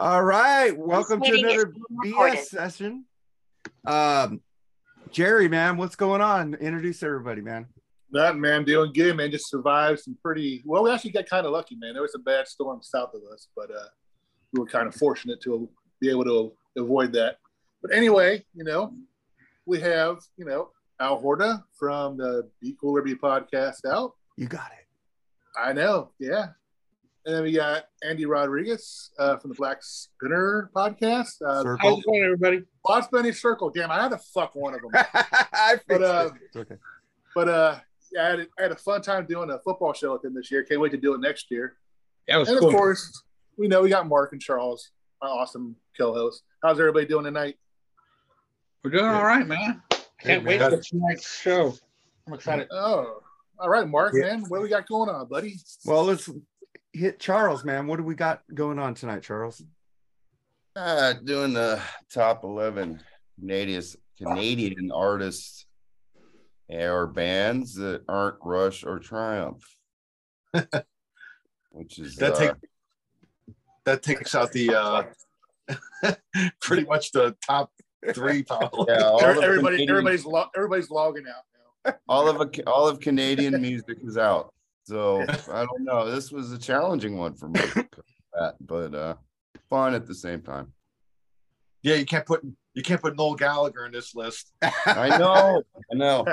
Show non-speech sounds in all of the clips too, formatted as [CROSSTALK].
All right, welcome to another. BS session. Um, Jerry, man, what's going on? Introduce everybody, man. Nothing, man. Doing good, man. Just survived some pretty. Well, we actually got kind of lucky, man. There was a bad storm south of us, but uh, we were kind of fortunate to be able to avoid that. But anyway, you know, we have you know Al Horta from the Be Cool Or Be podcast out. You got it. I know, yeah. And then we got Andy Rodriguez uh, from the Blackspinner podcast. Uh, Circle. How's it going, everybody? Blackspinner Circle. Damn, I had to fuck one of them. [LAUGHS] I fixed But, uh, it. It's okay. but uh, yeah, I had, I had a fun time doing a football show with him this year. Can't wait to do it next year. That was And cool. of course, we know we got Mark and Charles, our awesome co-hosts. How's everybody doing tonight? We're doing all right, man. Can't Hey, wait man. for tonight's show. I'm excited. Oh, all right, Mark, Yeah. man. What do we got going on, buddy? Well, let's hit Charles, man. What do we got going on tonight, Charles? Uh, doing the top 11 Canadian, Canadian artists or bands that aren't Rush or Triumph. [LAUGHS] Which is That uh, that takes out the uh [LAUGHS] pretty much the top three probably. [LAUGHS] yeah, everybody, Canadian- everybody's lo- everybody's logging out now. all of a, all of Canadian music is out. So I don't know. This was a challenging one for me, [LAUGHS] that, but uh fun at the same time. Yeah, you can't put you can't put Noel Gallagher in this list. I know, I know.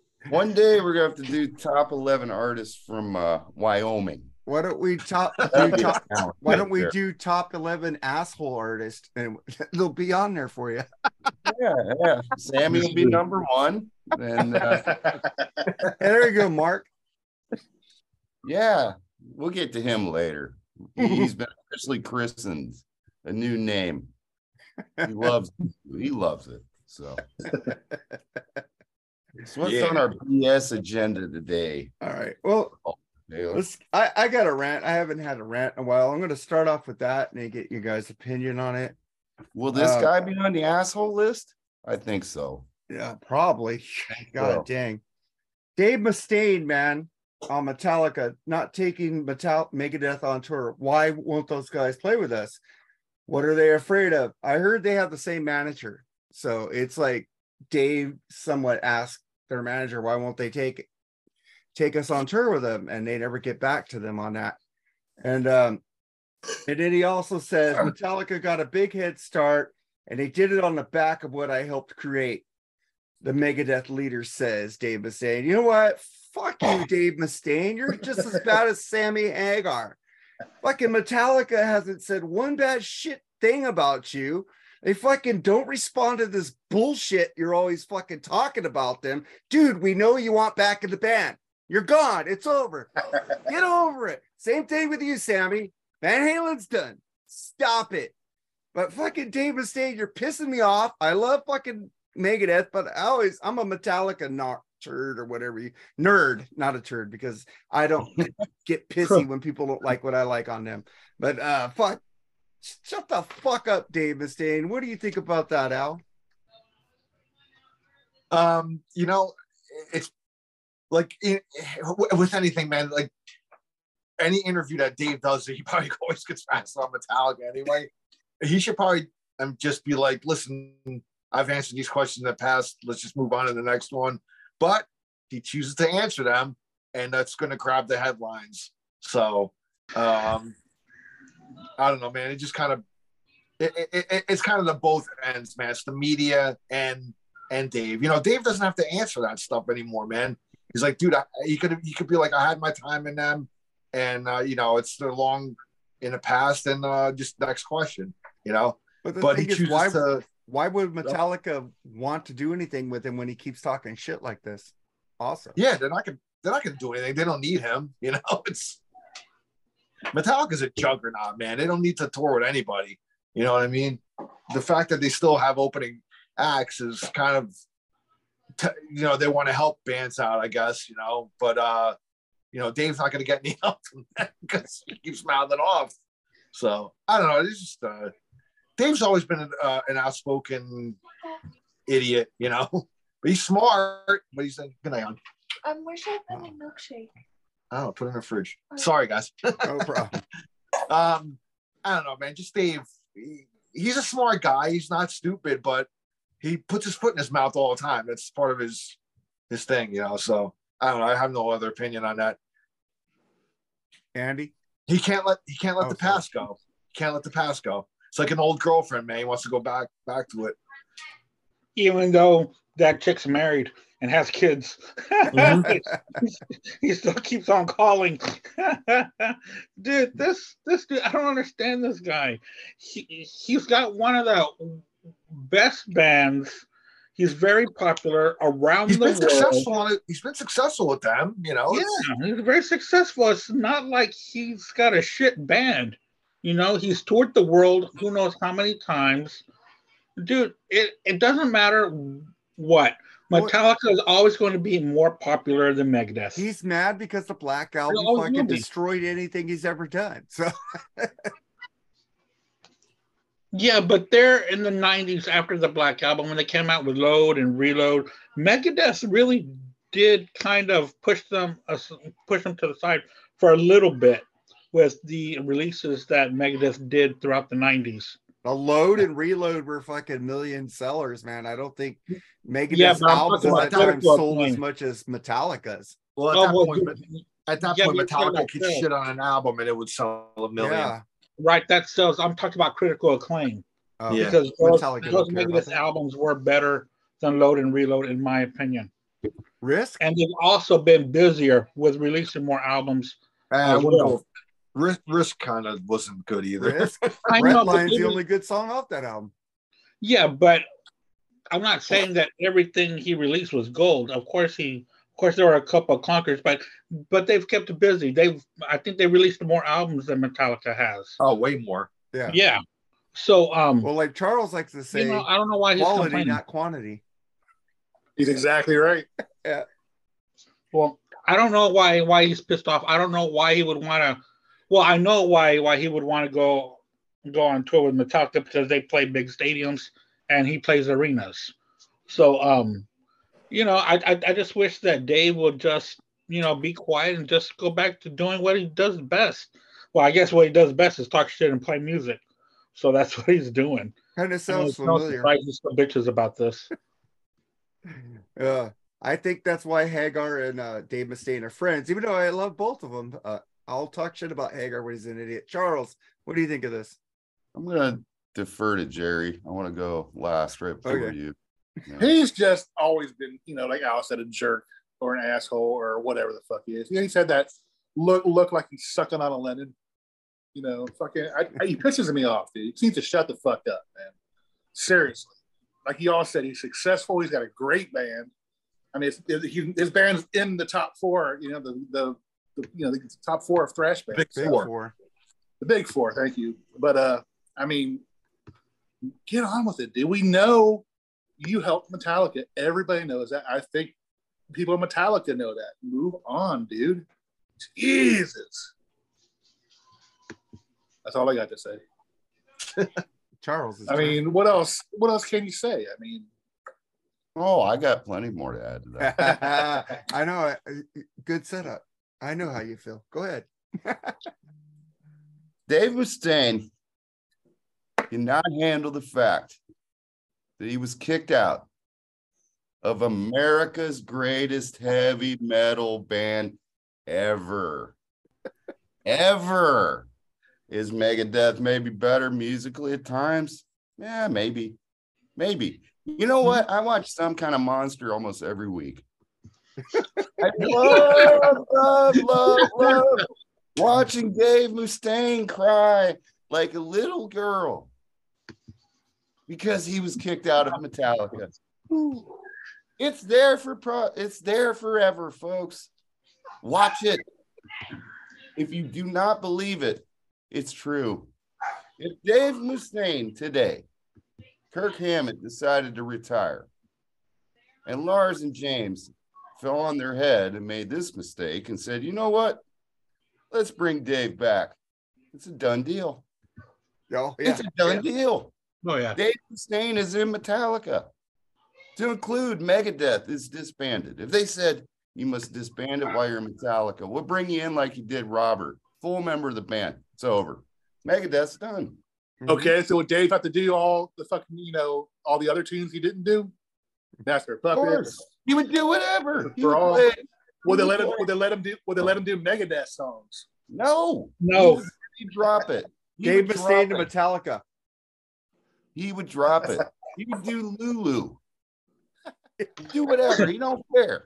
[LAUGHS] One day we're gonna have to do top 11 artists from uh Wyoming. Why don't we top? Do That'd be a top why don't we do top eleven asshole artists, and [LAUGHS] they'll be on there for you. Yeah, yeah. Sammy will be number one. And uh, there you go, Mark. Yeah, we'll get to him later. [LAUGHS] He's been officially christened a new name. He loves he loves it. So so what's Yeah. on our BS agenda today? All right. Well, Taylor? Let's. I, I got a rant. I haven't had a rant in a while. I'm going to start off with that and get you guys' opinion on it. Will this uh, guy be on the asshole list? I think so. Yeah, probably. [LAUGHS] God so. dang. Dave Mustaine, man, on Metallica, not taking Metal Megadeth on tour. Why won't those guys play with us? What are they afraid of? I heard they have the same manager. So it's like Dave somewhat asked their manager, why won't they take take us on tour with them? And they never get back to them on that. And um, and then he also says Metallica got a big head start and they did it on the back of what I helped create. The Megadeth leader says, Dave is saying, You know what? Fuck you, Dave Mustaine. You're just as bad as Sammy Hagar. Fucking Metallica hasn't said one bad shit thing about you. They fucking don't respond to this bullshit you're always fucking talking about them. Dude, we know you want back in the band. You're gone. It's over. Get over it. Same thing with you, Sammy. Van Halen's done. Stop it. But fucking Dave Mustaine, you're pissing me off. I love fucking Megadeth, but I always I'm a Metallica not turd or whatever you nerd, not a turd, because I don't get [LAUGHS] pissy when people don't like what I like on them. But uh fuck, shut the fuck up, Dave Mustaine. What do you think about that, Al? Um, you know, it's like in, with anything, man. Like any interview that Dave does, he [LAUGHS] probably always gets asked on Metallica anyway. He should probably um, just be like, "Listen, I've answered these questions in the past. Let's just move on to the next one." But he chooses to answer them, and that's going to grab the headlines. So, um, I don't know, man. It just kind of it, it, it- it's kind of the both ends, man. It's the media and and Dave. You know, Dave doesn't have to answer that stuff anymore, man. He's like, dude, I, he could he could be like, I had my time in them, and uh, you know, it's they're long in the past, and uh, just next question, you know. But But he thing is, chooses why to. Why would Metallica want to do anything with him when he keeps talking shit like this? Awesome. Yeah, they're not gonna they're not gonna do anything. They don't need him. You know, [LAUGHS] it's Metallica's a juggernaut, man. They don't need to tour with anybody. You know what I mean? The fact that they still have opening acts is kind of, t- you know, they want to help bands out, I guess. You know, but uh, you know, Dave's not gonna get any [LAUGHS] help from that because he keeps mouthing off. So I don't know. It's just uh, Dave's always been an, uh, an outspoken idiot, you know. But [LAUGHS] he's smart. But he's like, good night, on. Um, where should I put my milkshake? I don't know, put it in the fridge. Sorry, guys. No problem. [LAUGHS] um, I don't know, man. Just Dave. he, he's a smart guy. He's not stupid, but he puts his foot in his mouth all the time. That's part of his his thing, you know. So I don't know. I have no other opinion on that. Andy. He can't let he can't let Oh, the past go. He can't let the past go. It's like an old girlfriend, man. He wants to go back back to it. Even though that chick's married and has kids, mm-hmm. [LAUGHS] he still keeps on calling. [LAUGHS] dude, this this dude, I don't understand this guy. He he's got one of the best bands. He's very popular around He's the been world. successful on it. He's been successful with them, you know. Yeah, he's very successful. It's not like he's got a shit band. You know, he's toured the world who mm-hmm. knows how many times. Dude, it, it doesn't matter what. What- Metallica is always going to be more popular than Megadeth. He's mad because the Black Album fucking destroyed anything he's ever done. So [LAUGHS] yeah, but they're in the 90s after the Black Album when they came out with Load and Reload. Megadeth really did kind of push them uh, push them to the side for a little bit with the releases that Megadeth did throughout the 90s. the load and reload were fucking million sellers, man. I don't think Megadeth's Yeah, but albums talking at that time critical sold as much as Metallica's. Well, at Oh, that well, point, dude, at that yeah, point, but you're talking Metallica could sales. shit on an album and it would sell a million. Yeah. Right, that sells. I'm talking about critical acclaim Oh, Yeah. because those, those don't care about Megadeth albums were better than Load and Reload, in my opinion. Risk? And they've also been busier with releasing more albums. I As wouldn't well. go- Risk, Risk kind of wasn't good either. Risk? [LAUGHS] I know, Redline's the only good song off that album. yeah, but I'm not saying that everything he released was gold. Of course, he, of course, there were a couple of clunkers, but but they've kept it busy. They've, I think, they released more albums than Metallica has. Oh, way more. Yeah. Yeah. So, um, Well, like Charles likes to say, you know, I don't know why he's quality, not quantity. He's exactly right. [LAUGHS] Yeah. Well, I don't know why why he's pissed off. I don't know why he would want to. Well, I know why why he would want to go go on tour with Metallica because they play big stadiums and he plays arenas. So, um, you know, I I, I just wish that Dave would just you know be quiet and just go back to doing what he does best. Well, I guess what he does best is talk shit and play music. So that's [LAUGHS] what he's doing. Kind of sounds it's no familiar. still bitches about this. [LAUGHS] Yeah. I think that's why Hagar and uh, Dave Mustaine are friends, even though I love both of them. Uh, I'll talk shit about Hagar when he's an idiot. Charles, what do you think of this? I'm gonna defer to Jerry. I want to go last right before Okay. you. [LAUGHS] Yeah. He's just always been, you know, like Al said, a jerk or an asshole or whatever the fuck he is. Yeah, he said that look look like he's sucking on a lemon. You know, fucking, I, I, he pisses me off, dude. He needs to shut the fuck up, man. Seriously, like he all said, he's successful. He's got a great band. I mean, it's, it, he, his band's in the top four. You know, the the, the you know the top four of thrash bands. Big Big Four. four. The big four, thank you. But uh, I mean, get on with it, dude. We know you helped Metallica. Everybody knows that. I think people in Metallica know that. Move on, dude. Jesus. That's all I got to say. [LAUGHS] Charles is I mean, what else? What else can you say? I mean, Oh, I got plenty more to add to that. [LAUGHS] I know. uh, Good setup. I know how you feel. Go ahead. Dave Mustaine cannot handle the fact that he was kicked out of America's greatest heavy metal band ever. ever. Is Megadeth maybe better musically at times? Yeah, maybe. Maybe. You know what? I watch some kind of monster almost every week. I [LAUGHS] love, love, love, love watching Dave Mustaine cry like a little girl because he was kicked out of Metallica. It's there for pro it's there forever, folks. Watch it. If you do not believe it, it's true. If Dave Mustaine today, Kirk Hammett decided to retire, and Lars and James fell on their head and made this mistake and said, you know what? Let's bring Dave back. It's a done deal. Oh, yeah. It's a done deal. Oh yeah. Dave Mustaine is in Metallica. To include Megadeth is disbanded. If they said you must disband it while you're in Metallica, we'll bring you in like you did Robert, full member of the band. It's over. Megadeth's done. Mhm. Okay, so would Dave have to do all the fucking, you know, all the other tunes he didn't do? Master of Of Puppets. Course. He would do whatever. He For would all- play- Would they let him? play- Would they let him do? Would they let him do Megadeth songs? No. No. He would- He'd drop it. He Dave would Mustaine to. Metallica. He would drop it. [LAUGHS] He would do Lulu. He'd [LAUGHS] do whatever. He don't care.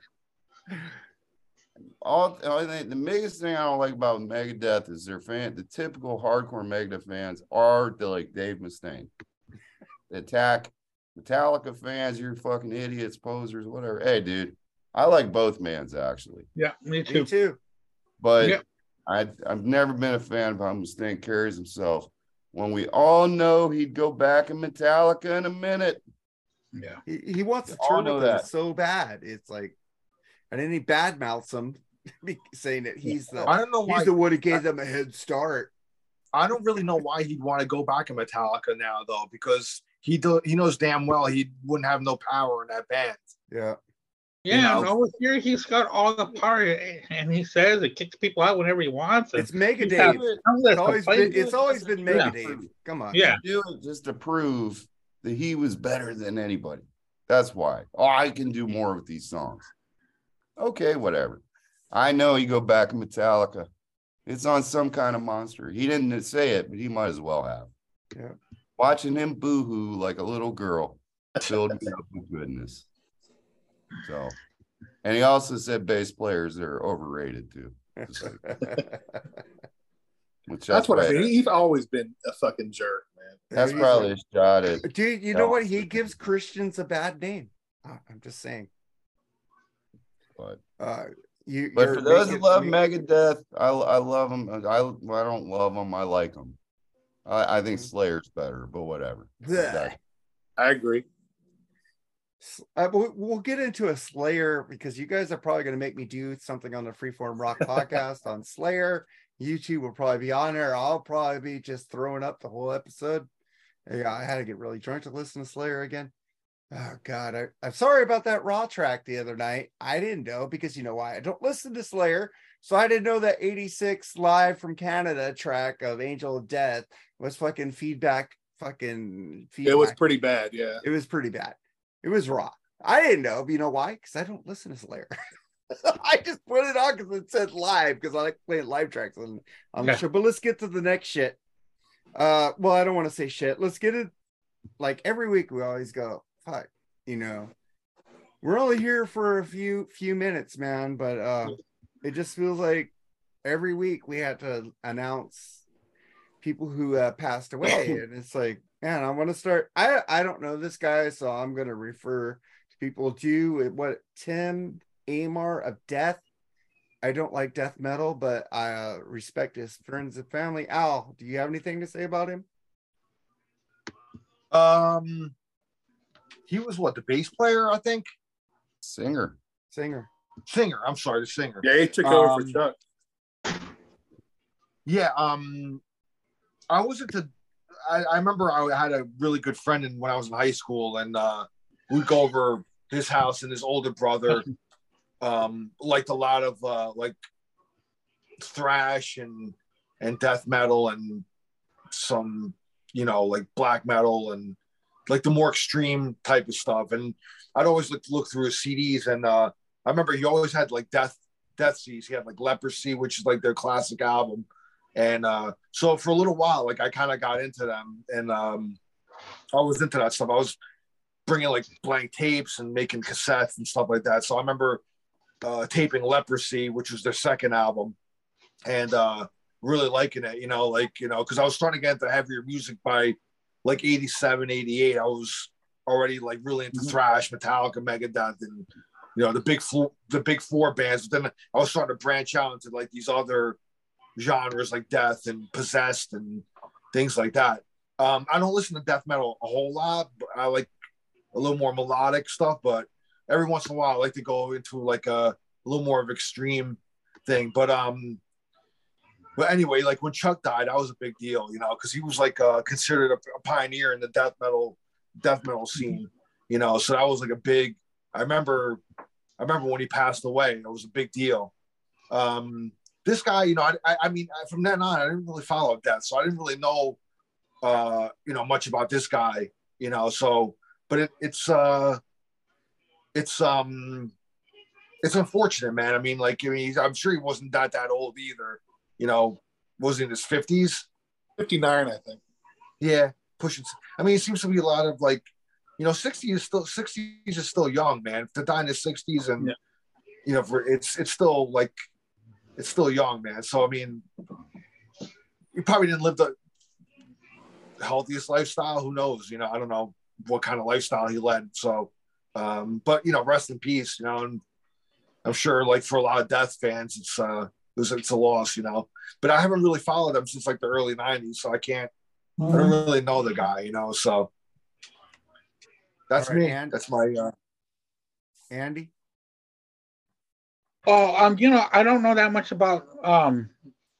All, all the, the biggest thing I don't like about Megadeth is their fan. The typical hardcore Megadeth fans are the, like Dave Mustaine. They attack Metallica fans. You're fucking idiots, posers, whatever. Hey, dude, I like both mans actually, Yeah, me Me too. too. but Yep. I I've never been a fan of how Mustaine carries himself. When we all know he'd go back in Metallica in a minute. Yeah. He, he wants to turn all tour know with them that. so bad. It's like, and then he badmouths him, [LAUGHS] saying that he's the I don't know why. he's the one who gave them a head start. I don't really know why he'd want to go back in Metallica now, though, because he do, he knows damn well he wouldn't have no power in that band. Yeah. Yeah, know? over here he's got all the power, and he says it kicks people out whenever he wants. And It's Mega Dave. It's always been complaints. it's always been Mega Yeah. Dave. Come on. yeah, do it just to prove that he was better than anybody. That's why. Oh, I can do more with these songs. Okay, whatever. I know he go back in Metallica. It's on some kind of monster. He didn't say it, but he might as well have. Yeah. Watching him boo-hoo like a little girl filled me up with goodness. So, and he also said bass players are overrated too. [LAUGHS] Which That's what I why- mean. He's always been a fucking jerk, man. That's He's probably a shot at like- dude. You know what? He gives Christians a bad name. Uh, I'm just saying. but Uh, you. But for those who love making- Megadeth, I I love them. I I don't love them. I like them. I, I think Mm-hmm. Slayer's better, but whatever. That- I agree. Uh, we'll, get into a Slayer because you guys are probably going to make me do something on the Freeform Rock [LAUGHS] podcast on Slayer. You two will probably be on there. I'll probably be just throwing up the whole episode. Yeah, I had to get really drunk to listen to Slayer again. Oh God, I, I'm sorry about that Raw track the other night. I didn't know because you know why I don't listen to Slayer, so I didn't know that 86 live from Canada track of Angel of Death was fucking feedback. Fucking feedback. It was pretty bad. Yeah. It was pretty bad. It was raw. I didn't know, but you know why? Because I don't listen to Slayer. [LAUGHS] I just put it on because it said live because I like playing live tracks on, on the Yeah. show. But let's get to the next shit. Uh, well, I don't want to say shit. Let's get it. Like every week, we always go, fuck, you know, we're only here for a few few minutes, man. But uh, it just feels like every week we had to announce people who uh, passed [COUGHS] away, and it's like, man, I want to start. I I don't know this guy, so I'm gonna refer to people to what Tim Aymar of Death. I don't like death metal, but I uh, respect his friends and family. Al, do you have anything to say about him? Um, he was what the bass player, I think. Singer. Singer. Singer. I'm sorry, the singer. Yeah, he took over for Um, Chuck. Yeah. Um, I was into. I, I remember I had a really good friend in, when I was in high school, and uh, we'd go over his house, and his older brother [LAUGHS] um, liked a lot of uh, like thrash and and death metal and some you know like black metal and like the more extreme type of stuff. And I'd always look look through his CDs, and uh, I remember he always had like death death seas. He had like leprosy, which is like their classic album. And uh, so for a little while, like I kind of got into them, and um, I was into that stuff. I was bringing like blank tapes and making cassettes and stuff like that. So I remember uh, taping Leprosy, which was their second album, and uh, really liking it. You know, like you know, because I was starting to get into heavier music by like 87, 88. I was already like really into Mhm. thrash, Metallica, Megadeth, and you know the big four, the big four bands. But then I was starting to branch out into like these other genres like death and possessed and things like that. Um, I don't listen to death metal a whole lot, but I like a little more melodic stuff. But every once in a while, I like to go into like a, a little more of extreme thing. But um, but anyway, like when Chuck died, that was a big deal, you know, because he was like uh, considered a, a pioneer in the death metal death metal scene, you know. So that was like a big. I remember, I remember when he passed away. It was a big deal. Um, this guy, you know, I, I, mean, from then on, I didn't really follow death, so I didn't really know uh, you know, much about this guy, you know. So, but it, it's uh, it's um, it's unfortunate, man. I mean, like, I mean, he's, I'm sure he wasn't that that old either. You know, was in his fifties. 59, I think. Yeah, pushing. I mean, it seems to be a lot of like, you know, 60 is still 60s is still young, man. To die in the 60s and Yeah. you know, for it's it's still like it's still young, man. So I mean, you probably didn't live the healthiest lifestyle. Who knows? You know, I don't know what kind of lifestyle he led. So, um, but you know, rest in peace. You know, and I'm sure like for a lot of Death fans, it's uh, it's, it's a loss. You know, but I haven't really followed him since like the early '90s, so I can't. I don't really know the guy, you know. So that's right, me. and- That's my. uh Andy. Oh, um, you know, I don't know that much about um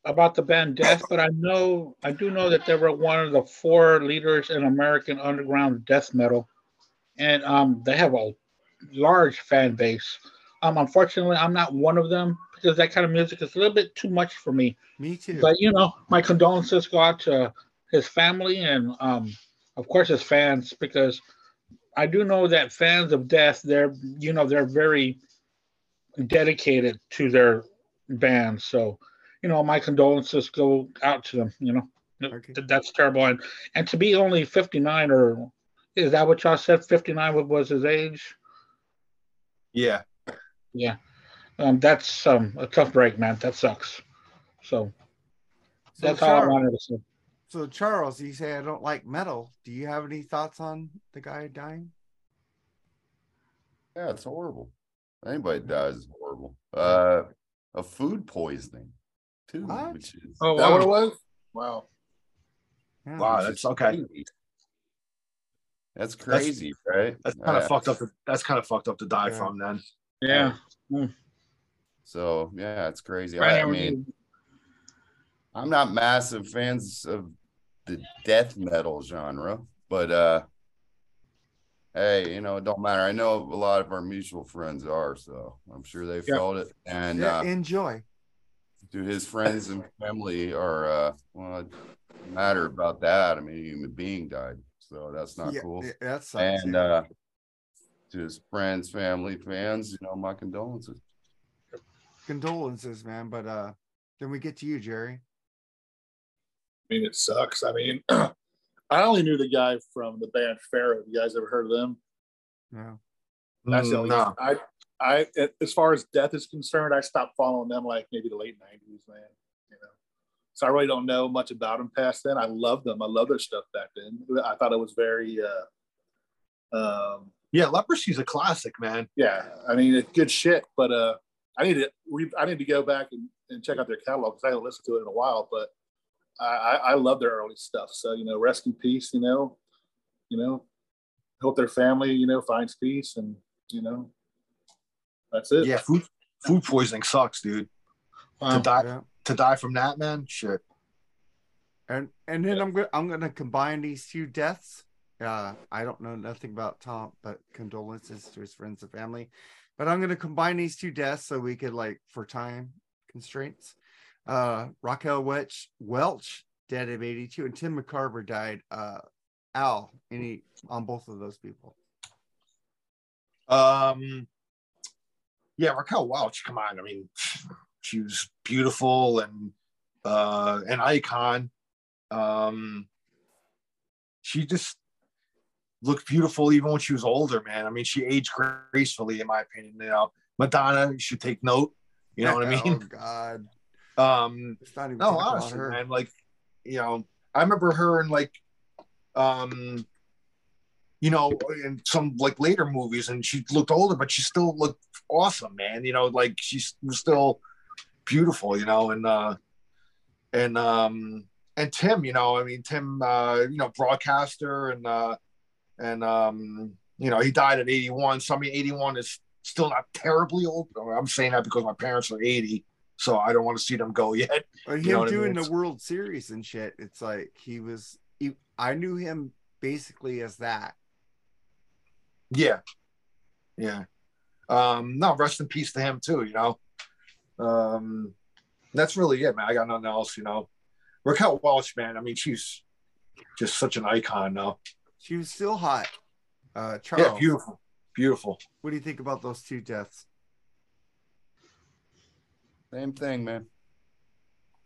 about the band Death, but I know I do know that they were one of the four leaders in American underground death metal, and um, they have a large fan base. Um, unfortunately, I'm not one of them because that kind of music is a little bit too much for me. Me too. But you know, my condolences go out to his family and um, of course his fans because I do know that fans of Death, they're you know they're very dedicated to their band. So you know, my condolences go out to them. You know, Okay. That's terrible. And and to be only 59 or is that what y'all said? 59 was his age. yeah. Yeah, um, that's um, a tough break, man. That sucks. So So that's all I wanted to say. so Charles, you say I don't like metal. Do you have any thoughts on the guy dying? Yeah, it's horrible. Anybody dies is horrible. Uh, a food poisoning too, What? which is Oh, Is that what it was? Wow. Yeah. Wow, that's okay. crazy. That's crazy, right? That's kind of fucked up. To, that's kind of fucked up to die Yeah. from. Then. Yeah. So yeah, it's crazy. Right, I, I mean, I'm not massive fans of the death metal genre, but uh hey, you know, it don't matter. I know a lot of our mutual friends are, so I'm sure they Yeah. felt it. And Yeah, uh enjoy. to his friends and family are uh well it matter about that. I mean a human being died. So that's not yeah, cool. yeah, that sucks. And uh to his friends, family, fans, you know, my condolences. condolences, man. But uh then we get to you, Jerry. I mean, it sucks. I mean, [CLEARS THROAT] I only knew the guy from the band Pharaoh. You guys ever heard of them? No. That's the Mm, only. no. I, I, as far as death is concerned, I stopped following them like maybe the late '90s, man. You know, so I really don't know much about them past then. I loved them. I love their stuff back then. I thought it was very, uh, um, Yeah, leprosy's a classic, man. yeah. I mean, it's good shit. But uh, I need to, re- I need to go back and, and check out their catalog because I haven't listened to it in a while. But I, I, I love their early stuff. So you know, rest in peace. You know, you know, hope their family, you know, finds peace, and you know, that's it. Yeah, food food poisoning sucks, dude. Wow. To die Yeah. to die from that, man. Shit. And and then I'm gonna I'm gonna combine these two deaths. Uh, I don't know nothing about Tom, but condolences to his friends and family. But I'm gonna combine these two deaths so we could like for time constraints. Uh, Raquel Welch Welch dead at 82, and Tim McCarver died. Uh, Al, any on both of those people? Um, yeah, Raquel Welch. Come on, I mean, she was beautiful and uh, an icon. Um, she just looked beautiful even when she was older, man. I mean, she aged gracefully, in my opinion. You know, Madonna you should take note. You know what I mean? [LAUGHS] Oh mean? God, Um, let's not even no, honestly, her. man. Like, you know, I remember her in like, um, you know, in some like later movies, and she looked older, but she still looked awesome, man. You know, like she was still beautiful, you know, and uh, and um, and Tim, you know, I mean, Tim, uh, you know, broadcaster, and uh, and um, you know, he died at 81. So I mean, 81 is still not terribly old. I'm saying that because my parents are 80, so I don't want to see them go yet. But [LAUGHS] him You know what I mean? doing the World Series and shit, it's like he was. He, I knew him basically as that. Yeah. Yeah. Um, no, rest in peace to him too, you know. Um that's really it, man. I got nothing else, you know. Raquel Welch, man. I mean, she's just such an icon now. She was still hot. Uh, Charles, Yeah, beautiful, beautiful. what do you think about those two deaths? Same thing, man.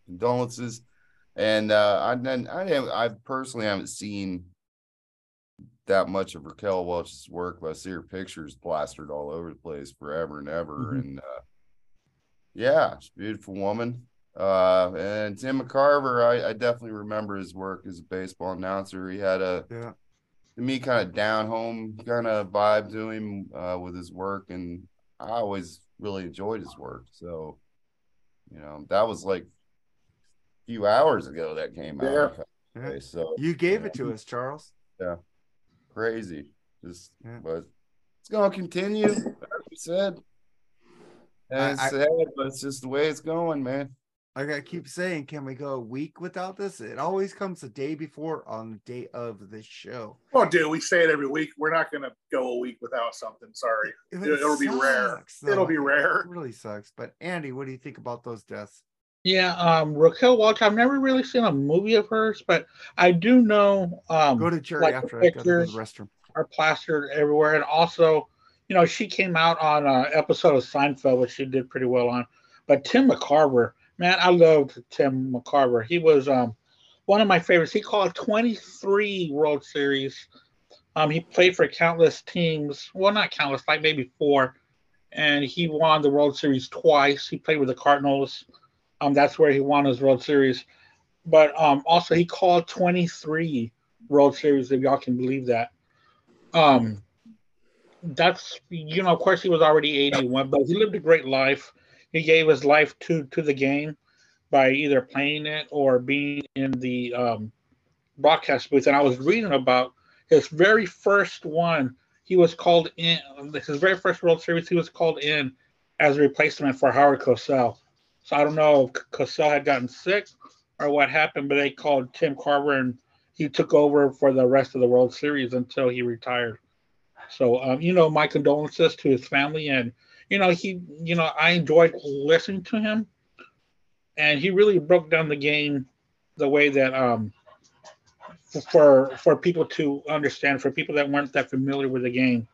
Condolences. And uh I I didn't I personally haven't seen that much of Raquel Welch's work, but I see her pictures plastered all over the place forever and ever. Mhm. And uh yeah, she's a beautiful woman. Uh and Tim McCarver, I, I definitely remember his work as a baseball announcer. He had a Yeah. to me kind of down home kind of vibe to him uh, with his work and i always really enjoyed his work so you know that was like a few hours ago that came out Yeah. so You gave Yeah. it to us, Charles. Yeah. Crazy just Yeah. but it's gonna continue like you said and I- it's I- sad but it's just the way it's going man Like I keep saying, can we go a week without this? It always comes the day before on the day of the show. Well, dude, we say it every week. We're not going to go a week without something. Sorry. It It'll be rare. though. It'll be It rare. really sucks. But Andy, what do you think about those deaths? Yeah, um, Raquel Welch. I've never really seen a movie of hers, but I do know um, Go to Jerry like after the I go to the restroom. are plastered everywhere, and also, you know, she came out on an episode of Seinfeld, which she did pretty well on. But Tim McCarver, man, I loved Tim McCarver. He was um one of my favorites. He called 23 World Series. Um, he played for countless teams. Well, not countless, like maybe four. And he won the World Series twice. He played with the Cardinals. Um, that's where he won his World Series. But um, also he called 23 World Series, if y'all can believe that. Um, that's you know, of course, he was already 81, but he lived a great life. He gave his life to to the game by either playing it or being in the um, broadcast booth. And I was reading about his very first one. He was called in his very first World Series. He was called in as a replacement for Howard Cosell. So I don't know if Cosell had gotten sick or what happened, but they called Tim Carver and he took over for the rest of the World Series until he retired. So, um, you know, my condolences to his family. And, you know, he, you know, I enjoyed listening to him. And he really broke down the game the way that, um, for for people to understand, for people that weren't that familiar with the game.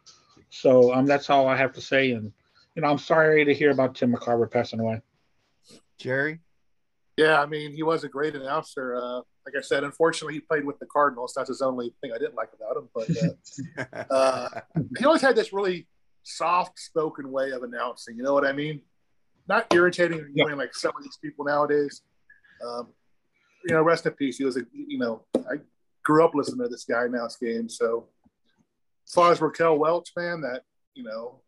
So um, that's all I have to say. And you know, I'm sorry to hear about Tim McCarver passing away. Jerry? Yeah, I mean, he was a great announcer. Uh, like I said, unfortunately, he played with the Cardinals. That's his only thing I didn't like about him. But uh, [LAUGHS] uh, he always had this really soft-spoken way of announcing. You know what I mean? Not irritating or annoying like some of these people nowadays. Um, you know, rest in peace. He was a, you know, I grew up listening to this guy announce games. So, as far as Raquel Welch, man, that you know,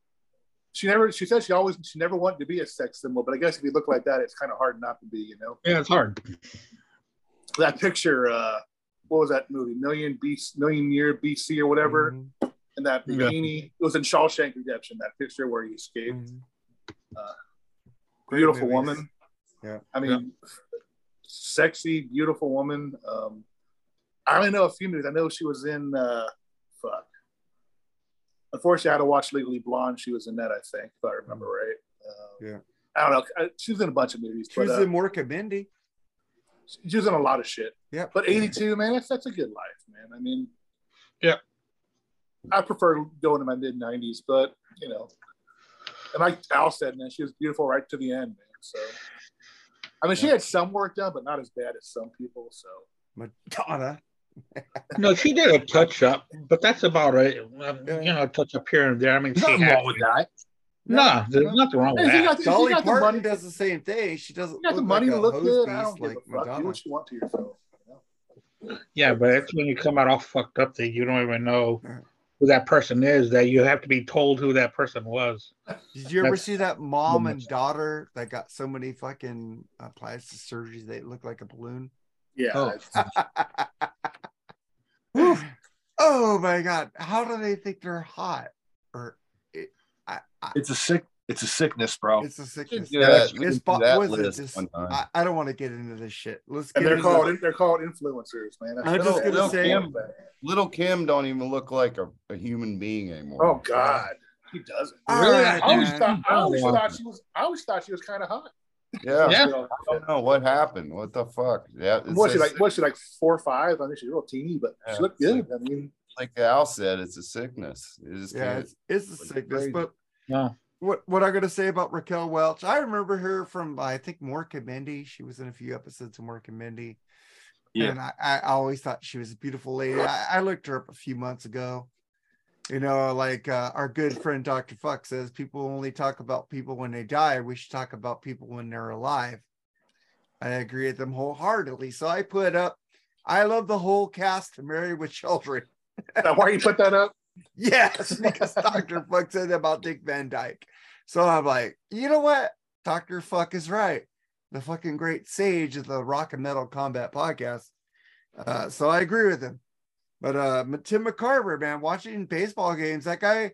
she never. She said she always she never wanted to be a sex symbol, but I guess if you look like that, it's kind of hard not to be. You know Yeah, it's hard. that picture uh what was that movie million BC, million year bc or whatever Mhm, and that Yeah. bikini it was in shawshank redemption that picture where he escaped mhm. Uh, beautiful movies. woman Yeah. i mean sexy beautiful woman um i only know a few movies i know she was in uh fuck unfortunately i had to watch legally blonde she was in that i think if i remember right um, Yeah. i don't know she was in a bunch of movies She was but uh, in Mork Mindy. she was in a lot of shit Yeah. But 82, man, that's that's a good life, man. I mean, Yeah. I prefer going to my mid 90s, but you know, and like Al said, man, she was beautiful right to the end, man. So, I mean, she had some work done, but not as bad as some people. So, Madonna. [LAUGHS] No, she did a touch up, but that's about it. Um, You know, a touch up here and there. I mean, she nothing wrong with that. no, there's nothing wrong with Hey, that. got, Dolly the Parton money, does the same thing. She doesn't you got the money like to a look good. I don't give like a fuck. Do Madonna. what you want to yourself. Yeah, but it's when you come out all fucked up that you don't even know Yeah. Who that person is. That you have to be told who that person was. Did you ever That's- see that mom and daughter that got so many fucking uh, plastic surgeries they look like a balloon? Yeah, Oh. [LAUGHS] oh my god! How do they think they're hot? Or it, I, I, It's a sick. It's a sickness, bro. it's a sickness. do that- It's can bo- that was it list just- I, I don't want to get into this shit. Let's get and they're into called they're called influencers, man. I'm just That's- gonna say- Kim. little kim don't even look like a, a human being anymore Oh God, he doesn't. All Really? right, I always man. thought I always Wow. thought she was I always thought she was kind of hot. Yeah. Yeah. You I don't know what happened. What the fuck? Yeah. It's what's she like? What's she like? Four or five? I think she's real teeny, but Yeah, she looked it's good. I mean, like Al said, it's a sickness. You just Yeah, it's, it's a sickness. crazy. But Yeah. What what I gotta say about Raquel Welch? I remember her from I think Mork and Mindy. She was in a few episodes of Mork and Mindy. Yeah. And I, I always thought she was a beautiful lady. I, I looked her up a few months ago. You know, like uh, our good friend Dr. Fuck says, people only talk about people when they die. We should talk about people when they're alive. I agree with them wholeheartedly. So I put up, I love the whole cast of Married with Children. now, why you put that up? Yes, [LAUGHS] because Dr. Fuck said about Dick Van Dyke. So I'm like, you know what? Dr. Fuck is right. The fucking great sage of the rock and metal combat podcast. Uh, so I agree with him. But uh Tim McCarver, man, watching baseball games, that guy,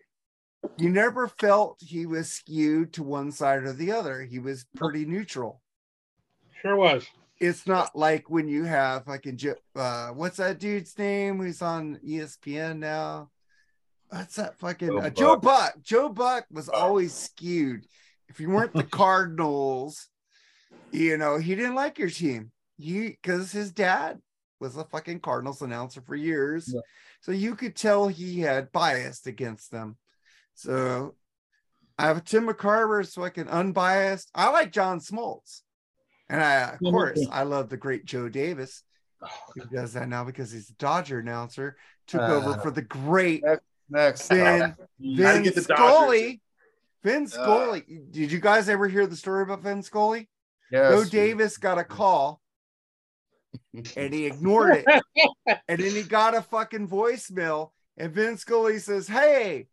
you never felt he was skewed to one side or the other. He was pretty neutral Sure was. it's not like when you have like in uh what's that dude's name who's on ESPN now? What's that fucking Joe uh, Joe Buck. Buck? Joe Buck was always skewed. If you weren't the [LAUGHS] Cardinals, you know, he didn't like your team. He because his dad was a fucking Cardinals announcer for years. Yeah. So you could tell he had biased against them. So I have Tim McCarver, so I can unbiased. I like John Smoltz. And I, of course. I love the great Joe Davis, who does that now because he's a Dodger announcer. Took Uh, over for the great Next. Vin, up. Gotta Vin get the Scully. Vin Uh. Scully. Did you guys ever hear the story about Vin Scully? Yes. Joe Davis got a call and he ignored it. [LAUGHS] and then he got a fucking voicemail. And Vin Scully says, Hey,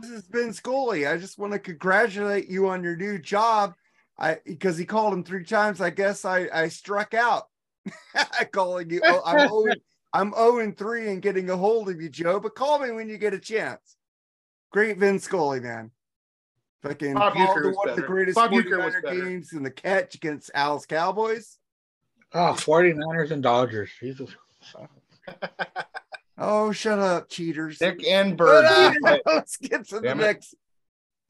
this is Vin Scully. I just want to congratulate you on your new job. I because he called him three times. I guess I, I struck out [LAUGHS] calling you. Oh, I'm owing, I'm 0 and 3 and getting a hold of you, Joe. But call me when you get a chance. Great Vin Scully, man. Fucking Bob called Uecker the- was one of the greatest Bob 40 Uecker was minor better. games in the catch against Al's Cowboys. Oh, 49ers and Dodgers. Jesus. [LAUGHS] Oh, shut up, cheaters. Dick and But, Bird. uh, [LAUGHS] let's get to the it. next.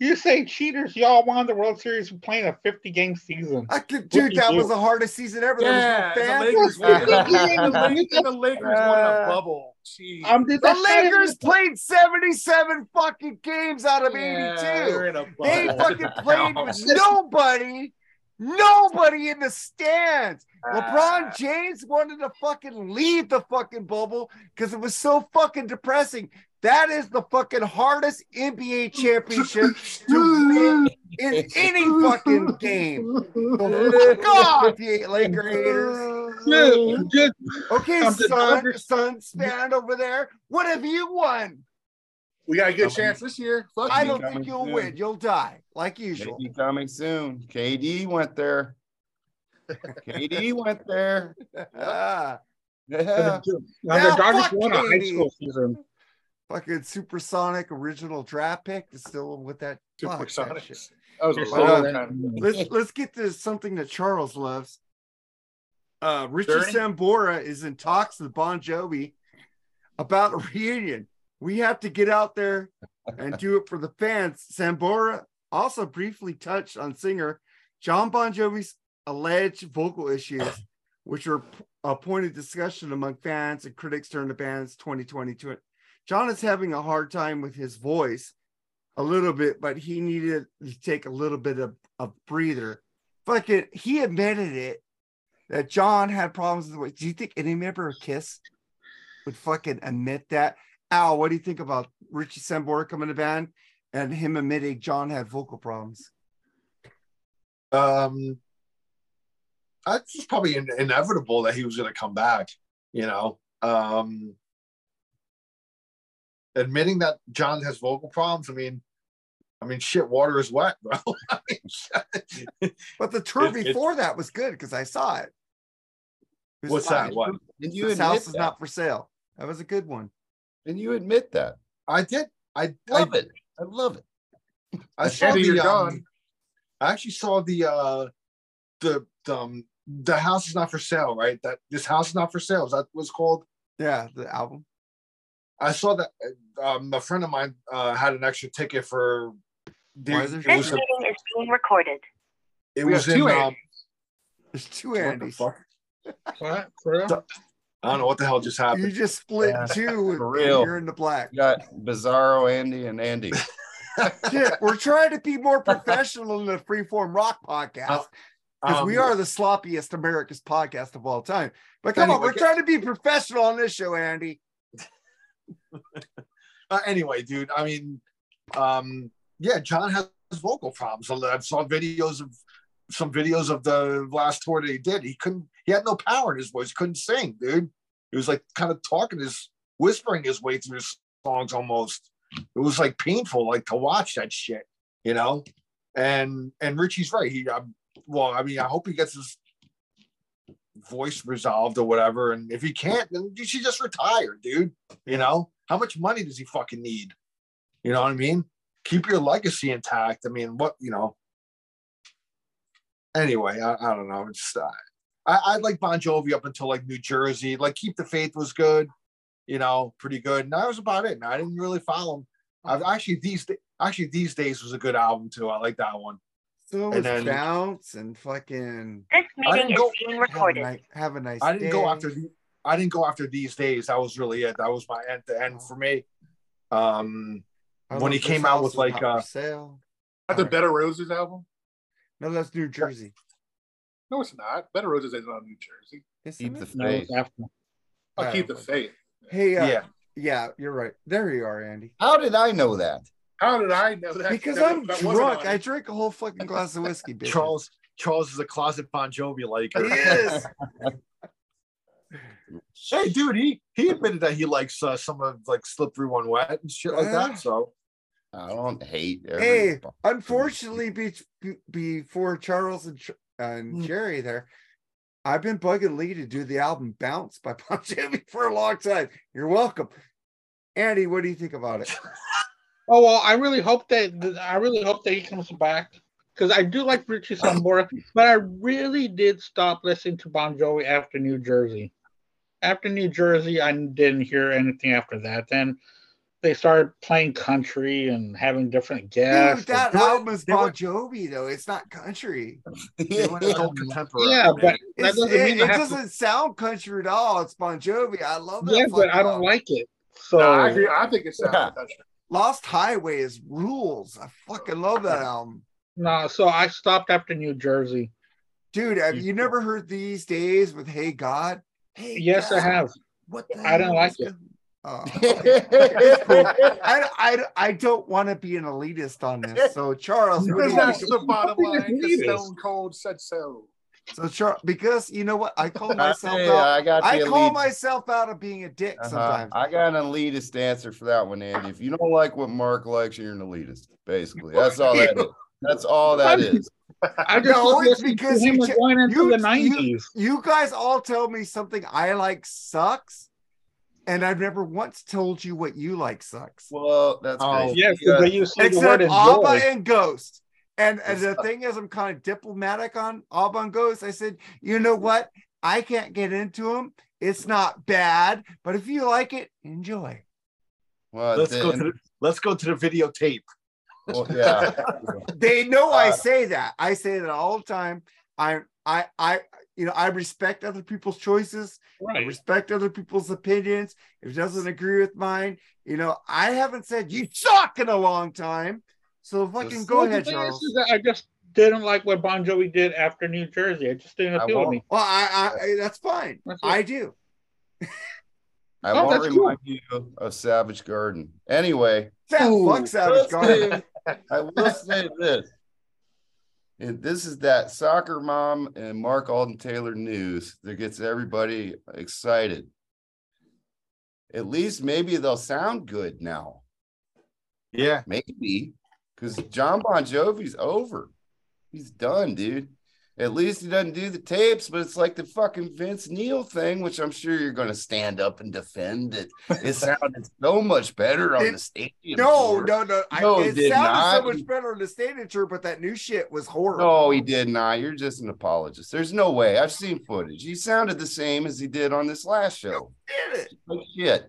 You say cheaters, y'all won the World Series for playing a 50 game season. I could, dude, that you was the hardest season ever. Yeah, there the was no Lakers, fans. won- [LAUGHS] the Lakers, the Lakers won Uh, a bubble. Jeez. I'm The Lakers played 77 fucking games out of Yeah, 82. they're in a They fucking [LAUGHS] played with nobody, nobody in the stands. Ah. LeBron James wanted to fucking leave the fucking bubble because it was so fucking depressing. That is the fucking hardest NBA championship to win in any fucking game. So fuck off, you Laker haters. Just, just, Okay, I'm son, Dodgers- Suns fan over there. What have you won? We got a good chance this year. Fuck I don't think you'll soon. win. You'll die, like usual. Maybe coming soon. KD went there. KD went there. [LAUGHS] Ah, Yeah. now the Dodgers won a high school season. Fucking supersonic original draft pick is still with that. fuck that That was a You're long so- time. Let's let's get to something that Charles loves. Uh, Richie Journey? Sambora is in talks with Bon Jovi about a reunion. We have to get out there and do it for the fans. Sambora also briefly touched on singer Jon Bon Jovi's alleged vocal issues, which were a point of discussion among fans and critics during the band's 2020 tour. Jon is having a hard time with his voice a little bit, but he needed to take a little bit of a breather. Fucking, he admitted it that Jon had problems with the voice. Do you think any member of Kiss would fucking admit that? Al, what do you think about Richie Sambora coming to band and him admitting Jon had vocal problems? Um, just probably in- inevitable that he was going to come back. You know, um, admitting that Jon has vocal problems. I mean, I mean, shit, water is wet, bro. [LAUGHS] I mean. But the tour It- it- before that was good because I saw it. It was What's that? fine. What? And you This admit house is not for sale. That was a good one. And you admit that. I did. I I, Love it. I love it. I saw the. you're Um. I actually saw the uh, the the, um, the house is not for sale, right? That this house is not for sale. Is that was called? Yeah, the album. I saw that um, a friend of mine uh, had an extra ticket for. The, Why is there it was, This meeting is being recorded. it We was in two um, There's two Andys. fuck? [LAUGHS] What? For real? I don't know what the hell just happened. You just split Yeah, two. [LAUGHS] for real. You're in the black. You got Bizarro Andy and Andy. [LAUGHS] Shit, we're trying to be more professional in the freeform rock podcast because we Um, are the sloppiest America's podcast of all time. But come on, we're trying to be professional on this show, Andy. [LAUGHS] Uh, anyway, dude, I mean, um, yeah, Jon has vocal problems. I saw videos of some videos of the last tour that he did. He couldn't, he had no power in his voice, couldn't sing, dude. He was like kind of talking his whispering his way through his songs almost. It was like painful, like to watch that shit, you know. And and Richie's right. He um, well, I mean, I hope he gets his voice resolved or whatever. And if he can't, then you should just retire, dude. You know, how much money does he fucking need? You know what I mean? Keep your legacy intact. I mean, what you know. Anyway, I, I don't know. It's uh, I, I like Bon Jovi up until like New Jersey. Like Keep the Faith was good, you know, pretty good. And that was about it. And I didn't really follow him. I've actually these actually these days was a good album too. I like that one. So And was then- bounce and fucking This I meeting is go- being have a, recorded. nice, have a nice I didn't go after the I didn't go after these days. That was really it. That was my end to end for me. Um when he came out with, like, not for uh, sale. Not the Alright. Bed of Roses album? No, that's New Jersey. No, it's not. Bed of Roses isn't on New Jersey. Isn't Keep the No, faith. after. I'll keep the faith. Hey, uh, yeah. yeah, you're right. There you are, Andy. How did I know that? How did I know that? Because that- I'm that drunk. I it? drink a whole fucking glass of whiskey, [LAUGHS] bitch. Charles Charles is a closet Bon Jovi like. He is. [LAUGHS] Hey, dude, he he admitted that he likes uh, some of like Slippery When Wet and shit like Yeah. that. So I don't hate. Every Hey, Unfortunately, be, be- before Charles and, Ch- and Mm. Jerry there, I've been bugging Lee to do the album Bounce by Bon Jovi [LAUGHS] for a long time. You're welcome. Andy, what do you think about it? Oh well, I really hope that I really hope that he comes back because I do like Richie Sambora, but I really did stop listening to Bon Jovi after New Jersey. After New Jersey, I didn't hear anything after that. Then they started playing country and having different guests. Dude, that they album is Bon Jovi, though. It's not country. [LAUGHS] they contemporary. yeah, but that doesn't it mean I it doesn't sound country at all. It's Bon Jovi. I love to. that. Yeah, but fucking I don't album. like it. So No, I, agree. I think it sounds Yeah. country. Lost Highway is rules. I fucking love that album. no, so I stopped after New Jersey. Dude, have You- you never heard these days with Hey God? Hey Yes, I have. What the I don't like it. Oh, [LAUGHS] okay. cool. I, I, I don't want to be an elitist on this. So Charles, what do you that's the bottom line. Stone Cold said so. So sure, because you know what, I call [LAUGHS] myself hey, out. I got I call elite- myself out of being a dick Uh-huh. sometimes. I got an elitist answer for that one, Andy. If you don't like what Mark likes, you're an elitist. Basically, that's all that is. That's all that is. I just No, it's because you cha- into you- the you- nineties. You guys all tell me something I like sucks, and I've never once told you what you like sucks. Well, that's Oh, great. Yes, You but got- you say the word Except Abba enjoy. and Ghost. And, and the thing is, I'm kind of diplomatic on Abba and Ghost. I said, you know what? I can't get into them. It's not bad, but if you like it, enjoy. well, let's the- go to the let's go to the videotape. well, yeah. [LAUGHS] They know I Uh, say that. I say that all the time. I, I, I, you know, I respect other people's choices. I respect other people's opinions. If it doesn't agree with mine, you know, I haven't said you suck in a long time. So fucking go Well, the ahead, thing is, Charles. is that I just didn't like what Bon Jovi did after New Jersey. It just didn't I appeal to me. Well, I, I, that's fine. That's. I do. I Oh, won't that's remind you of Savage Garden. Anyway, Sa- Ooh, fuck Savage let's Garden. say- [LAUGHS] I will say this. And this is that soccer mom and Mark Alden Taylor news that gets everybody excited. At least maybe they'll sound good now. Yeah. Maybe because Jon Bon Jovi's over. He's done, dude. At least he doesn't do the tapes, but it's like the fucking Vince Neil thing, which I'm sure you're going to stand up and defend. That it sounded so much better on It- the stadium. No, tour. no, no. I, No, it it sounded so much better on the stadium tour, but that new shit was horrible. No, he did not. You're just an apologist. There's no way. I've seen footage. He sounded the same as he did on this last show. Did it? Like shit.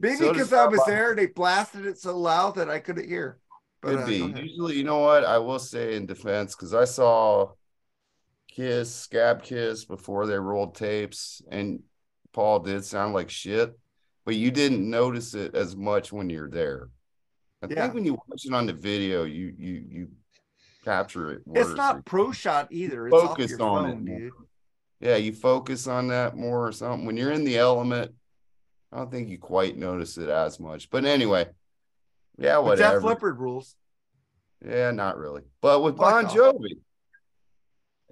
Maybe because does I was there, they blasted it so loud that I couldn't hear. But Could uh, be. Usually, you know what? I will say in defense because I saw Kiss, Scab Kiss before they rolled tapes, and Paul did sound like shit, but you didn't notice it as much when you're there. I Yeah. think when you watch it on the video, you you you capture it. It's not pro shot either. It's your on phone, it dude. yeah, you focus on that more or something. When you're in the element, I don't think you quite notice it as much. But anyway, yeah, But Def whatever. Leppard rules. Yeah, not really. But with Fuck Bon off. Jovi,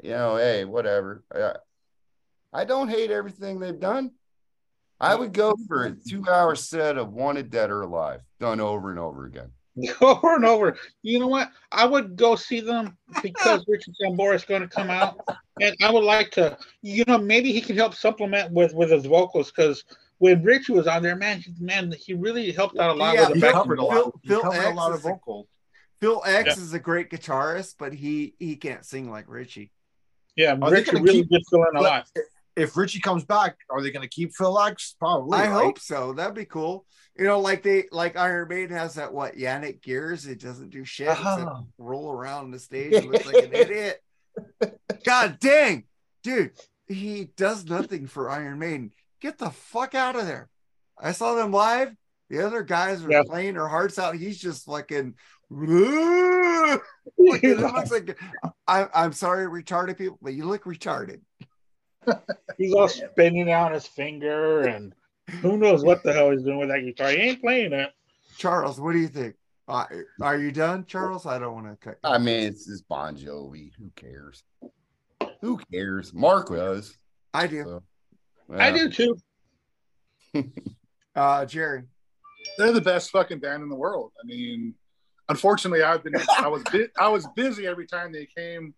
you know, hey, whatever. I, I don't hate everything they've done. I would go for a two-hour set of Wanted Dead or Alive, done over and over again. [LAUGHS] over and over. You know what? I would go see them because [LAUGHS] Richard Sambora is going to come out, and I would like to. You know, maybe he can help supplement with with his vocals because when Richie was on there, man, he, man, he really helped out a lot Yeah, with the Phil- back. covered a lot. He Phil covered a X lot of is a- Phil X Yeah. is a great guitarist, but he he can't sing like Richie. Yeah, Are they Richie gonna really keep- did fill in a lot. If Richie comes back, are they going to keep Phil X? Probably. I right? hope so. That'd be cool. You know, like they like Iron Maiden has that what Janick Gers. It doesn't do shit except Oh. Uh-huh. roll around the stage and looks like an [LAUGHS] idiot. God dang, dude, he does nothing for Iron Maiden. Get the fuck out of there. I saw them live. The other guys are Yeah. playing their hearts out. He's just fucking. [LAUGHS] Fucking- it looks like I, I'm sorry, retarded people, but you look retarded. He's all spinning out his finger, and who knows what the hell he's doing with that guitar. He ain't playing it. Charles, what do you think? Uh, are you done, Charles? I don't want to cut. you. I mean, it's just Bon Jovi. Who cares? Who cares? Mark was. I do. So, I do too. [LAUGHS] Uh, Jerry. They're the best fucking band in the world. I mean, unfortunately, I've been I was bu- I was busy every time they came,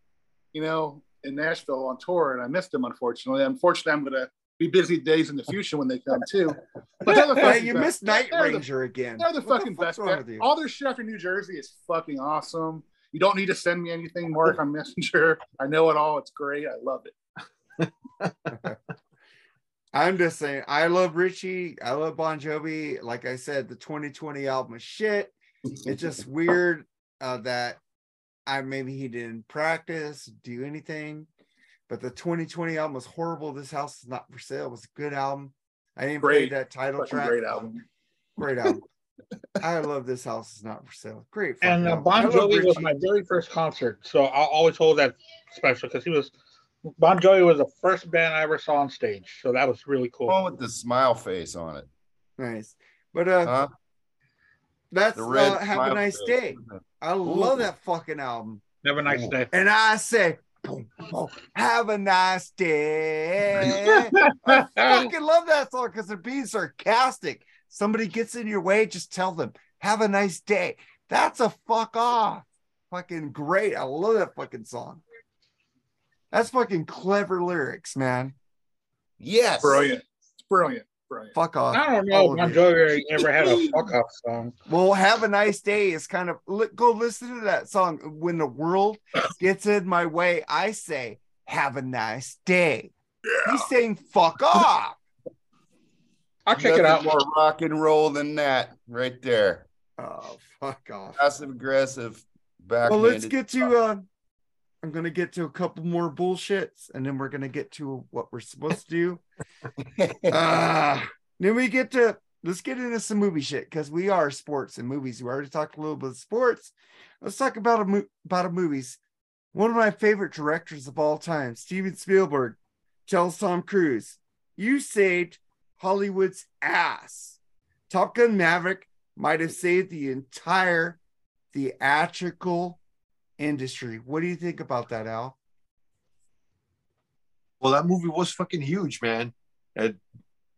you know, in Nashville on tour, and I missed them. Unfortunately, unfortunately, I'm gonna be busy days in the future when they come too. But they're the Hey, you best. missed Night They're the- Ranger again. They're the What fucking fuck's best. wrong band. All their shit after New Jersey is fucking awesome. You don't need to send me anything, Mark, on Messenger. I know it all. It's great. I love it. [LAUGHS] I'm just saying, I love Richie. I love Bon Jovi. Like I said, the 2020 album is shit. It's just [LAUGHS] weird uh, that I maybe he didn't practice, do anything. But the 2020 album was horrible. This house is not for sale. It was a good album. I didn't play that title Fucking track. great album. Great album. [LAUGHS] I love this house is not for sale. Great. And uh. Bon Jovi was my very first concert, so I'll always hold that special because he was Bon Jovi was the first band I ever saw on stage, so that was really cool. One with the smile face on it. nice. But uh, Huh? that's The uh, have a nice face. day. I love that fucking album. Have a nice Ooh. day. And I say, boom, boom, have a nice day. [LAUGHS] I fucking love that song because they're being sarcastic. Somebody gets in your way, just tell them, have a nice day. That's a fuck off. Fucking great. I love that fucking song. That's fucking clever lyrics, man. Yes. Brilliant. It's brilliant. Brilliant. Fuck off. I don't know if Bon you. Jovi ever had a [LAUGHS] fuck off song. Well, have a nice day is kind of go listen to that song. When the world gets in my way, I say, have a nice day. He's saying, fuck off. [LAUGHS] I'll check it out. More rock and roll than that, right there. Oh, fuck off. Passive aggressive. Back. Well, let's get to, uh, I'm going to get to a couple more bullshits and then we're going to get to what we're supposed to do. [LAUGHS] Ah, then we get to, let's get into some movie shit because we are sports and movies. We already talked a little bit of sports. Let's talk about a, mo- about a movies. One of my favorite directors of all time, Steven Spielberg, tells Tom Cruise, "You saved Hollywood's ass. Top Gun Maverick might have saved the entire theatrical industry." What do you think about that, Al? Well, that movie was fucking huge, man. It,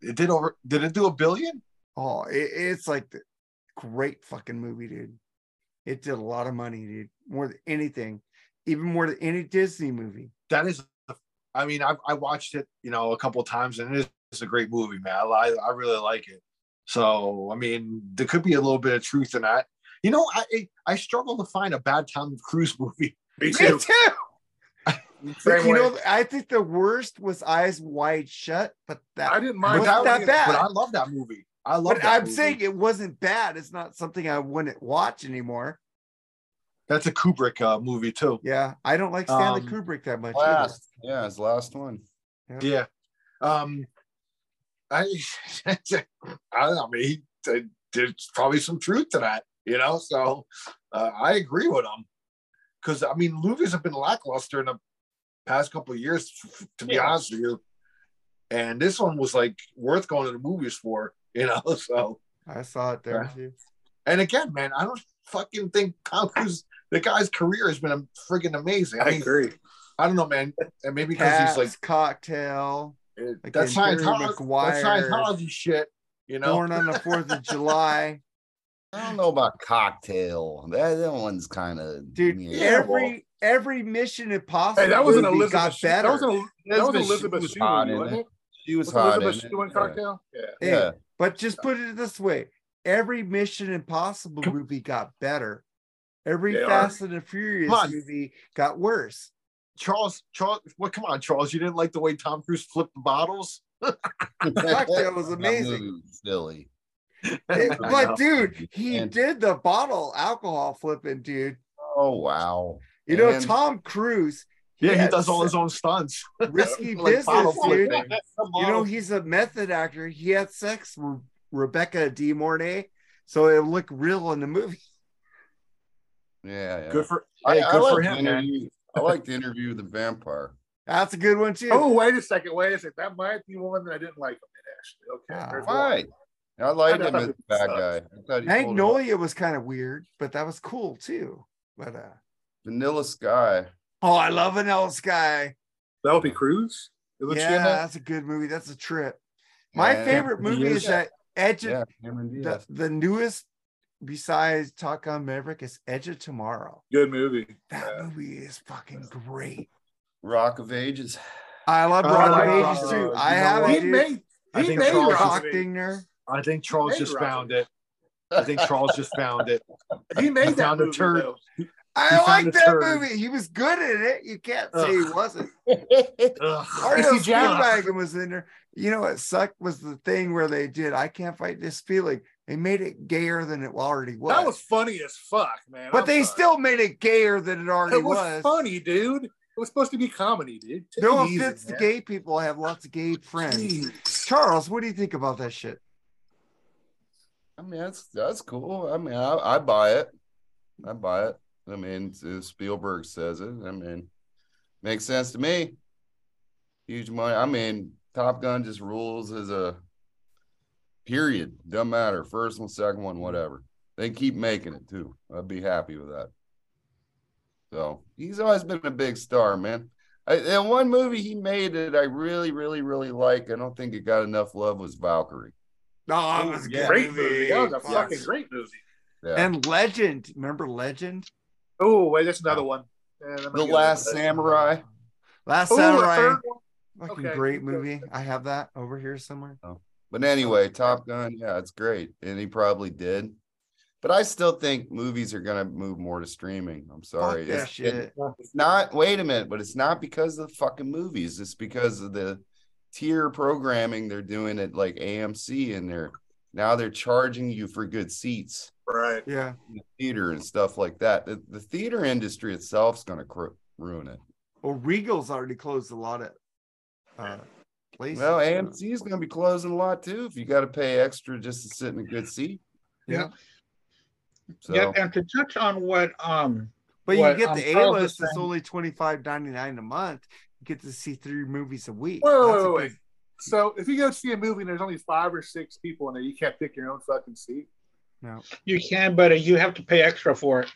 it did over. Did it do a billion? Oh, it, it's like the great fucking movie, dude. It did a lot of money, dude. More than anything, even more than any Disney movie. That is. I mean, I I watched it, you know, a couple of times, and it is a great movie, man. I I really like it. So, I mean, there could be a little bit of truth in that. You know, I I struggle to find a bad Tom Cruise movie. [LAUGHS] Me Me too. too. [LAUGHS] You way. know, I think the worst was Eyes Wide Shut, but that I didn't mind Wasn't that. that bad? But I love that movie. I love. But that I'm movie. saying it wasn't bad. It's not something I wouldn't watch anymore. That's a Kubrick uh, movie too. Yeah, I don't like Stanley Um, Kubrick that much. either. Last, yeah, his last one. Yeah. Um, I, I don't know. I mean, he- there's probably some truth to that, you know. So uh, I agree with him because I mean, movies have been lackluster in the past couple of years, f- f- to be Yeah. honest with you. And this one was like worth going to the movies for, [LAUGHS] you know. So, I saw it there too. and again, man, I don't fucking think Tom Cruise, the guy's career has been a friggin' amazing. I, I mean, agree. I don't know, man, and maybe because Cats, he's like cocktail, like that's Jerry Scientology, that's Scientology shit, you know. born on the Fourth of [LAUGHS] July. I don't know about cocktail. That, that one's kind of Dude, Yeah, every every Mission Impossible Hey, that was an movie Elizabeth. got Shue- better. That was an that was Elizabeth Elizabeth Shue was hot movie, in it. it? she was Was hot. Elizabeth in Shue in it. Cocktail? Yeah. Hey, Yeah. But just put it this way: every Mission Impossible movie got better. Every They are. Fast and the Furious movie got worse. Charles, Charles, well, come on, Charles, you didn't like the way Tom Cruise flipped the bottles? [LAUGHS] Cocktail was [LAUGHS] That amazing. movie was silly. It- [LAUGHS] but dude, he And- did the bottle alcohol flipping, dude. Oh wow. You know, Tom Cruise. yeah, he does all his own stunts. [LAUGHS] risky [LAUGHS] Like business, dude. You know, he's a method actor. He had sex with Rebecca De Mornay, so it looked real in the movie. Yeah, yeah. good for, I, hey, I good like for the him, man. interview. I like the interview with the vampire. That's a good one too. Oh, wait a second. Wait a second. That might be one that I didn't like him in, actually. Okay. Ah, there's one. Why? I liked I him thought as a bad sucked. guy. I thought he pulled it off. Magnolia was kind of weird, but that was cool too. But uh Vanilla Sky. oh, I love Vanilla Sky. Penelope Cruz? Was she in Yeah, that? that's a good movie. That's a trip. My Yeah. favorite movie is that Edge of Yeah, the, the newest besides Top Gun Maverick is Edge of Tomorrow. Good movie. That Yeah. movie is fucking great. Rock of Ages. I love Rock like of Ages too. Ages. I have what? He made, he made Rock of Ages. Cockdinger. I think Charles Made just Rock of found it. I think Charles just found it. [LAUGHS] He made that found a movie, turd. though. I like that turd. movie. He was good in it. You can't say he wasn't. [LAUGHS] Ugh. Arnold Chrissy Jones. Speedwagon was in there. You know what sucked was the thing where they did I can't fight this feeling. They made it gayer than it already was. That was funny as fuck, man. but I'm they sorry. still made it gayer than it already It was, was. funny, dude. It was supposed to be comedy, dude. Take No it easy, offense to gay people. I have lots of gay friends. Jeez. Charles, what do you think about that shit? I mean, that's that's cool. I mean, I, I buy it. I buy it. I mean, uh, Spielberg says it. I mean, makes sense to me. Huge money. I mean, Top Gun just rules as a period. Doesn't matter. First one, second one, whatever. They keep making it too. I'd be happy with that. So he's always been a big star, man. I, and one movie he made that I really, really, really like. I don't think it got enough love was Valkyrie. No, that was a yeah. Great movie. That was a Fuck. fucking great movie. Yeah. And Legend. Remember Legend? Oh, wait, that's another one. Yeah, the Last another- Samurai. Last Oh, a Samurai. Fucking Okay. great movie. I have that over here somewhere. Oh. But anyway, Top Gun, yeah, it's great. And he probably did. But I still think movies are gonna move more to streaming. I'm sorry. Fuck It's, shit. it- it's not wait a minute, but it's not because of the fucking movies. It's because of the tier programming they're doing at like AMC and they're now they're charging you for good seats Right. Yeah. in the theater and stuff like that. The, the theater industry itself is gonna cr- ruin it. Well, Regal's already closed a lot of uh, places. Well, AMC is gonna be closing a lot too if you got to pay extra just to sit in a good seat. Yeah. So Yeah, and to touch on what um But what, you get um, the A list. it's saying- only twenty five ninety nine a month. You get to see three movies a week. Wait, wait, a wait, wait. So if you go see a movie and there's only five or six people in there, you can't pick your own fucking seat. No. you can, but uh, you have to pay extra for it.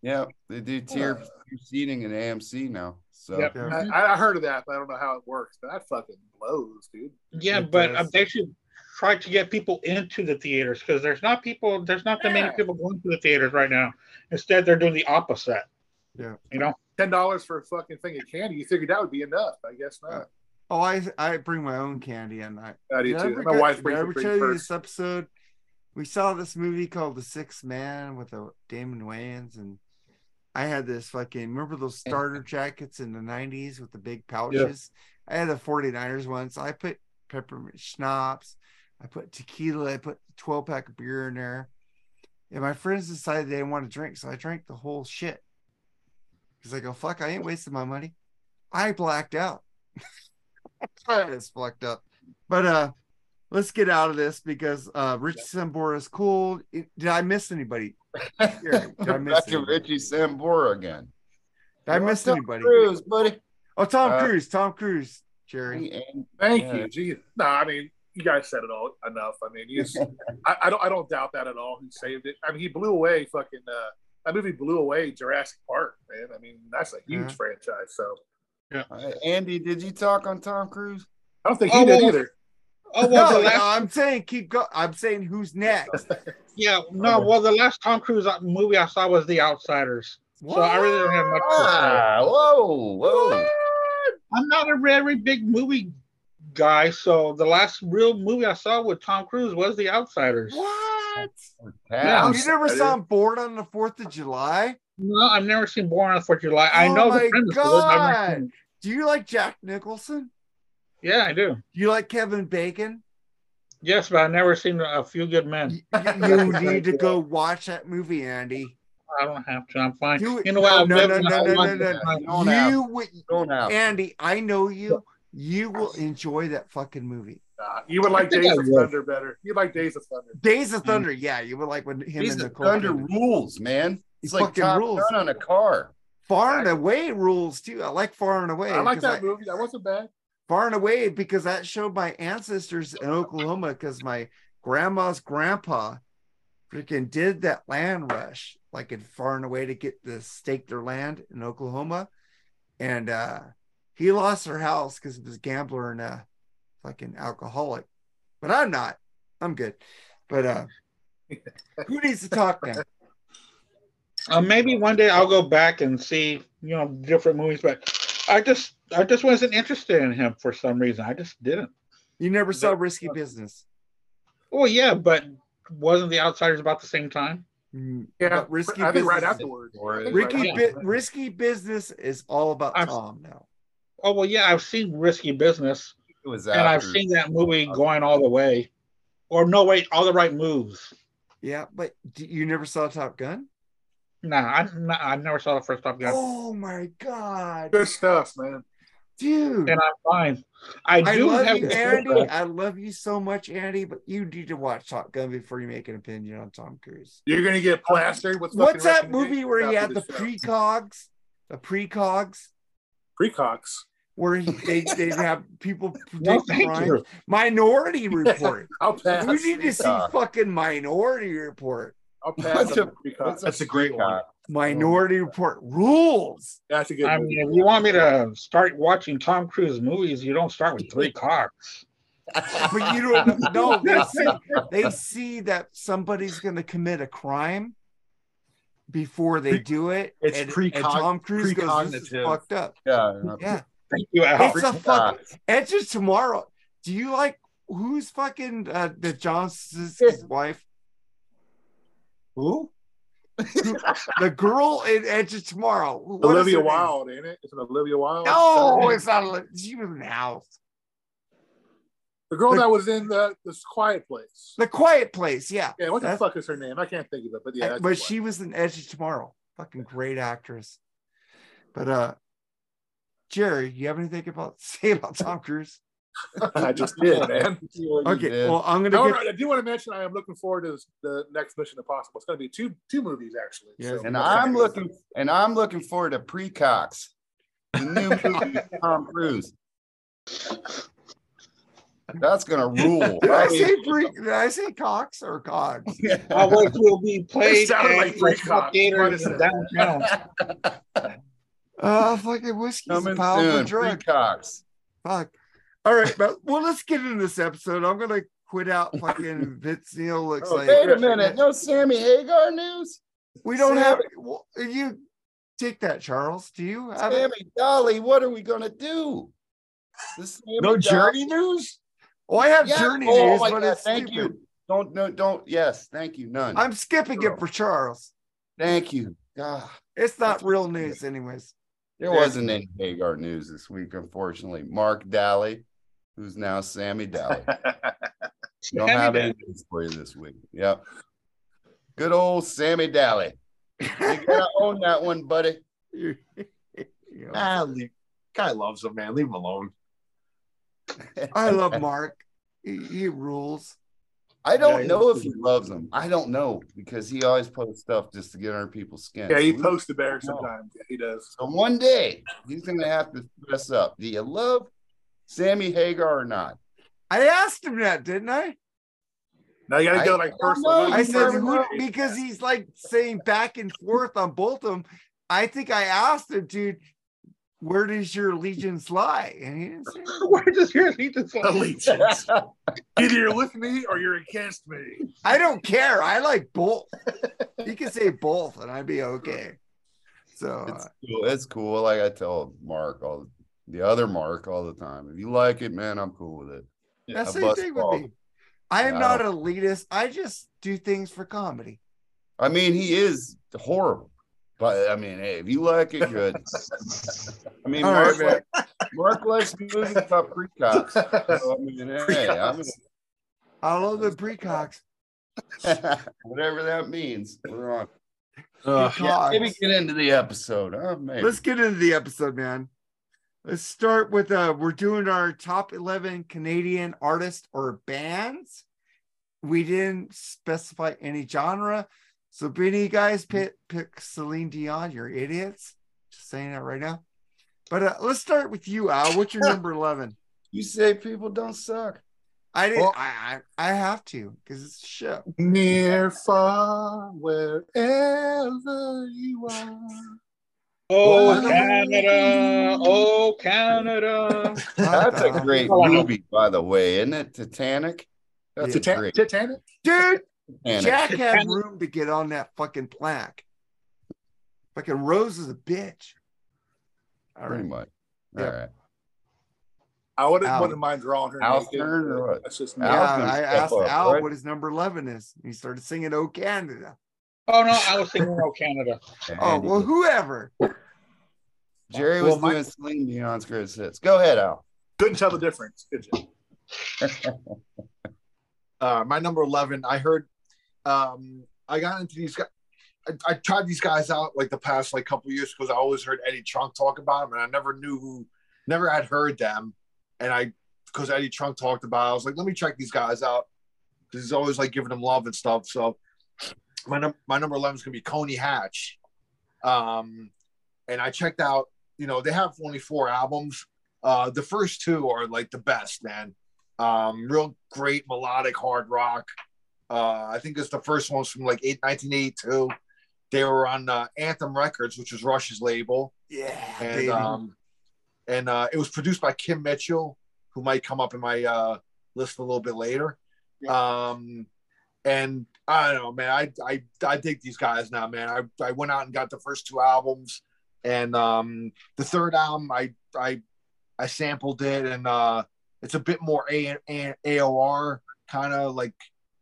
Yeah, they do tier tier seating in AMC now. So Yep. Yeah. I, I heard of that, but I don't know how it works. But that fucking blows, dude. Yeah, It but does. they should try to get people into the theaters because there's not people, there's not that many people going to the theaters right now. Instead, they're doing the opposite. Yeah. You know, Ten dollars for a fucking thing of candy. You figured that would be enough? I guess not. Uh, oh, I I bring my own candy and I I do too. My wife did I brings ever tell you this episode? We saw this movie called The Sixth Man with a Damon Wayans, and I had this fucking remember those starter jackets in the '90s with the big pouches. I had the 49ers ones. I put peppermint schnapps, I put tequila, I put 12 pack of beer in there, And my friends decided they didn't want to drink, so I drank the whole shit. Because I go, fuck, I ain't wasting my money. I blacked out. [LAUGHS] it's fucked up. But uh let's get out of this because uh Richie Sambora is cool. Did I miss anybody? Here, did I miss Back to? Richie Sambora again. Did I miss Tom anybody? Cruise, buddy. Oh, Tom Uh, Cruise. Tom Cruise, Jerry. Thank Yeah. you. Gee, no, I mean, you guys said it all enough. I mean, he's, [LAUGHS] I, I don't, I don't doubt that at all. He saved it. I mean, he blew away fucking. Uh, that movie blew away Jurassic Park, man. I mean, that's a huge Yeah. franchise. So Uh, Andy, did you talk on Tom Cruise? I don't think he Oh, did well, either. Oh well, No, the no, I'm saying keep going. I'm saying who's next. [LAUGHS] yeah no well the last Tom Cruise movie I saw was The Outsiders. So I really don't have much to. Ah, whoa, whoa. I'm not a very big movie guy, so the last real movie I saw with Tom Cruise was The Outsiders. What? Yeah. Oh, you never saw him bored on the Fourth of July? No, I've never seen Born on the Fourth of July. I Oh know my the premise. of it, I've never God. seen. Do you like Jack Nicholson? Yeah, I do. Do you like Kevin Bacon? Yes, but I've never seen A Few Good Men. You, you need to go watch that movie, Andy. I don't have to. I'm fine. Do it. You know what? No, I'll no, no, no, no, no, You don't have. You would, Don't have. Andy. I know you. You will enjoy that fucking movie. Uh, you would like Days I of would. Thunder better. You like Days of Thunder. Days of Thunder. Yeah, you would like when him He's and the Nicole. Thunder Kidman. rules, man. He's like fucking Top rules. Gun on a car. Far and away rules too. I like Far and Away. I like 'cause that movie. That wasn't bad. far and away because that showed my ancestors in Oklahoma because my grandma's grandpa freaking did that land rush like in far and away to get to stake their land in Oklahoma. And uh he lost their house because he was a gambler and a fucking alcoholic. But I'm not. I'm good. But uh who [LAUGHS] needs to talk now? Uh, maybe one day I'll go back and see, you know, different movies. But I just, I just wasn't interested in him for some reason. I just didn't. You never saw Risky Business. Oh yeah, but wasn't The Outsiders about the same time? Mm, Yeah, but Risky I think right afterwards. Or- I think Ricky, right Yeah. Bi- risky business is all about I've- Tom now. Oh well, yeah, I've seen Risky Business, It was uh, and I've seen that movie going all the way, or no, wait, all the right moves. Yeah, but you never saw Top Gun? Nah, I, nah, I never saw the first Top Gun, Oh my god, Good stuff, man. dude! and I'm fine. I I do love have you, Andy. I love you so much, Andy. But you need to watch Top Gun before you make an opinion on Tom Cruise. You're gonna get uh, plastered with. What's that movie where he had recommendations the show. precogs? The precogs, precogs? Where he, they [LAUGHS] they have people No, predict thank crime. you. Minority [LAUGHS] Report. I'll pass. you need to see Precogs. fucking Minority Report. I'll What's pass a- on the precogs. What's That's a great one. Minority Report rules. That's a good I movie. mean, if you want me to start watching Tom Cruise movies, you don't start with three cocks. but you don't [LAUGHS] know they see, they see that somebody's going to commit a crime before they Pre- do it it's and, precog- and tom cruise goes this is fucked up Yeah. yeah Thank you, Al. it's a fuck edge of tomorrow do you like who's fucking uh, the johnson's wife Who? [LAUGHS] the girl in edge of tomorrow What is Olivia her name? Wilde, ain't it? It's an Olivia Wilde. no it's not Oli- she was in the house the girl the- that was in the this quiet place. the quiet place yeah Yeah, what the fuck is her name? I can't think of it, but yeah. that's but she was in Edge of Tomorrow. Fucking great actress. But uh Jerry, you have anything about [LAUGHS] say about Tom Cruise? [LAUGHS] I just did, man. [LAUGHS] Okay, did. well I'm gonna No, get no, I do want to mention I am looking forward to the next Mission Impossible. It's going to be two two movies actually. Yes. So- And I'm looking and I'm looking forward to Precox. The new movie with Tom Cruise. That's gonna rule. did I say pre did I say Cox or Cogs? Which will be played sounded at like the three Smoke cocks. Theater Might in have said downtown. Uh fucking whiskey's a Coming powerful soon. drug. Precox. Fuck. All right, but well let's get into this episode. I'm gonna quit out fucking [LAUGHS] Vince Neil looks Oh, like Wait a minute. No Sammy Hagar news? we don't Sam- have well, you take that, Charles. Do you have it? Sammy Dolly, what are we gonna do? The Sammy No Dolly- Journey news? Oh, I have Yeah. Journey oh, news, but God, it's thank stupid. you. Don't no don't yes, thank you. None. I'm skipping it for Charles. thank you. God. It's not real news, anyways. There wasn't any Hagar news this week, unfortunately. Mark Daly, who's now Sammy Daly. [LAUGHS] Don't have any news for you this week. Yep. Good old Sammy Daly. You gotta [LAUGHS] own that one, buddy. You [LAUGHS] know, Ah, leave, guy loves him, man. Leave him alone. I love Mark. He, he rules. I don't Yeah, know if he loves them. I don't know because he always posts stuff just to get under people's skin. Yeah, he So posts the bear sometimes. Yeah, he does. So one day he's gonna have to dress up. Do you love Sammy Hagar or not? I asked him that, didn't I? Now you got to go like don't personal. know. I said who, because he's like saying back and forth on both of them. I think I asked him, dude, where does your allegiance lie? And he didn't say. [LAUGHS] Where does your allegiance lie? allegiance. [LAUGHS] Either you're with me or you're against me. I don't care. I like both. [LAUGHS] you can say both, and I'd be okay. So uh, It's cool. It's cool. Like I tell Mark all the other Mark all the time. If you like it, man, I'm cool with it. that's I the same thing balls. with me. I am Yeah, I not don't- elitist. I just do things for comedy. I mean, he is horrible, but I mean, hey, if you like it, good. [LAUGHS] I mean, All Mark, right, like, Mark likes movies about precogs. So, I [LAUGHS] mean, hey, I'm, I love the precocks. [LAUGHS] whatever that means. We're on. Uh, Yeah, maybe get into the episode. Huh? Let's get into the episode, man. Let's start with uh we're doing our top 11 Canadian artists or bands. We didn't specify any genre. So if any guys pick pick Celine Dion, you're idiots. Just saying that right now. But uh, let's start with you, Al. What's your [LAUGHS] number 11? You say people don't suck. I didn't Well- I, I I have to because it's a show. Near, far, wherever you are. Oh, Canada. Oh, Canada. That's a great Oh, I know. movie, by the way, isn't it? Titanic. That's a Titan- great Titanic? dude. Titanic. Jack had room to get on that fucking plaque. Fucking Rose is a bitch. All Pretty right. much. Yep. All right. I wouldn't, Al. wouldn't mind drawing her. Al's naked. turn or what? That's just me. Al? Yeah, I asked up, Al right? what his number 11 is. He started singing Oh Canada. Oh, no, I was thinking Oh, Canada. Oh, well, whoever. Jerry was Well, my- doing Celine Dion's greatest hits. Go ahead, Al. Couldn't tell the difference, could you? [LAUGHS] uh, my number 11 i heard um i got into these guys I, I tried these guys out like the past like couple years because i always heard eddie trunk talk about them and i never knew who never had heard them. And i because eddie trunk talked about it, i was like let me check these guys out. Because he's always like giving them love and stuff so my, num- my number 11 is to be coney hatch. Um and i checked out you know they have only four albums. Uh the first two are like the best man. Um, real great melodic hard rock. Uh, I think it's the first one's from like eight, 1982. They were on uh, Anthem Records, which was Rush's label, Yeah, and baby. um, and uh, it was produced by Kim Mitchell, who might come up in my uh, list a little bit later. Um, and I don't know, man. I I I dig these guys now, man. I I went out and got the first two albums, and um, the third album I I I sampled it, and uh, it's a bit more A, A, AOR kind of like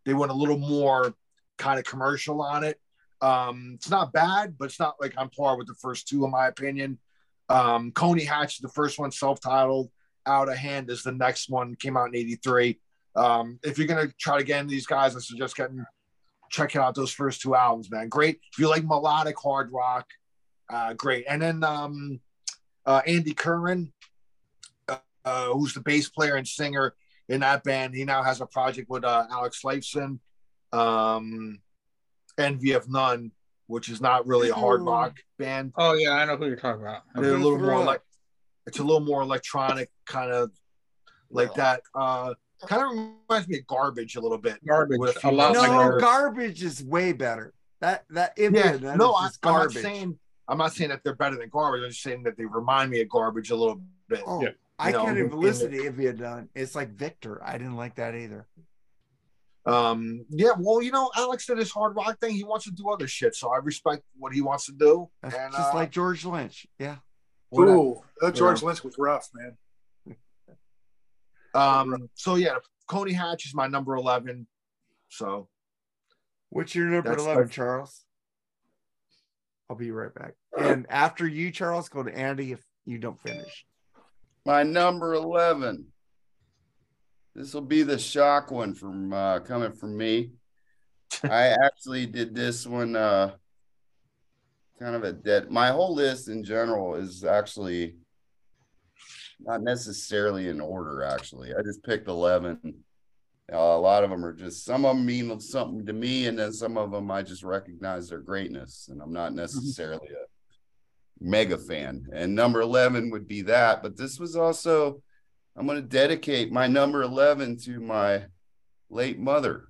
they went a little more kind of commercial on it. Um, it's not bad, but it's not like on par with the first two, in my opinion. Um, Coney Hatch the first one, self-titled. Out of Hand is the next one, came out in '83. Um, if you're gonna try to get into these guys, I suggest getting checking out those first two albums, man. Great. If you like melodic hard rock, uh, great. And then um, uh, Andy Curran, uh, who's the bass player and singer in that band. He now has a project with uh, Alex Lifeson, um, Envy of None, which is not really a hard rock band. Oh, yeah, I know who you're talking about. I'm They're a little more like it's a little more electronic, kind of like that. Uh, kind of reminds me of Garbage a little bit. Garbage. With a A few lot no, like like garbage. garbage is way better. That that Yeah, that no, is I, just I'm not saying I'm not saying that they're better than Garbage. I'm just saying that they remind me of Garbage a little bit. oh, Yeah. I can't even listen to Had Done. It's like Victor. I didn't like that either. Um, yeah, well, you know, Alex did his hard rock thing. He wants to do other shit, so I respect what he wants to do. That's And, just uh, like George Lynch. Yeah. Ooh, that George Lynch was rough, man. [LAUGHS] Um, so yeah, Coney Hatch is my number eleven. So What's your number 11, that's- Charles? I'll be right back. [CLEARS THROAT] And after you, Charles, go to Andy if you don't finish. My number 11. This will be the shock one from uh, coming from me. [LAUGHS] I actually did this one uh kind of a dead my whole list in general is actually not necessarily in order actually. I just picked 11. Uh, a lot of them are just some of them mean something to me and then some of them I just recognize their greatness and I'm not necessarily a mega fan. And number 11 would be that, but this was also I'm going to dedicate my number 11 to my late mother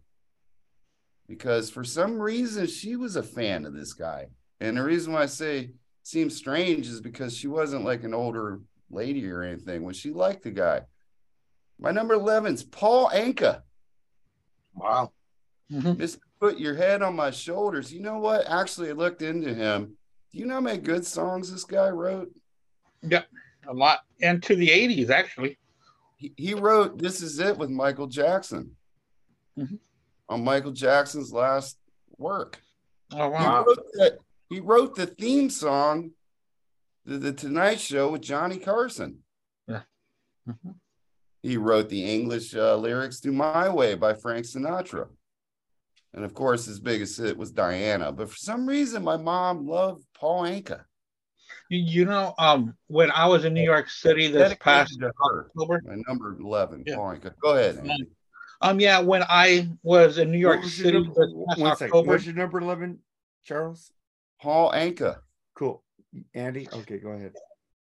because for some reason she was a fan of this guy. And the reason why I say seems strange is because she wasn't like an older lady or anything when she liked the guy. My number 11 is Paul Anka. Wow. Mhm. Just put your head on my shoulders. You know what? Actually, I looked into him. Do you know how many good songs this guy wrote? Yeah, a lot into the 80s, actually. He, he wrote This Is It with Michael Jackson Mhm. on Michael Jackson's last work. Oh, He wow. wrote, that, he wrote the theme song to the Tonight Show with Johnny Carson. Mhm. He wrote the English uh, lyrics to My Way by Frank Sinatra. And of course, his biggest hit was Diana. But for some reason, my mom loved Paul Anka. You, you know, um, when I was in New York City this Dedicated past to. October, My number 11, Yeah. Paul Anka. Go ahead. Andy. um, yeah, when I was in New York City number- this past. October, What's your number 11, Charles? Paul Anka. Cool. Andy? Okay, go ahead.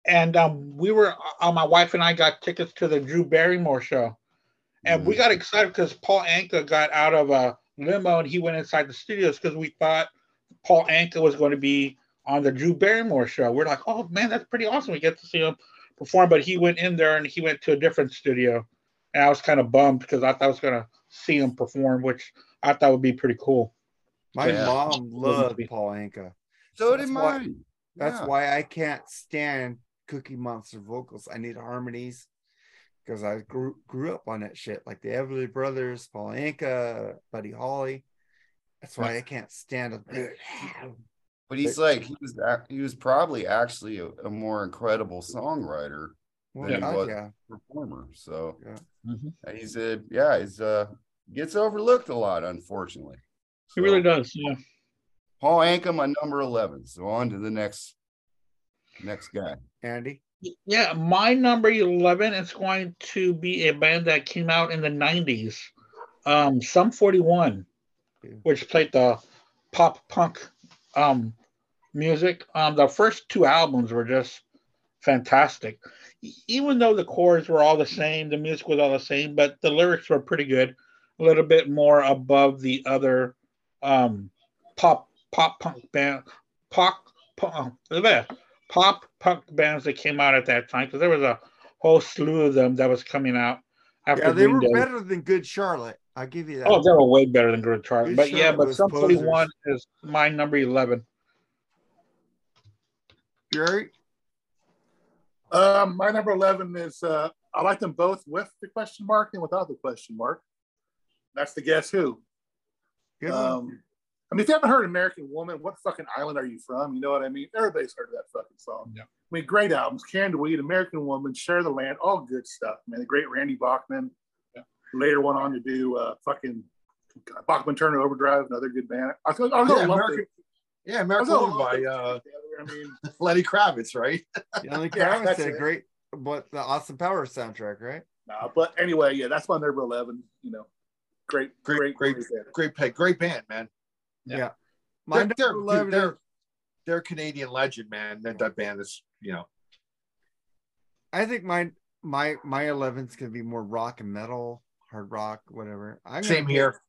and um, we were, uh, my wife and I got tickets to the Drew Barrymore show, and we got excited because Paul Anka got out of a limo and he went inside the studios because we thought Paul Anka was going to be on the Drew Barrymore show. We're like, oh man, that's pretty awesome. We get to see him perform, but he went in there and he went to a different studio, and I was kind of bummed because I thought I was going to see him perform, which I thought would be pretty cool. My Yeah. mom loved Paul Anka. So That's did why- mine. That's Yeah. why I can't stand Cookie Monster vocals. I need harmonies because I grew grew up on that shit, like the Everly Brothers, Paul Anka, Buddy Holly. That's why I can't stand it. But he's like he was he was probably actually a, a more incredible songwriter Well, Yeah. God, What? yeah. performer. So Yeah. and he's a yeah he's uh gets overlooked a lot unfortunately. He really does. Yeah. Paul Anka, my number eleven. So on to the next next guy. Andy. Yeah, my number 11 is going to be a band that came out in the 90s. Um, Sum 41, Yeah. which played the pop punk um, music. Um, the first two albums were just fantastic. Even though the chords were all the same, the music was all the same, but the lyrics were pretty good. A little bit more above the other um, pop pop punk band, pop pop, pop punk bands that came out at that time because there was a whole slew of them that was coming out after Yeah, they Green were Day. better than Good Charlotte. I'll give you that. Oh, they were way better than Good Charlotte. Good But yeah, but posers. 41 is my number 11. Jerry. Um, my number 11 is uh, I like them both with the question mark and without the question mark. That's the Guess Who. Good one. Um, I mean, if you haven't heard American Woman, what fucking island are you from? You know what I mean? Everybody's heard of that fucking song. Yeah. I mean, great albums. Canned Wheat, American Woman, Share the Land, all good stuff, man. The great Randy Bachman. Yeah. Later went on to do uh, fucking Bachman Turner Overdrive, another good band. I was, I was Yeah, American, yeah, American Woman by uh. I mean, [LAUGHS] Lenny Kravitz, right? [LAUGHS] The only yeah, Kravitz that's did a great, but the Austin Powers soundtrack, right? nah, but anyway, yeah, that's my number 11. You know, great, Great, great, great, great band. great band, man. Yeah. My They're, they're, number 11 dude, they're, they're a Canadian legend, man. That, that band is, you know, I think my my my 11's gonna be more rock and metal, hard rock, whatever. I'm same pick- here.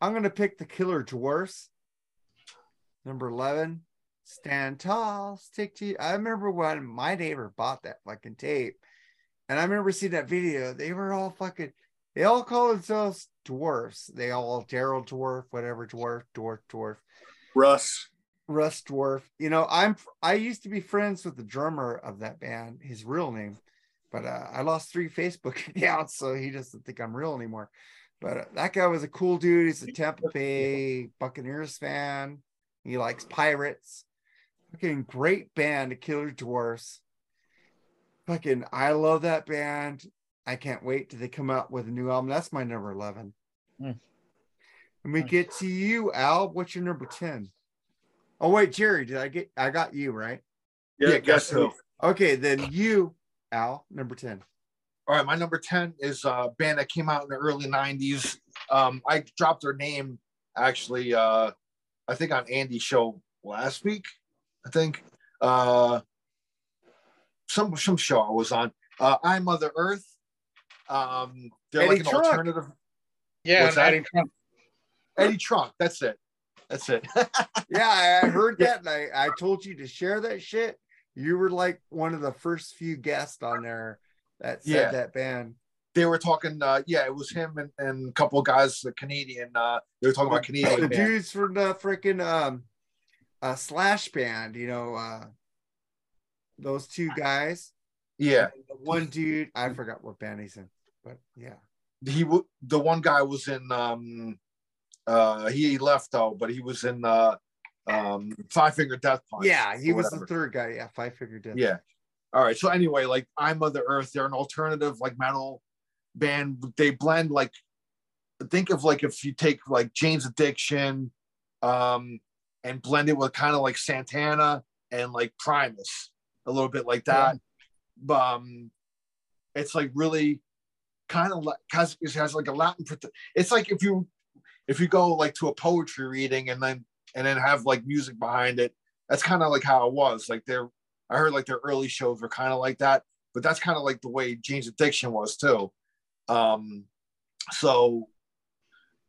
I'm gonna pick the Killer Dwarfs. Number 11. Stand tall, stick to you. I remember when my neighbor bought that fucking tape, and I remember seeing that video. They were all fucking. They all call themselves dwarfs. They all Daryl dwarf, whatever dwarf, dwarf, dwarf. Russ. Russ Dwarf. You know, I'm I used to be friends with the drummer of that band, his real name, but uh, I lost three Facebook [LAUGHS] accounts, so he doesn't think I'm real anymore. But uh, that guy was a cool dude. He's a Tampa Bay Buccaneers fan. He likes pirates. Fucking great band, Killer Dwarfs. Fucking, I love that band. I can't wait till they come out with a new album. That's my number 11. Hmm. Let me get to you, Al. What's your number 10? Oh, wait, Jerry, did I get I got you, right? Yeah, Yeah, guess so. so. Okay, then you, Al, number 10. All right, my number 10 is a band that came out in the early 90s. Um, I dropped their name actually, uh, I think on Andy's show last week. I think. Uh, some some show I was on. Uh, I Mother Earth. Um, they're like an Trunk. alternative. Yeah? Eddie Trump. Eddie Trunk. That's it. That's it. [LAUGHS] Yeah, I heard that and I, I told you to share that shit. You were like one of the first few guests on there that said Yeah. that band. they were talking. Uh, yeah, it was him and, and a couple of guys, the Canadian. Uh, they were talking about the Canadian. band. dudes from the freaking um uh slash band, you know, uh those two guys. Yeah, one dude, I forgot what band he's in, but yeah. he w- the one guy was in um uh he left though but he was in uh um five finger death punch Yeah, he or was the third guy. Yeah, five Finger death. yeah all right so anyway like i'm mother earth they're an alternative like metal band they blend like think of like if you take like jane's addiction um and blend it with kind of like santana and like primus a little bit like that um it's like really kind of like has it has like a Latin. It's like if you if you go like to a poetry reading and then and then have like music behind it. That's kind of like how it was. Like their I heard like their early shows were kind of like that, but that's kind of like the way Jane's Addiction was too. Um, so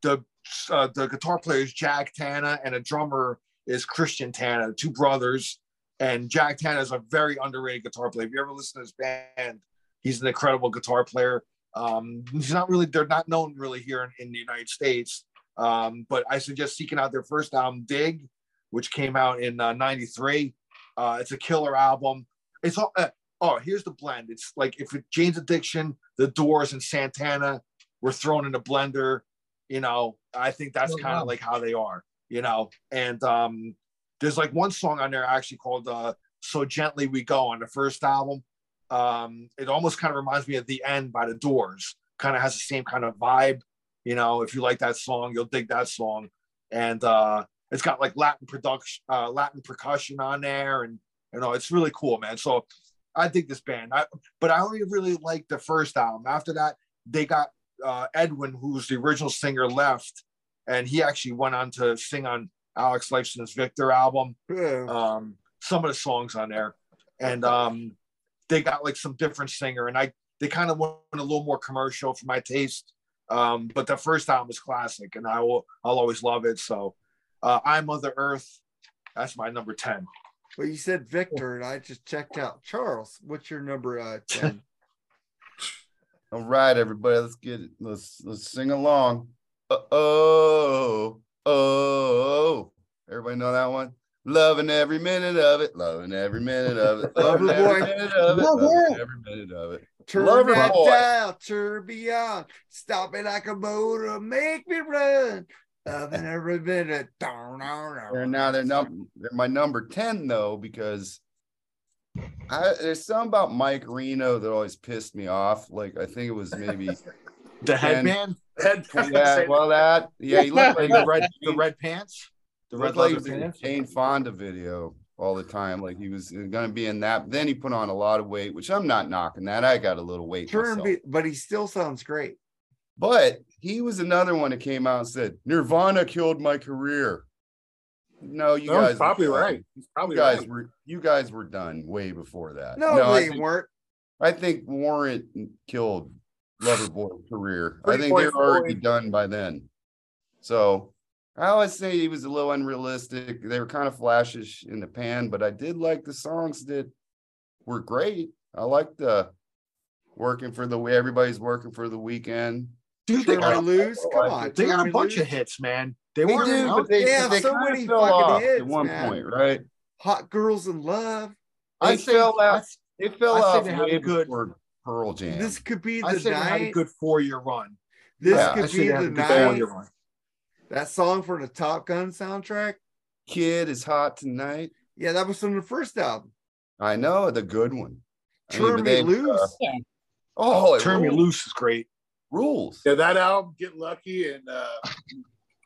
the uh, the guitar player is Jack Tanna and a drummer is Christian Tanna, two brothers. And Jack Tanna is a very underrated guitar player. If you ever listen to his band, he's an incredible guitar player. Um, he's not really, they're not known really here in, in the United States. Um, but I suggest seeking out their first album, Dig, which came out in uh, 93. Uh, it's a killer album. It's all, uh, oh, here's the blend. It's like if it, Jane's Addiction, The Doors, and Santana were thrown in a blender, you know, I think that's Oh, kind of like how they are, you know. And um, there's like one song on there actually called uh, So Gently We Go on the first album. Um, it almost kind of reminds me of The End by The Doors, kind of has the same kind of vibe. You know, if you like that song, you'll dig that song. And uh, it's got like Latin production, uh, Latin percussion on there, and you know, it's really cool, man. So I dig this band. I, but I only really like the first album. After that, they got uh, Edwin, who's the original singer, left, and he actually went on to sing on Alex Lifeson's Victor album. Yeah. Um, some of the songs on there, and um, they got like some different singer, and I they kind of went a little more commercial for my taste. Um, but the first album was classic, and I will I'll always love it. So, uh, I'm Mother Earth. That's my number ten. Well, you said Victor, and I just checked out. Charles, what's your number uh 10? [LAUGHS] All right, everybody, let's get it. Let's let's sing along. Oh, oh, everybody know that one? Loving every minute of it, loving every minute of it, loving every boy. minute of it, loving every minute of it. Turn Lover that boy. dial, turn beyond. Stop it like a motor, make me run. Loving [LAUGHS] every minute. They're now they're num they're my number 10 though, because I there's something about Mike Reno that always pissed me off. Like I think it was maybe [LAUGHS] The headband, Head, [LAUGHS] yeah, well that yeah, he looked like the red, the red pants, the red like was in pants. Jane Fonda video all the time. Like he was gonna be in that. Then he put on a lot of weight, which I'm not knocking that. I got a little weight. Myself. be, but he still sounds great. But he was another one that came out and said, Nirvana killed my career. No, you No, guys probably were right. He's probably You guys right. were you guys were done way before that. No, I they think, weren't. I think Warrant killed Loverboy's career. I think they were already done by then. So I always say he was a little unrealistic. They were kind of flashish in the pan, but I did like the songs that were great. I liked the working for the way everybody's working for the weekend. Dude, they Turn I got, lose. Come on. they got a bunch Loose. of hits, man. They They weren't do, out but they, They have they so many fell fucking off hits, at one man. point, right? Hot Girls in Love. They I fell out. I- They fell I say off they had a good- before Pearl Jam. This could be I the say they had a night. good four-year run. This Yeah, could be the night. That song for the Top Gun soundtrack. Kid is hot tonight. Yeah, that was from the first album. I know the good one. I mean, Turn but Me they- uh, Loose. Oh, Turn Me. Loose is great. Rules. Yeah, that album, Get Lucky, and uh,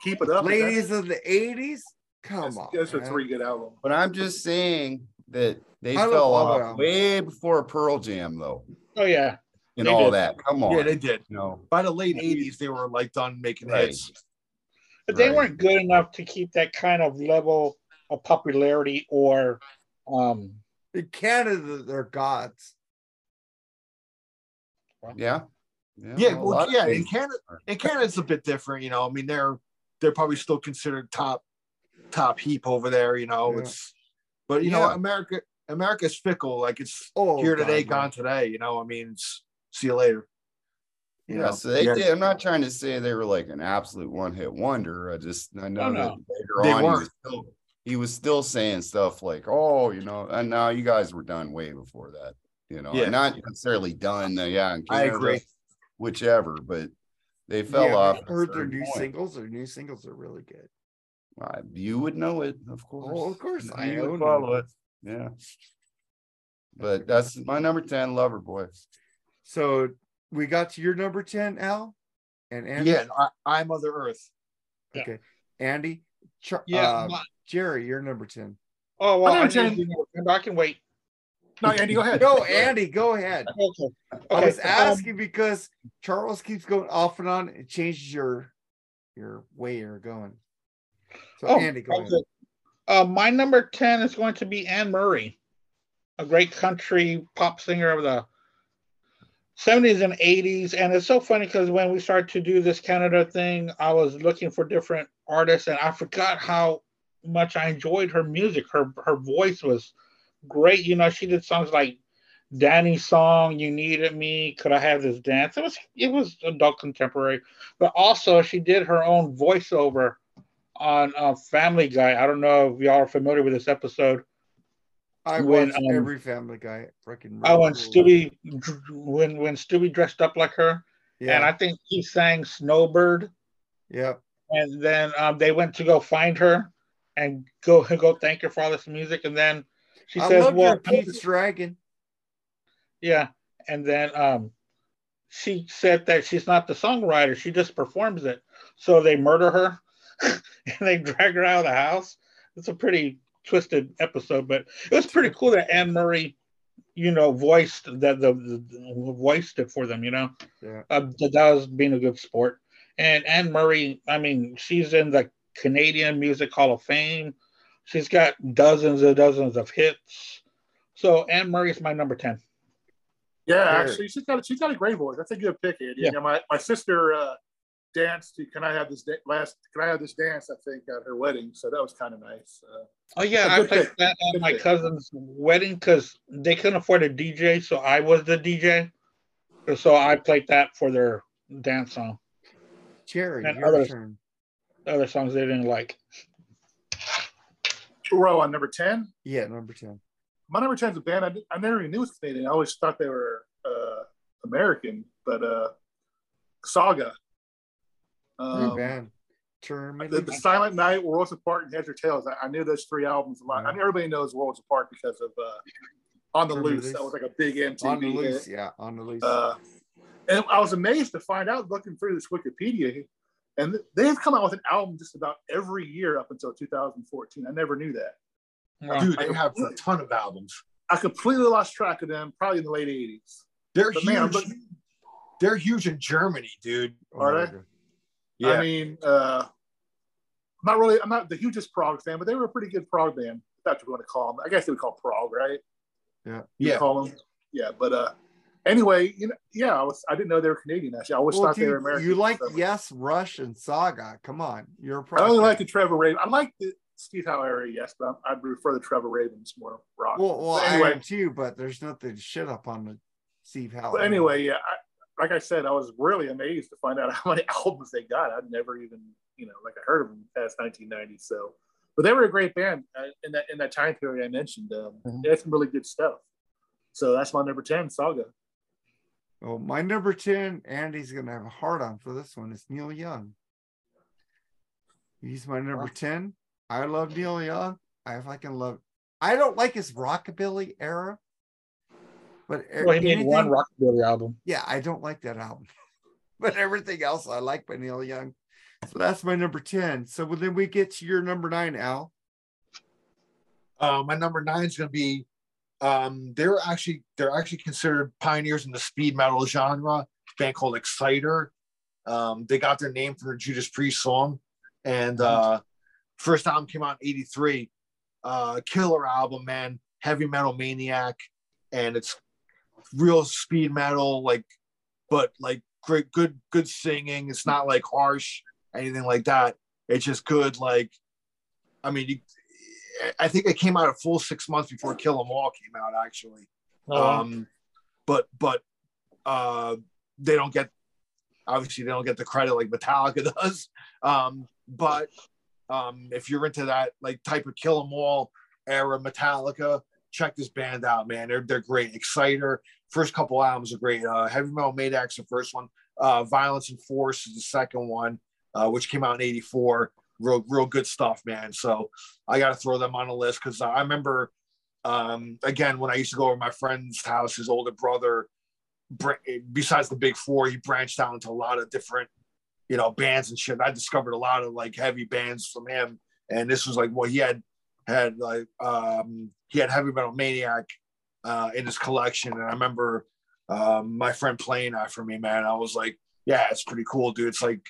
keep it up. Ladies of the '80s. Come that's, on, that's a three good album. But I'm just saying that they I fell off way before Pearl Jam, though, Oh yeah. and They all did. that. Come on, Yeah, they did. you know, By the late '80s, they were like done making Right. hits. But they Right. weren't good enough to keep that kind of level of popularity or um In Canada, they're gods. yeah, Yeah, a well, yeah. In Canada, in Canada, it's a bit different. You know, I mean, they're they're probably still considered top top heap over there. You know, Yeah. it's but you know, America America's fickle. Like it's Oh, here today, God, gone today. You know, I mean, it's, see you later. You Yeah, know, so they yeah. did. I'm not trying to say they were like an absolute one-hit wonder. I just I know Oh, that later They on he was, still, he was still saying stuff like, "Oh, you know," and now you guys were done way before that. You know, Yeah. not necessarily done. Uh, yeah, in I agree. Whichever, but they fell Yeah, off. I've at a heard their new point. singles. Their new singles are really good. Uh, you would know it, of course. Oh, of course, I You would own follow them. it. Yeah. But that's my number 10, Loverboy. So we got to your number ten, Al, and Andy. Yeah, I, I'm Mother Earth. Okay, Andy. Char- yeah. uh, my- Jerry, you're number ten. oh well, I'm I, gonna need to do number- I can wait. No, Andy, go ahead. [LAUGHS] No, Andy. Go ahead. Okay. I Okay, was um, asking because Charles keeps going off and on. It changes your your way you're going. So Oh, Andy, go ahead. Uh, my number 10 is going to be Anne Murray, a great country pop singer of the 70s and 80s. And it's so funny because when we started to do this Canada thing, I was looking for different artists and I forgot how much I enjoyed her music. Her her voice was great. You know, she did songs like Danny's song, You Needed Me, Could I Have This Dance? It was it was adult contemporary, but also she did her own voiceover on uh, Family Guy. I don't know if y'all are familiar with this episode. I when, watch um, every Family Guy. Freaking. Oh, when Stewie when when Stewie dressed up like her, Yeah. and I think he sang Snowbird, yep. and then um, they went to go find her and go [LAUGHS] go thank her for all this music, and then she I says, love "Well, your Pete's Dragon. yeah," and then um, she said that she's not the songwriter; she just performs it. So they murder her [LAUGHS] and they drag her out of the house. It's a pretty twisted episode, but it was pretty cool that Anne Murray, you know, voiced that the, the voiced it for them. You know, Yeah. uh, that that was being a good sport. And Anne Murray, I mean, she's in the Canadian Music Hall of Fame. She's got dozens and dozens of hits. So Anne Murray is my number ten. Yeah, Sure. actually, she's got she's got a great voice. That's a good pick, Andy. Yeah. Yeah. my my sister uh, danced to "Can I Have This da- Last Can I Have This Dance?" I think at her wedding, so that was kind of nice. Uh, Oh yeah, I good played pick. that at Good my pick. cousin's wedding because they couldn't afford a DJ, so I was the DJ. So I played that for their dance song. Jerry, And your others. turn. Other songs they didn't like. Row on number ten. Yeah, number ten. My number ten is a band I, I never even knew was Canadian. I always thought they were uh, American, but uh, Saga. Um, band. The, the Silent Night, Worlds Apart, and Heads or Tails. I, I knew those three albums a lot. I mean, everybody knows Worlds Apart because of uh, On the Loose. Loose. That was like a big MTV. on the hit. loose. Yeah, on the loose. Uh, and I was amazed to find out looking through this Wikipedia, and they've come out with an album just about every year up until 2014. I never knew that. Well, Dude, they have a ton of albums. I completely lost track of them, probably in the late 80s. They're But huge. man, I'm looking- They're huge in Germany, dude. Are my they? Yeah. I mean, uh, I'm not really, I'm not the hugest prog fan, but they were a pretty good prog band. That's what you want to call them. I guess they would call prog, right? Yeah. You yeah. call them. Yeah, but uh, anyway, you know, yeah, I was, I didn't know they were Canadian. Actually, I always Well, thought they were American. you like so- Yes, Rush, and Saga. Come on, you're a I pro. only like the Trevor Rabin. I like the Steve Howe area, yes, but I prefer the Trevor Rabin's more rock. Well, well, But I anyway, am too, but there's nothing to shit up on the Steve Howe. but anyway, yeah, I, like I said, I was really amazed to find out [LAUGHS] how many albums they got. I'd never even, you know, like I heard of them past 1990. So, but they were a great band uh, in that in that time period I mentioned. Um, Mhm. They had some really good stuff. So that's my number 10, Saga. Oh, my number 10, Andy's gonna have a hard on for this one. It's Neil Young. He's my number 10. I love Neil Young. I fucking love I don't like his rockabilly era. But well, he made one rockabilly album. yeah, I don't like that album. [LAUGHS] but everything else I like by Neil Young. So that's my number 10. So then we get to your number nine, Al. Uh, my number nine is going to be. Um, they're actually they're actually considered pioneers in the speed metal genre. Band called Exciter. Um, they got their name from a Judas Priest song, and uh, first album came out in '83. Uh, killer album, man. Heavy metal maniac, and it's real speed metal, like, but like great, good, good singing. It's not like harsh, anything like that. It's just good, like, I mean, you, I think it came out a full six months before Kill 'Em All came out, actually. Oh, Um, but but uh, they don't get obviously they don't get the credit like Metallica [LAUGHS] does. Um, but um, if you're into that like type of Kill 'Em All era Metallica, check this band out, man. They're they're great. Exciter, first couple albums are great. Uh, Heavy Metal Maniac's the first one. Uh, Violence and Force is the second one, uh, which came out in '84. Real real good stuff, man. So I got to throw them on the list because I remember um, again when I used to go over my friend's house, his older brother, besides the big four, he branched out into a lot of different, you know, bands and shit. I discovered a lot of like heavy bands from him, and this was like what he had had like um, he had heavy metal maniac uh, in his collection, and I remember um, my friend playing that for me, man. I was like, yeah, it's pretty cool, dude. It's like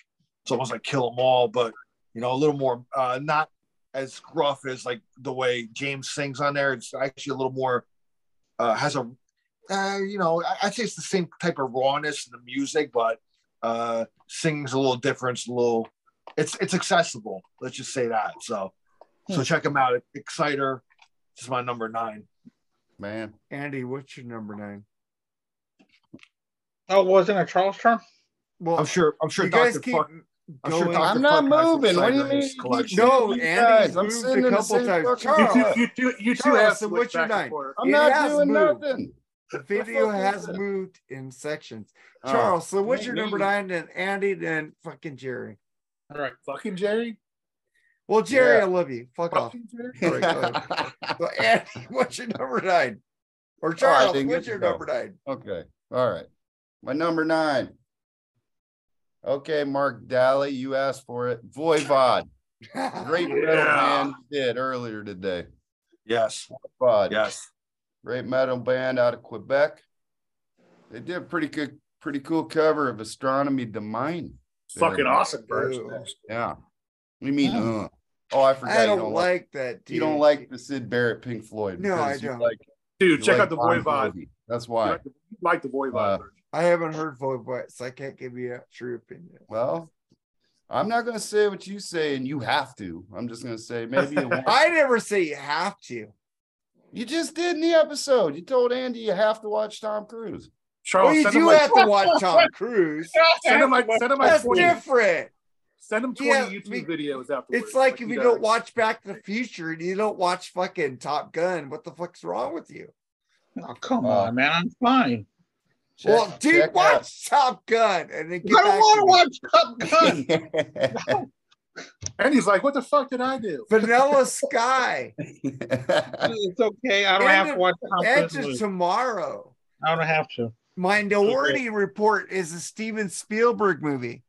it's almost like Kill 'Em All, but you know, a little more uh, not as gruff as like the way James sings on there. It's actually a little more uh, has a uh, you know I, I'd say it's the same type of rawness in the music, but uh, sings a little different. It's a little it's it's accessible. Let's just say that. So so check them out. Exciter. This is my number nine. Man, Andy, what's your number nine? oh, wasn't it Charles' turn? Well, I'm sure. I'm sure you guys Dr. keep Fuck. I'm sure. Dr. I'm not Fuck moving. What do you Exciter in his mean? collection. No, Andy guys, I'm moved sitting a in the couple times. fucking You Charles, two, you two, you two Charles, have so what's your back and nine? forth. I'm It not doing moved. nothing. the video has moved in sections. Oh, Charles, so what's your number nine? And Andy, then fucking Jerry. All right. Fucking Jerry. Well, Jerry, Yeah. I love you. Fuck off. Jerry. All right. [LAUGHS] So, Andy, [LAUGHS] what's your number nine? Or Oh, Charles, didn't what's your go. number nine? Okay. All right. My number nine. Okay, Mark Daly, you asked for it. Voivod. Great [LAUGHS] metal Yeah. band did earlier today. Yes. Voivod. Yes. Great metal band out of Quebec. They did a pretty good, pretty cool cover of Astronomy Domine. Fucking awesome Ew. version. Yeah. We do you mean? Uh? Oh, I forgot. I you don't don't like that. Dude. You don't like the Syd Barrett Pink Floyd. No, I don't. Like, Dude, check like out the Bon Voivod. Jovi. That's You why. like the, you like the Voivod Uh, version. I haven't heard Voivod, so I can't give you a true opinion. Well, I'm not going to say what you say, and you have to. I'm just going to say maybe you [LAUGHS] won't. I never say you have to. You just did in the episode. You told Andy you have to watch Tom Cruise. Charles, Well, you send him do like, have to watch [LAUGHS] Tom Cruise. send him like, send him like That's 20, different. send him 20 Yeah, YouTube be- videos afterwards. It's like if you does. don't watch Back to the Future and you don't watch fucking Top Gun, what the fuck's wrong with you? Oh, come Uh, on, man. I'm fine. Check- well, dude, check watch Top Gun and then I don't want to to watch Top Gun. [LAUGHS] And he's like, what the fuck did I do? Vanilla [LAUGHS] Sky. [LAUGHS] it's okay. I don't have to watch Tom Edge Cruise. of. Tomorrow. I don't have to. Minority Report is a Steven Spielberg movie.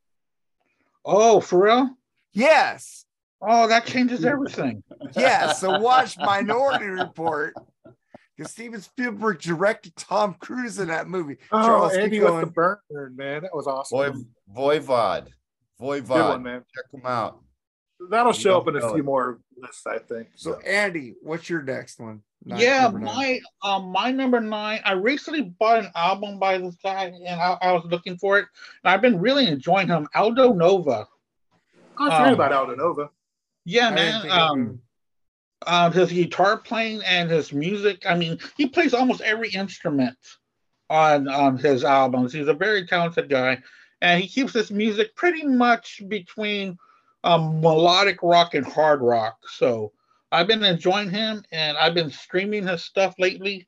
Oh, for real? Yes. Oh, that changes everything. Yeah. So watch Minority Report. Because Steven Spielberg directed Tom Cruise in that movie. Oh, Charles, Andy with the burn, man. That was awesome. Voy, Voivod. Good one, Voivod. man. Check them out. That'll You show up in a few it. more lists, I think. So Andy, what's your next one? Nine- yeah, my um my number nine. I recently bought an album by this guy, and I, I was looking for it, and I've been really enjoying him. Aldo Nova. I forgot um, about Aldo Nova. Yeah, I didn't man. think of Um, um, his guitar playing and his music. I mean, he plays almost every instrument on um, his albums. He's a very talented guy, and he keeps his music pretty much between um, melodic rock and hard rock. So I've been enjoying him, and I've been streaming his stuff lately.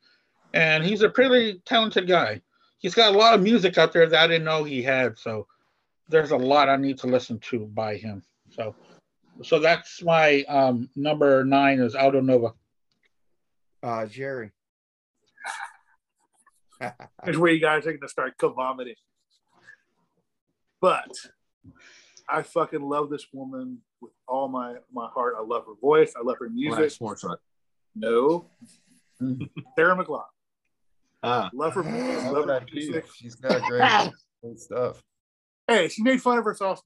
And he's a pretty talented guy. He's got a lot of music out there that I didn't know he had. So there's a lot I need to listen to by him. So so that's my um, number nine is Aldo Nova. Uh, Jerry. [LAUGHS] Here's where you guys are going to start vomiting. But I fucking love this woman with all my my heart. I love her voice. I love her music. Lance Mozart. No, [LAUGHS] Sarah McLachlan. Ah, Love her. Love [LAUGHS] Love her music. She's got great, great stuff. Hey, she made fun of herself.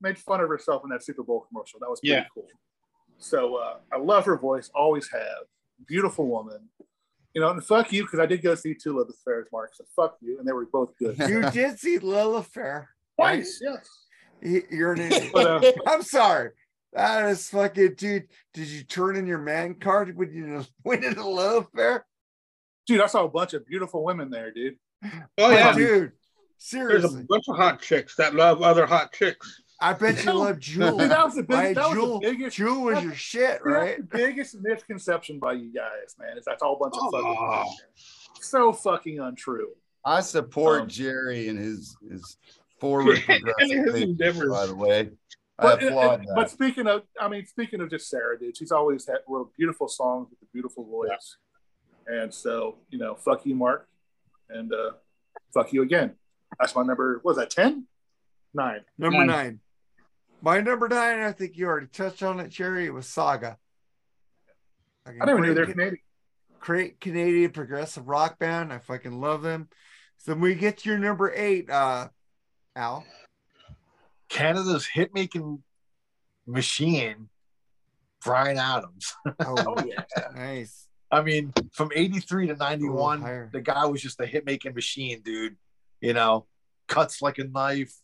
Made fun of herself in that Super Bowl commercial. That was pretty Yeah. cool. So uh, I love her voice. Always have. Beautiful woman. You know, and fuck you because I did go see two of the fairs, Marc. So fuck you, and they were both good. You did see Lilith Fair. Twice, yes. Y- You're an idiot. But uh, [LAUGHS] I'm sorry. That is fucking dude. Did you turn in your man card when you went [LAUGHS] into Lilith Fair? dude, I saw a bunch of beautiful women there, dude. Oh yeah, dude. There's a bunch of hot chicks that love other hot chicks. I bet you love [LAUGHS] Jewel. That was the big, Right, that was Jewel, the biggest. Jewel was your shit, Dude, that's right? the biggest misconception by you guys, man. Is that's all a bunch of fucking Oh. so fucking untrue. I support Um, Jerry and his his forward [LAUGHS] progressive His endeavors. by the way. I But, applaud and- that. but speaking of, I mean, speaking of just Sarah, dude, she's always had wrote beautiful songs with a beautiful voice, and so you know, fuck you, Marc, and uh, fuck you again. That's my number. What was that ten? Nine. Number Nine. nine. My number nine, I think you already touched on it, Cherry. It was Saga. I never knew they're Canadian. Great Canadian progressive rock band. I fucking love them. So when we get to your number eight, uh, Al. Canada's hit making machine, Bryan Adams. [LAUGHS] [LAUGHS] Oh, yeah. nice. I mean, from 83 to 91, higher. the guy was just a hit making machine, dude. You know, cuts like a knife,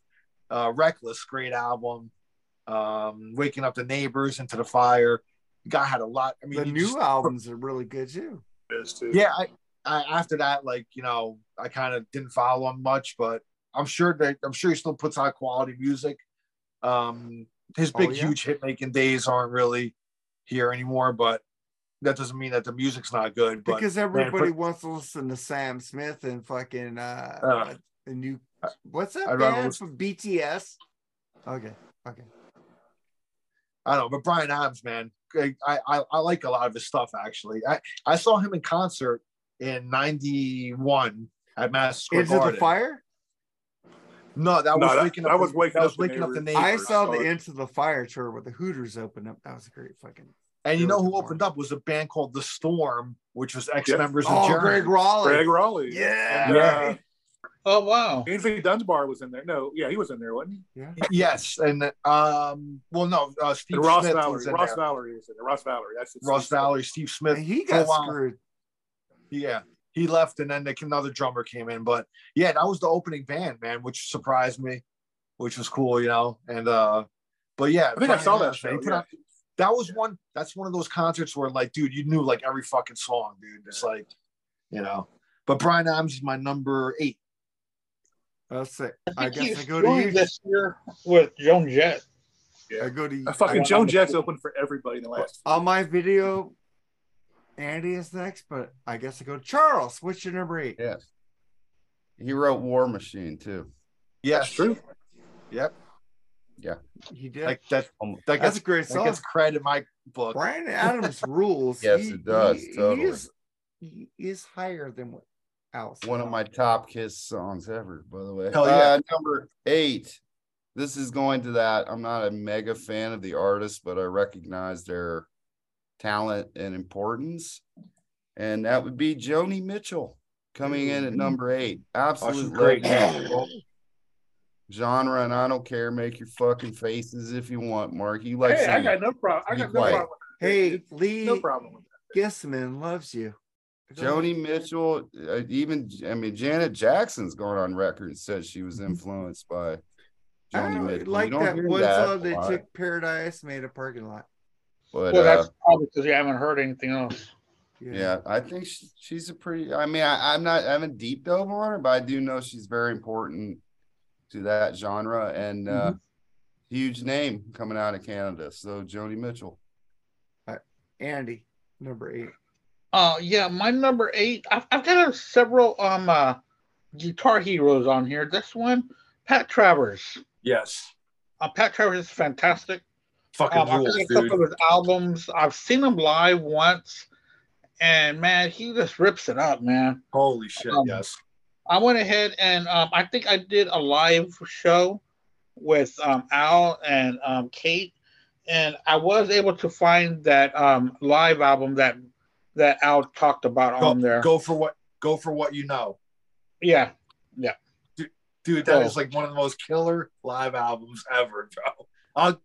uh, reckless, great album. Um, waking up the neighbors into the fire. The guy had a lot. I mean, The new just- albums are really good too. It is too. yeah, I, I after that, like you know, I kind of didn't follow him much, but I'm sure that I'm sure he still puts out quality music. Um, his Oh, big, yeah? huge hit making days aren't really here anymore, but that doesn't mean that the music's not good. But because man, everybody wants to listen to Sam Smith and fucking uh, Uh, the new what's that I'd band listen- from BTS? Okay, okay. I don't know, but Bryan Adams, man, I, I I like a lot of his stuff actually. I I saw him in concert in '91 at Madison Square Into the Garden. Fire. No, that No, was that- waking that up. was the- Waking that was Up the waking up the Neighbors. neighbors. I saw the sorry. Into the Fire tour with the Hooters open up. That was a great fucking. And you know who good opened up was a band called The Storm, which was ex members of Oh, Journey. Gregg Rolie. Gregg Rolie. Yeah. Yeah. Oh wow. Aynsley Dunbar was in there. No, yeah, he was in there, wasn't he? Yeah. Yes, and um, well, no, uh, Steve And Ross Smith Valory. was in Ross there. Valory was in there. Ross Valory. That's it. Ross Valory, Steve Smith. And he got while. screwed. Yeah, he left, and then like, another drummer came in. But yeah, that was the opening band, man, which surprised me, which was cool, you know. And uh, but yeah, I think I saw that show. man, he put yeah. out- that was one. That's one of those concerts where, like, dude, you knew like every fucking song, dude. It's like, you know. But Bryan Adams is my number eight. That's it. I I guess I go to you. this year with Joan Jett. Yeah. I go to you. A fucking I- Joan Jett's open for everybody in the last. on my video. Andy is next, but I guess I go to Charles. What's your number eight? yes. He wrote War Machine too. Yes, That's true. Yep. Yeah. He did. Like that. Um, That That's a great that song. gets credit in my book. Bryan Adams rules. [LAUGHS] Yes, it does, He, totally. is, he is higher than what Alice. one of my top Kiss songs ever, by the way. Hell yeah. Uh, number eight. This is going to that. I'm not a mega fan of the artist, but I recognize their talent and importance. And that would be Joni Mitchell coming in at number eight. Absolute great. genre, and I don't care. Make your fucking faces if you want, Marc. You like Hey, I got no problem. I got no problem. with that. Hey, Lee no problem with that. Gissman loves you. Joni Mitchell, uh, even I mean Janet Jackson's going on record and said she was influenced by I Joni don't Mitchell. You like don't that hear one that song a they took Paradise, made a parking lot. but Well, uh, that's probably because you haven't heard anything else. yeah, I think she, she's a pretty. I mean, I, I'm not I haven't deep dove on her, but I do know she's very important to that genre and uh, huge name coming out of Canada. So Joni Mitchell. Andy, number eight. Uh, yeah, my number eight. I've, I've got several um uh, guitar heroes on here. This one, Pat Travers. Yes. Uh, Pat Travers is fantastic. Fucking Um, I've rules, got a couple dude. of his albums. I've seen him live once, and man, he just rips it up, man. Holy shit, Um, yes. I went ahead and um, I think I did a live show with um, Al and um, Kate, and I was able to find that um, live album that that Al talked about Go, on there. go for what go for what you know. Yeah, Yeah. Dude, that is Oh. like one of the most killer live albums ever, bro. I'll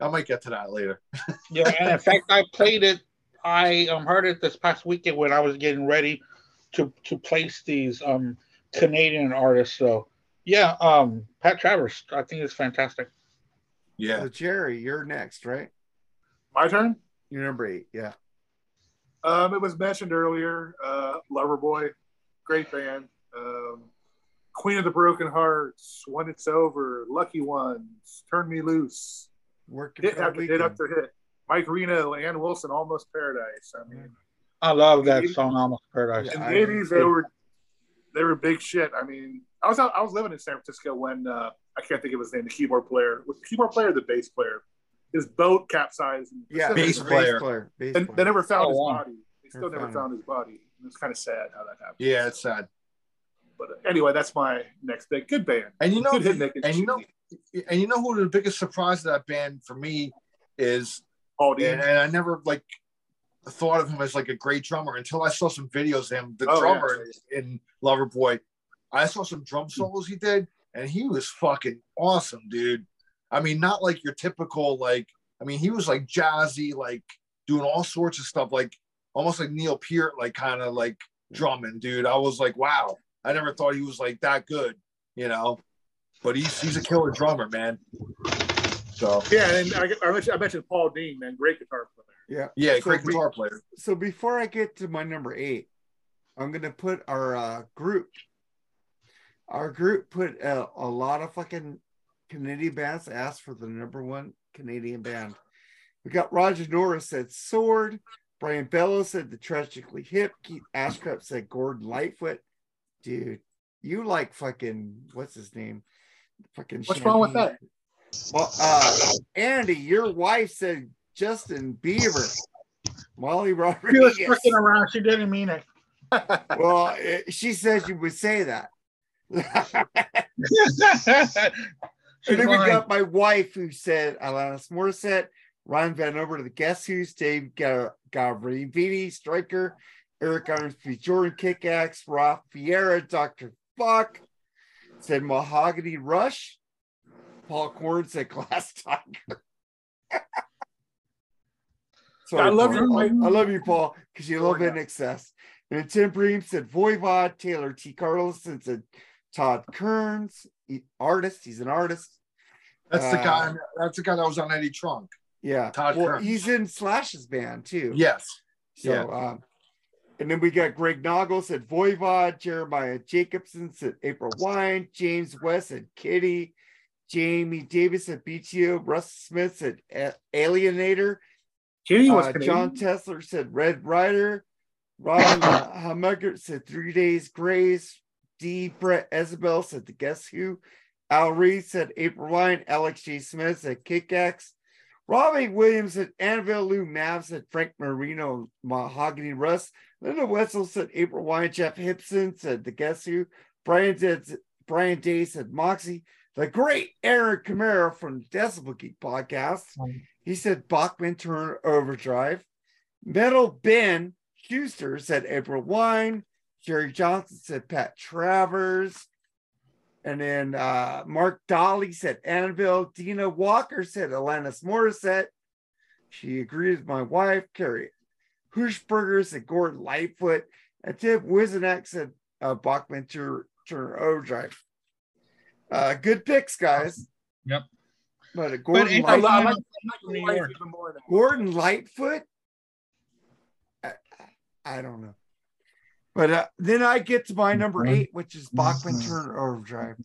I might get to that later. [LAUGHS] yeah, and in fact, I played it. I um, heard it this past weekend when I was getting ready to to place these um, Canadian artists. So yeah, um, Pat Travers, I think it's fantastic. Yeah. So Jerry, you're next, right? My turn. You're number eight. Yeah. Um, it was mentioned earlier. Uh, Loverboy, great band. Um, Queen of the Broken Hearts, When It's Over, Lucky Ones, Turn Me Loose, Working hit for the after hit after hit. Mike Reno, Ann Wilson, Almost Paradise. I mean, I love that song, Almost Paradise. in the eighties they were they were big shit. I mean, I was out, I was living in San Francisco when uh, I can't think of his name. The keyboard player was the keyboard player, or the bass player. His boat capsized. in the Yeah. Pacific. Bass bass player. player. Bass And player. they never found Oh, his wow. body. They still Never never found found his body. It's kind of sad how that happened. Yeah, it's sad. But uh, anyway, that's my next big good band. And you know, Good hit, Nick. and you know, and you know who the biggest surprise of that band for me is, Paul and, and I never like thought of him as like a great drummer until I saw some videos of him, the Oh, drummer in Loverboy. I saw some drum solos he did, and he was fucking awesome, dude. I mean, not like your typical like. I mean, he was like jazzy, like doing all sorts of stuff, like almost like Neil Peart, like kind of like drumming, dude. I was like, wow, I never thought he was like that good, you know. But he's he's a killer drummer, man. So Yeah, and I, I, mentioned, I mentioned Paul Dean, man, great guitar player. yeah. yeah, So great we- guitar player. So before I get to my number eight, I'm gonna put our uh, group. Our group put a, a lot of fucking Canadian bands asked for the number one Canadian band. We got Roger Norris said Sword. Brian Bellows said the Tragically Hip. Keith Ashcraft said Gordon Lightfoot. Dude, you like fucking what's his name? Fucking. What's wrong with that? Well, uh, Andy, your wife said Justin Bieber. Molly She was Rodriguez. freaking around. She didn't mean it. [LAUGHS] Well, she says you would say that. [LAUGHS] [LAUGHS] and then we got my wife who said Alanis Morissette, Ryan Van Over to the Guess Who's, Dave Gavrini, Striker, Eric Armstrong, Jordan Kickaxe, Ralph Fiera, Dr. Fuck, said Mahogany Rush. Paul Korn said Glass Tiger. [LAUGHS] Sorry, I love Paul. you. I, love you, Paul, because you love it in excess. And Tim Bream said Voivod, Taylor T. Carlson said Todd Kerns, he- artist. He's an artist. That's the Uh, guy. That's the guy that was on Eddie Trunk. Yeah. Todd well, Kerns. he's in Slash's band too. Yes. So, yeah. um, and then we got Greg Noggle said Voivod, Jeremiah Jacobson said April Wine, James West said Kittie, Jamie Davis said BTO, Russ Smith said A- Alienator, Kenny was uh, John Tesler said Red Rider, Robin uh, [COUGHS] Hamuggert said Three Days Grace, D. Brett Isabel said The Guess Who, Al Reed said April Wine, Alex G. Smith said Kick Axe, Robbie Williams said Annabelle Lou Mav said Frank Marino, Mahogany Rush, Linda Wetzel said April Wine, Jeff Hipson said The Guess Who, Brian did Brian Day said Moxy, the great Aaron Camaro from Decibel Geek podcast. He said Bachman turn overdrive. Metal Ben Schuster said April Wine. Jerry Johnson said Pat Travers. And then uh, Mark Dolly said Annabelle. Dina Walker said Alanis Morissette. She agreed with my wife. Carrie Hushberger said Gordon Lightfoot. And Tim Wizenak said uh, Bachman Turner turn overdrive. Uh, good picks, guys. Yep. But uh, But Gordon if I I like, I Lightfoot, like, like I like New the wife York. even more now. Gordon Lightfoot. I, I don't know. But uh, then I get to my number eight, which is Bachman Turner Overdrive.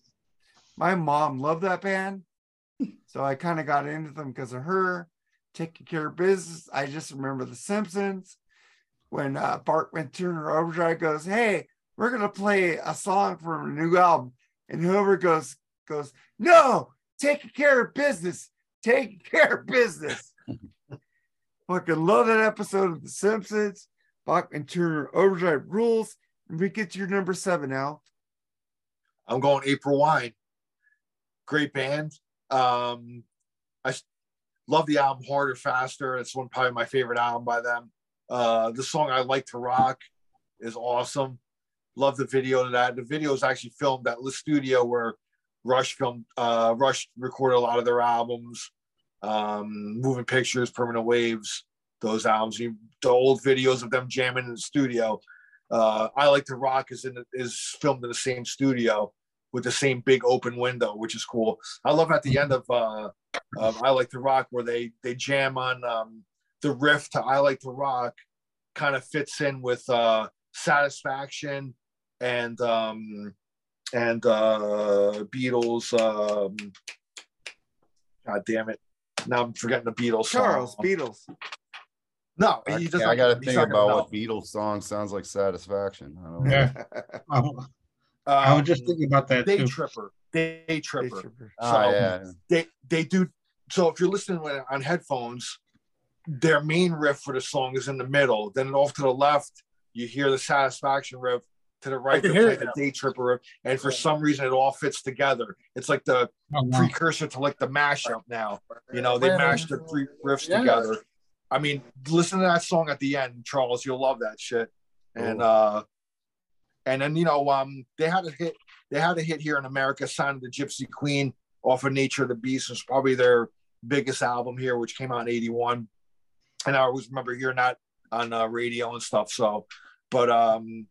My mom loved that band. So I kind of got into them because of her taking care of business. I just remember The Simpsons when uh, Bachman Turner Overdrive goes, Hey, we're going to play a song from a new album. And whoever goes, goes, No, taking care of business, taking care of business. [LAUGHS] Fucking love that episode of The Simpsons. Bachman Turner Overdrive rules. And we get to your number seven now. I'm going April Wine. Great band. Um, I love the album Harder Faster. It's one probably my favorite album by them. Uh, the song I Like to Rock is awesome. Love the video to that. The video is actually filmed at the studio where Rush filmed. Uh, Rush recorded a lot of their albums. Um, Moving Pictures, Permanent Waves, those albums. You, the old videos of them jamming in the studio. Uh, I Like to Rock is in the, is filmed in the same studio with the same big open window, which is cool. I love at the end of uh, um, I Like to Rock where they they jam on um, the riff to I Like to Rock, kind of fits in with uh, Satisfaction and um, and uh, Beatles. Um, God damn it! Now I'm forgetting the Beatles. song. Charles Beatles. No, I, he does I gotta think about what Beatles song sounds like satisfaction. I don't know. [LAUGHS] Yeah. Oh, I was just Um, thinking about that Day too. Tripper. Day Day Tripper. Tripper. Oh, So- yeah. they they do so if you're listening on headphones their main riff for the song is in the middle then off to the left you hear the satisfaction riff to the right can they hear play the day tripper riff and for some reason it all fits together it's like the Oh, wow. precursor to like the mashup now you know they mashed the three riffs Yeah. together i mean listen to that song at the end charles. You'll love that shit. And Cool. uh and then you know um they had a hit they had a hit here in america signed the gypsy queen off of nature of the beast. It's probably their biggest album here which came out in 81 and i always remember hearing that on uh, radio and stuff so. But um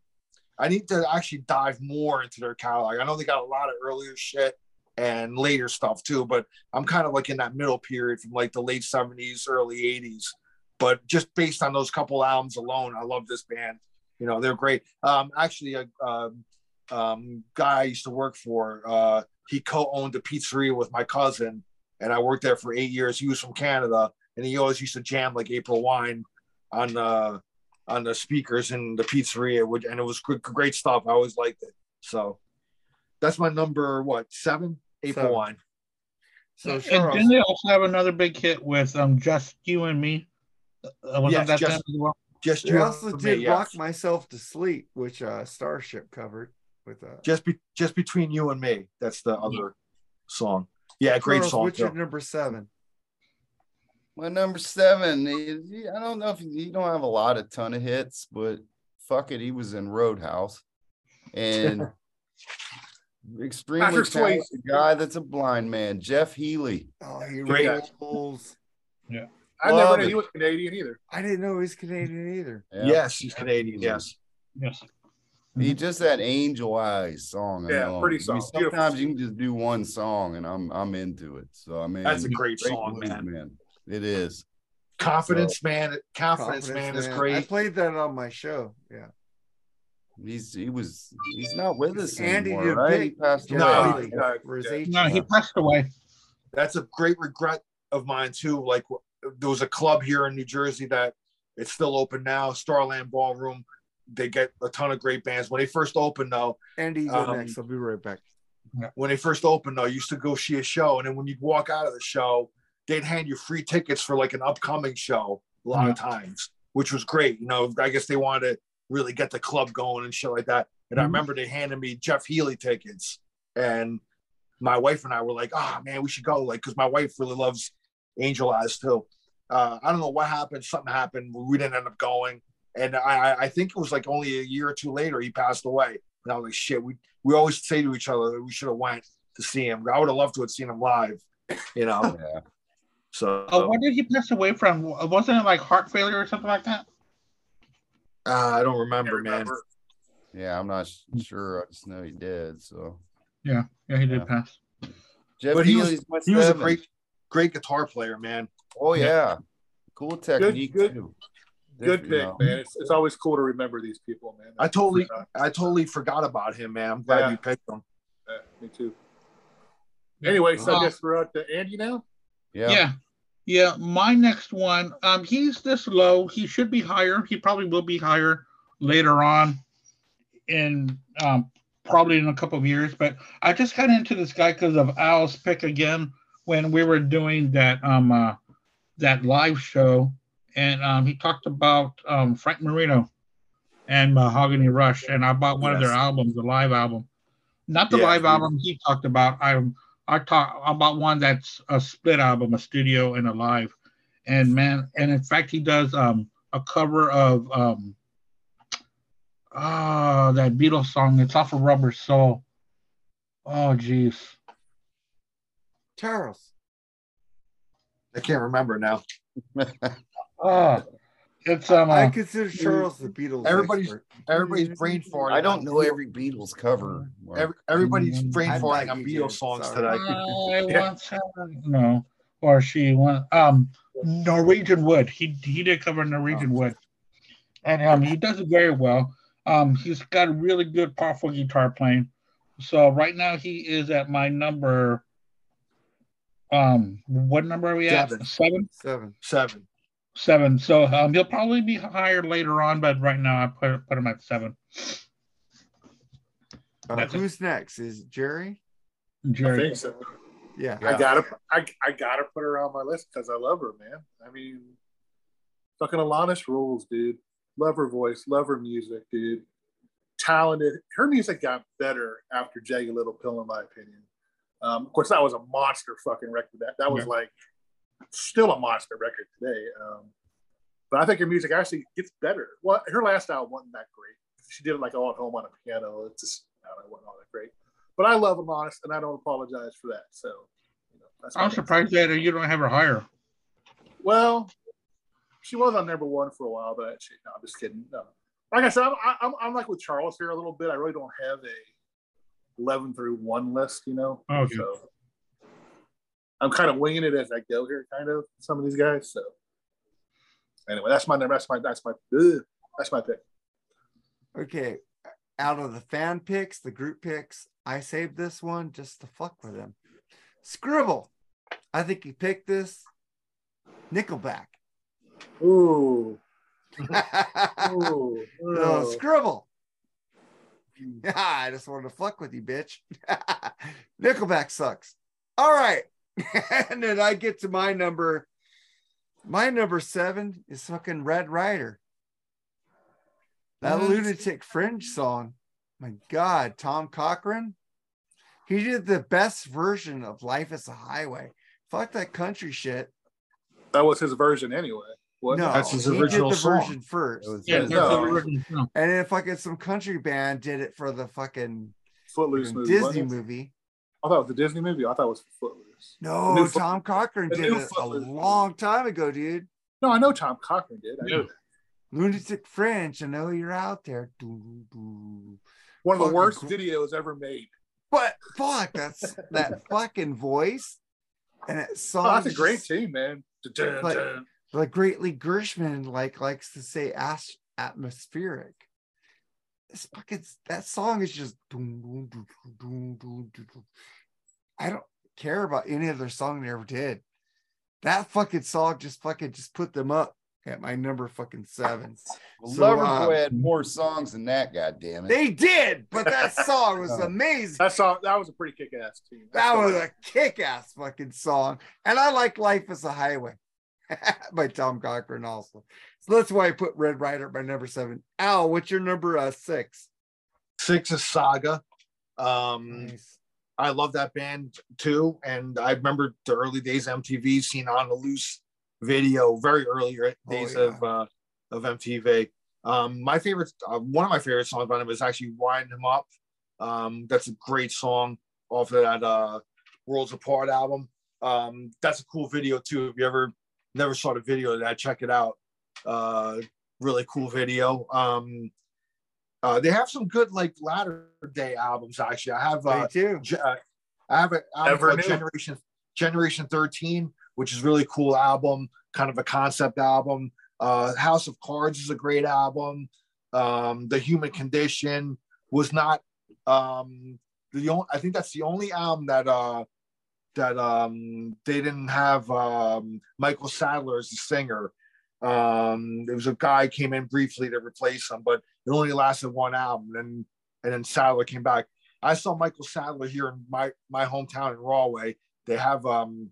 i need to actually dive more into their catalog. I know they got a lot of earlier shit and later stuff too but i'm kind of like in that middle period from like the late 70s early 80s but just based on those couple albums alone i love this band. You know they're great. Um actually a um, um guy i used to work for uh he co-owned a pizzeria with my cousin and i worked there for eight years. He was from canada and he always used to jam like april wine on uh on the speakers in the pizzeria which and it was good, great stuff. I always liked it. So that's my number what seven? April Seven. wine. So and Charles, didn't they also have another big hit with um just you and me? Wasn't Yes, that Just- them just you also did me, "Rock yes. Myself to Sleep," which uh, Starship covered with uh, just be just between you and me that's the other song yeah great Charles, song What's too. your number seven? My number seven, is- I don't know if he don't have a lot of ton of hits, but fuck it, he was in Roadhouse and [LAUGHS] extremely Patrick Swayze. talented guy that's a blind man, Jeff Healey. Oh, he Great. rules. I Love never knew it. he was Canadian either. I didn't know he was Canadian either. Yeah. yes he's canadian yes Yes. He just that angel eyes song. Yeah, alone. pretty I mean, song. Beautiful. sometimes you can just do one song and I'm I'm into it. So I mean That's a great song, blues, man. It is. confidence man confidence, Confidence man is Man. I played that on my show. Yeah. He's he was he's not with us Andy anymore, right? He passed Jeff No, away. Healey, for his yeah. No, he passed away. that's a great regret of mine too like there was a club here in new jersey that it's still open now starland ballroom they get a ton of great bands when they first opened though Andy, go Um, next. I'll be right back. when they first opened though, you used to go see a show, and then when you'd walk out of the show, they'd hand you free tickets for like an upcoming show a lot of times, which was great. You know, I guess they wanted to really get the club going and shit like that. And I Mhm. remember they handed me Jeff Healey tickets, and my wife and I were like, "Oh man, we should go!" Like, because my wife really loves Angel Eyes too. Uh, I don't know what happened. Something happened. We didn't end up going, and I, I- I think it was like only a year or two later he passed away. And I was like, "Shit!" We we always say to each other that we should have went to see him. I would have loved to have seen him live, you know. Yeah. So Oh, what did he pass away from? Wasn't it like heart failure or something like that? uh, I don't Can't remember, man. Yeah, I'm not sure. I just know he did. So Yeah, yeah, he did Yeah. pass. Jeff But he was- Healey's my He was a great, great guitar player, man. Oh yeah, cool technique good- too. Good pick, you know. man. It's, it's always cool to remember these people, man. I totally, I totally forgot about him, man. I'm glad Yeah. you picked him. Yeah, me too. Anyway, so Uh, I guess we're out to Andy now. Yeah. Yeah. yeah. My next one, um, he's this low. He should be higher. He probably will be higher later on in um, probably in a couple of years. But I just got into this guy because of Al's pick again when we were doing that um uh, that live show, and um, he talked about um, Frank Marino and Mahogany Rush, and I bought one of their albums, the live album. Not the Yeah, live album he talked about. I I talk about one that's a split album, a studio and a live. And man, and in fact, he does um a cover of um ah that Beatles song. It's off of Rubber Soul. Oh jeez. Charles. I can't remember now. [LAUGHS] Oh, it's um. I uh, consider Charles the Beatles. Everybody's- expert. Everybody's brain farting. I don't know every Beatles cover. Every, everybody's Mm, brain I farting bet on Beatles did. songs Sorry. today. I [LAUGHS] Yeah. once had no, or she went um Norwegian Wood. He he did cover Norwegian Wood, and um he does it very well. Um, he's got a really good, powerful guitar playing. So right now he is at my number. Um, what number are we at? Seven. Seven. Seven. Seven. Seven. So um, he'll probably be higher later on, but right now I put put him at seven. Uh, That's it. who's next? Is it Jerry? I Jerry. think so. Yeah. I gotta, I, I gotta put her on my list because I love her, man. I mean, fucking Alanis rules, dude. Love her voice, love her music, dude. Talented. Her music got better after Jagged Little Pill, in my opinion. Um, of course, that was a monster fucking record. That that was Yeah. like still a monster record today. Um, but I think her music actually gets better. Well, her last album wasn't that great. She did it like all at home on a piano. It's just I don't know, it wasn't all that great. But I love Alanis, and I don't apologize for that. So, you know, I'm surprised that you don't have her higher. well, she was on number one for a while, but she, no, I'm just kidding. No. Like I said, I'm, I'm, I'm like with Charles here a little bit. I really don't have a 11 through one list, you know. Oh, okay. So I'm kind of winging it as I go here, kind of some of these guys. So anyway, that's my number. That's my that's my ugh, that's my pick. Okay. Out of the fan picks, the group picks, I saved this one just to fuck with him. Scribble. I think he picked this. Nickelback. Ooh, [LAUGHS] no, ooh, ooh. Scribble. [LAUGHS] I just wanted to fuck with you, bitch. [LAUGHS] Nickelback sucks. All right. [LAUGHS] and then I get to my number. My number seven is fucking Red Rider. That What? lunatic fringe song. My God, Tom Cochrane. He did the best version of Life is a Highway. Fuck that country shit. That was his version anyway. What? No, That's his he original did the song. version first. It was Yeah, his- that's the No. original song. And then fucking some country band did it for the fucking Footloose movie. Disney movie. I thought it was the Disney movie. I thought it was Footloose. No, new Foot- Tom Cochrane did new it a long time ago, dude. No, I know Tom Cochrane did. I know Yeah. that. Lunatic Fringe, I know you're out there. Doo, doo. One of the worst cool. videos ever made. But fuck, that's that fucking voice and that song. Oh, that's a great team, man. Dun, But- dun. Like Greatly Gershman, like likes to say as- atmospheric. This fucking that song is just. I don't care about any other song they ever did. That fucking song just fucking just put them up at my number fucking seven. So, Loverboy uh, had more songs than that. God damn it! They did, but [LAUGHS] that song was Oh. amazing. That song, that was a pretty kick-ass team. That was a kick-ass fucking song. And I like Life is a Highway [LAUGHS] by Tom Cochrane also. So that's why I put Red Rider at my number seven. Al, what's your number uh, six? Six is Saga. Um, Nice. I love that band too. And I remember the early days MTV, seen on the loose video, very early days yeah. of uh, of MTV. Um, my favorite, uh, one of my favorite songs by them is actually "Wind Him Up." Um, that's a great song off of that uh, "Worlds Apart" album. Um, that's a cool video too. If you ever never saw the video of that, check it out. Uh, really cool video. Um, uh, they have some good like latter day albums actually. I have uh, Me too. Ge- uh, I have a album Never called knew. Generation Generation 13, which is really cool album, kind of a concept album. Uh, House of Cards is a great album. Um, the Human Condition was not um, the only. I think that's the only album that uh, that um, they didn't have um, Michael Sadler as the singer. Um, there was a guy came in briefly to replace him, but it only lasted one album, and and then Sadler came back. I saw Michael Sadler here in my my hometown in Rahway. They have um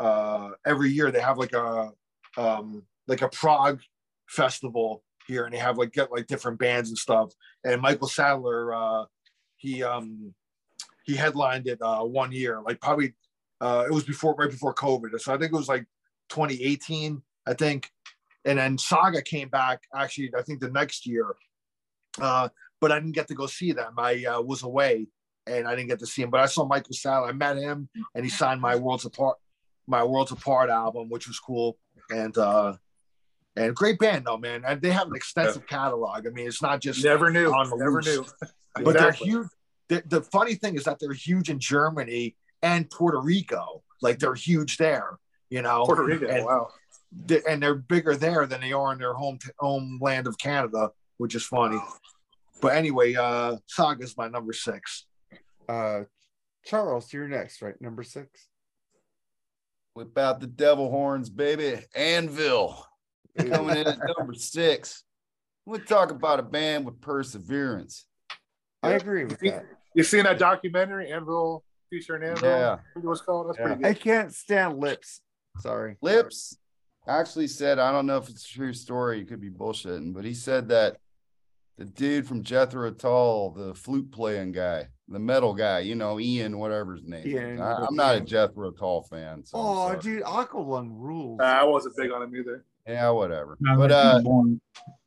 uh every year they have like a um like a prog festival here, and they have like get like different bands and stuff. And Michael Sadler, uh, he um he headlined it uh, one year, like probably uh, it was before right before COVID. So I think it was like 2018, I think. And then Saga came back actually, I think the next year. Uh, but I didn't get to go see them. I uh, was away and I didn't get to see him. But I saw Michael Sal. I met him and he signed my Worlds Apart, my Worlds Apart album, which was cool. And uh, and great band though, man. And they have an extensive catalog. I mean, it's not just Never knew. Never loose. knew. but they're Exactly. huge. The, the funny thing is that they're huge in Germany and Puerto Rico. Like they're huge there, you know. Puerto Rico. And, wow. they- and they're bigger there than they are in their home homeland of Canada, which is funny. But anyway, uh Saga's my number six. Uh, Charles, you're next, right? Number six. Whip out the devil horns, baby. Anvil coming in at [LAUGHS] number six. We'll talk about a band with perseverance. I agree with that. You seen that documentary, Anvil featuring Anvil? Yeah. I it was called. That's pretty I can't stand lips. Sorry. Lips actually said, I don't know if it's a true story, it could be bullshitting, but he said that the dude from Jethro Tull, the flute playing guy, the metal guy, you know, Ian, whatever his name. Ian, is. I, am not a Jethro Tull fan. So Oh, sorry. dude, Aqualung rules. Uh, I wasn't big on him either. Yeah, whatever. No, but uh,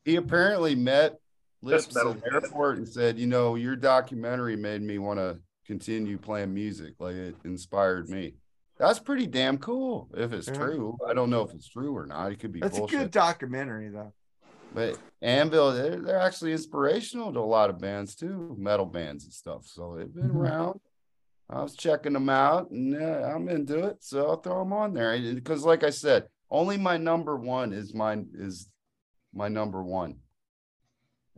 he apparently met Lips at the airport and said, you know, your documentary made me want to continue playing music. Like it inspired me. That's pretty damn cool. If it's Yeah. true, I don't know if it's true or not. It could be That's bullshit. a good documentary, though. But Anvil, they're, they're actually inspirational to a lot of bands too, metal bands and stuff. So they've been Mhm. around. I was checking them out, and uh, I'm into it. So I'll throw them on there because, like I said, only my number one is mine is my number one.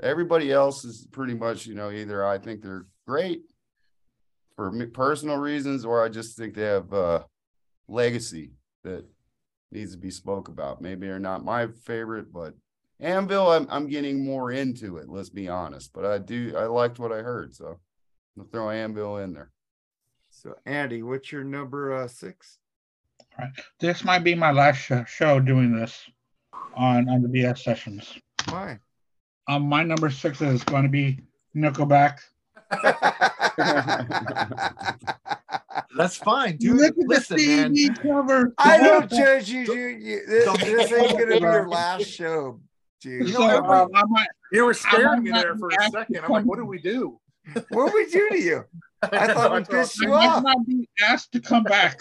Everybody else is pretty much, you know, either I think they're great for personal reasons, or I just think they have a legacy that needs to be spoke about. Maybe they're not my favorite, but Anvil, I'm I'm getting more into it. Let's be honest, but I do I liked what I heard, so I'll throw Anvil in there. So, Andy, what's your number uh, six? This might be my last sh- show doing this on on the BS sessions. Why? Um, my number six is going to be Nickelback. [LAUGHS] That's fine, dude. Look at Listen, the man. CD cover. I don't judge [LAUGHS] you, dude. You, this, this ain't gonna be your last show, dude. You know, every- um, I might, You were I'm me there for a second. I'm like, what do we do? What do we do to you? I [LAUGHS] thought we pissed I you might off. not be asked to come back.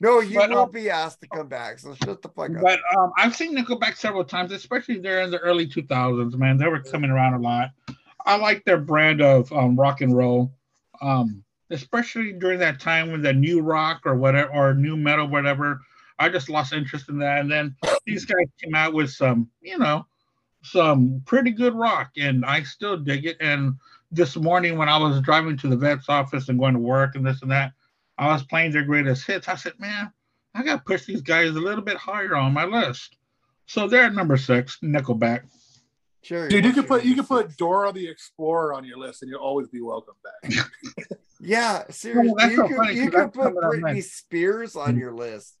No, you But, will um, be asked to come back. So shut the fuck up. But um, I've seen Nickelback several times, especially there in the early 2000s. Man, they were coming around a lot. I like their brand of um, rock and roll, um, especially during that time when the new rock or whatever or new metal, whatever. I just lost interest in that, and then these guys came out with some, you know, some pretty good rock, and I still dig it. And this morning when I was driving to the vet's office and going to work and this and that, I was playing their greatest hits. I said, man, I got to push these guys a little bit higher on my list. So they're at number six, Nickelback. Jerry, Dude, you what's could put you number could put? Dora the Explorer on your list, and you'll always be welcome back. [LAUGHS] Yeah, seriously. that's you so could, funny, you 'cause could put coming Britney next. Spears on your list,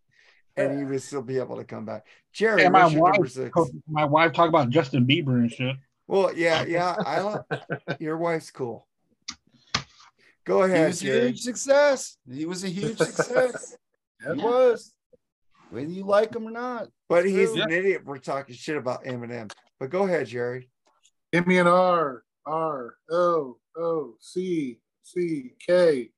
and you would still be able to come back. Jerry, And my what's your number wife, six? my wife talked about Justin Bieber and shit. Well, yeah, yeah. I li- your wife's cool. Go ahead. He ahead, was a huge success. He was a huge success. [LAUGHS] He was. Whether you like him or not. But he's True. an idiot. We're talking shit about Eminem. But go ahead, Jerry. Give me an R R O O C C K.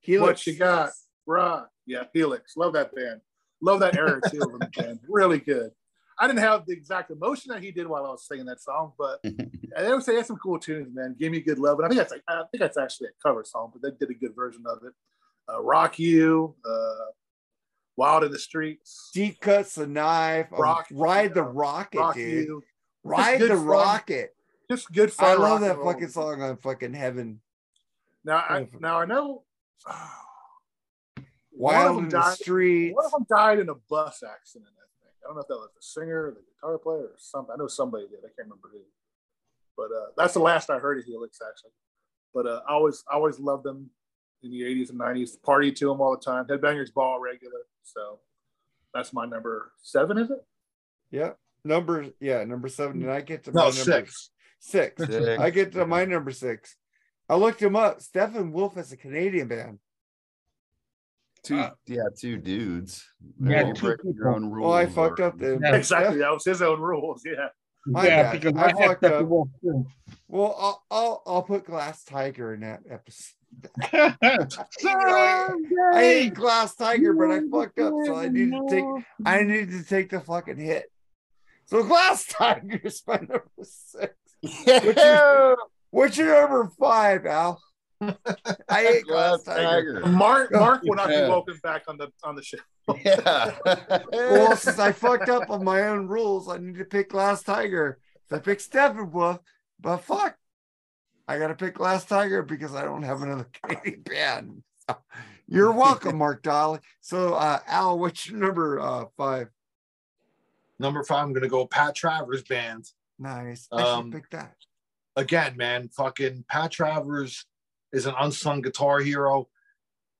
Helix. What you got? Rock. Yeah, Helix. Love that band. Love that era too of the band. [LAUGHS] Really good. I didn't have the exact emotion that he did while I was singing that song, but [LAUGHS] I would say they had some cool tunes, man. Give me good love, and I think that's like, I think that's actually a cover song, but they did a good version of it. Uh, Rock You, uh, Wild in the Streets, Deep cuts the knife. Rock- ride the rocket, Rock dude. You. Ride the fun. rocket. Just good fun. I love that roll. fucking song on fucking heaven. Now, I, now I know. Wild in of the died. streets. One of them died in a bus accident. I think. I don't know if that was the singer, or the guitar player, or something. I know somebody did. I can't remember who. But uh, that's the last I heard of Helix, actually. But uh, I always, I always loved them in the '80s and '90s. Party to them all the time. Headbangers Ball regular. So that's my number seven, is it? Yeah. Number yeah, number seven. And I get to my No, number six. Six. Six. I get to my number six. I looked him up. Steppenwolf is a Canadian band. Two, Uh, yeah, two dudes. Yeah, two break your people. own rules. Oh, I fucked up already. the Yeah. Exactly. That was his own rules. Yeah. My yeah, bad. because I I, fucked up. Steppenwolf too. Well, I'll, I'll I'll put Glass Tiger in that episode. [LAUGHS] I hate Glass Tiger, but I fucked up, so I need to take I need to take the fucking hit. So Glass [LAUGHS] Tiger is my number six. [LAUGHS] Yeah. What's your number five, Al? I [LAUGHS] hate Glass Glass Tiger. Tiger. Marc Marc will not be welcome back on the on the show. Yeah. Well, [LAUGHS] since I fucked up on my own rules, I need to pick Glass Tiger. So I picked Steppenwolf, but fuck, I gotta pick Glass Tiger because I don't have another Canadian band. So, you're welcome, Marc Dolly. So, uh, Al, what's your number uh, five? Number five, I'm gonna go Pat Travers band. Nice. I Um, should pick that. Again, man, fucking Pat Travers is an unsung guitar hero,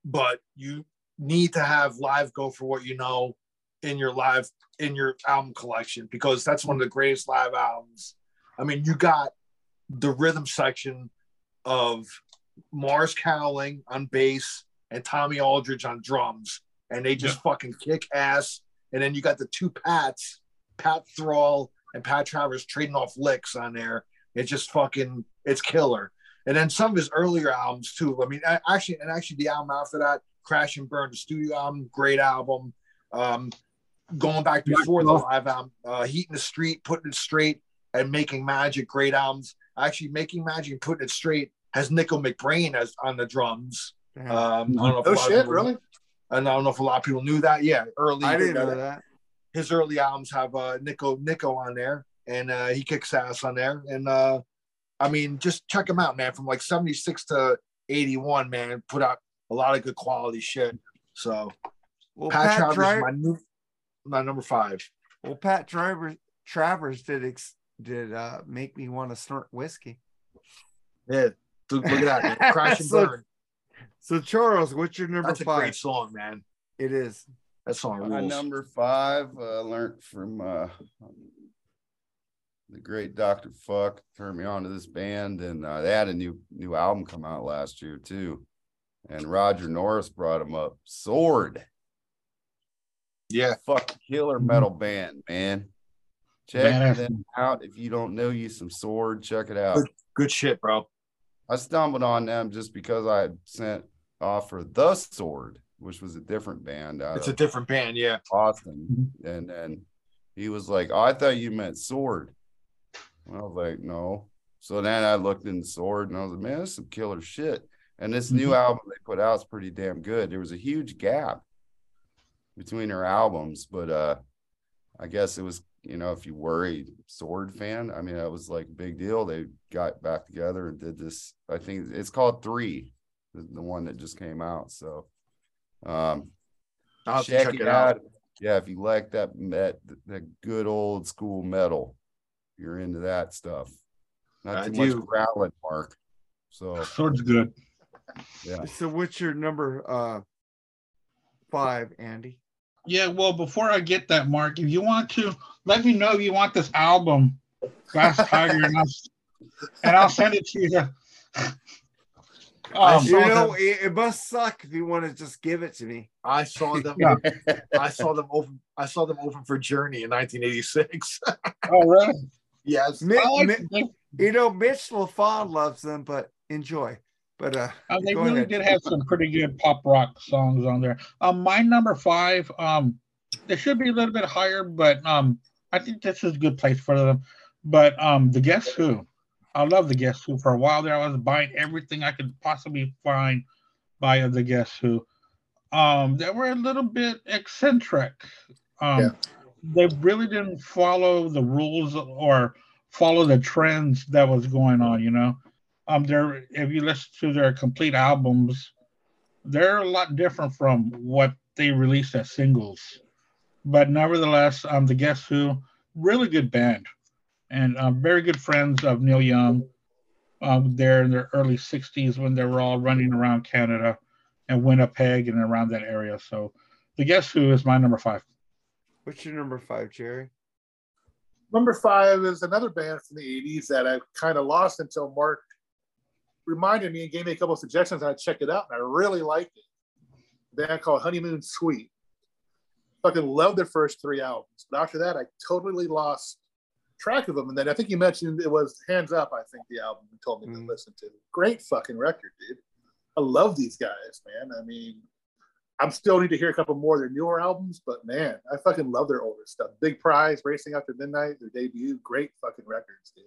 but you need to have live go for what you know in your live in your album collection because that's one of the greatest live albums. I mean, you got the rhythm section of Mars Cowling on bass and Tommy Aldridge on drums, and they just fucking kick ass. And then you got the two Pats, Pat Thrall and Pat Travers trading off licks on there. It's just fucking, it's killer. And then some of his earlier albums too. I mean, a- actually, and actually the album after that, Crash and Burn, the studio album, great album. Um, going back before the live album, uh, Heat in the Street, Putting It Straight, and Making Magic, great albums. Actually, Making Magic and Putting It Straight has Nicko McBrain as on the drums. Um, I don't know if Oh shit, really? And I don't know if a lot of people knew that. Yeah, early. I didn't know that. His early albums have uh, Nicko Nicko on there, and uh, he kicks ass on there. And uh, I mean, just check him out, man. From like '76 to '81, man, put out a lot of good quality shit. So Well, Pat, Pat, Travers, Travers, is my new, my number five. well, Pat Travers, Travers did ex- did uh, make me want to snort whiskey. Yeah, look, look at that, man. [LAUGHS] Crash and So- burn. So, Charles, what's your number That's a five? great song, man. It is. That song My rules. number five, uh, learned from uh, the great Dr. Fuck, turned me on to this band, and uh, they had a new new album come out last year too. And Roger Norris brought him up. Sword, Yeah, fuck killer metal band, man. Check Badass. them out if you don't know you some Sword. Check it out. good shit, bro. I stumbled on them just because I had sent off for the Sword, which was a different band out It's of a different band. Yeah, Austin. And then he was like, oh, I thought you meant sword. I was like, no. So then I looked in sword and I was like, man, that's some killer shit. And this new album they put out is pretty damn good. There was a huge gap between their albums, but uh I guess it was, you know, if you were a sword fan, I mean, that was like a big deal. They got back together and did this. I think it's called Three, the the one that just came out. So um check, check it, it out. out. Yeah, if you like that met that good old school metal, you're into that stuff. Not I too do. much growling, Marc. So [LAUGHS] Sword's good. yeah, So, what's your number uh, five, Andy? Yeah, well, before I get that, Marc, if you want to, let me know if you want this album, Glass Tiger, and I'll, and I'll send it to you. [LAUGHS] Um, you know, them. it, it must suck if you want to just give it to me. I saw them. Yeah. I saw them open. I saw them open for Journey in 1986. [LAUGHS] oh, really? Yes. Mi- like Mi- it. you know, Mitch LaFon loves them, but enjoy. But uh, Uh, they really ahead. did have some pretty good pop rock songs on there. Um, my number five, um, they should be a little bit higher, but um, I think this is a good place for them. But um, the Guess Who, I love the Guess Who. For a while there, I was buying everything I could possibly find by the Guess Who. Um, they were a little bit eccentric. Um, Yeah. They really didn't follow the rules or follow the trends that was going on. You know? Um they're if you listen to their complete albums they're a lot different from what they released as singles. But nevertheless um the guess who really good band. And um, very good friends of neil young um there in their early 60s when they were all running around canada and winnipeg and around that area. So the guess who is my number five what's your number five, Jerry? Number five is another band from the 80s that I kind of lost until Marc reminded me and gave me a couple of suggestions. And I checked it out and I really liked it. A band called Honeymoon Suite. Fucking loved their first three albums. But after that, I totally lost track of them. And then I think you mentioned it was Hands Up, I think the album you told me Mhm. to listen to. Great fucking record, dude. I love these guys, man. I mean, I'm still need to hear a couple more of their newer albums, but man, I fucking love their older stuff. Big Prize, Racing After Midnight, their debut, great fucking records, dude.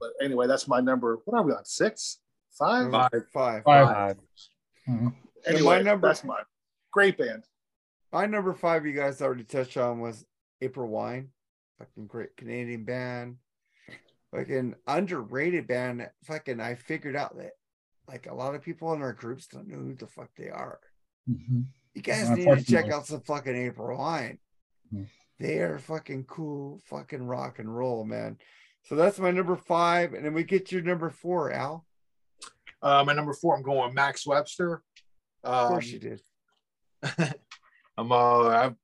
But anyway, that's my number. What are we on? Six? Five? Five. Five. Five. Mhm. Anyway, my number- that's mine. Great band. My number five, you guys already touched on, was April Wine. Fucking great Canadian band. Fucking underrated band. Fucking, I figured out that like a lot of people in our groups don't know who the fuck they are. Mhm. You guys need to check out some fucking April Wine. Hmm. They are fucking cool, fucking rock and roll, man. So that's my number five, and then we get your number four, Al. Uh, my number four, I'm going with Max Webster. Of course Um, you did. [LAUGHS] I'm uh, I've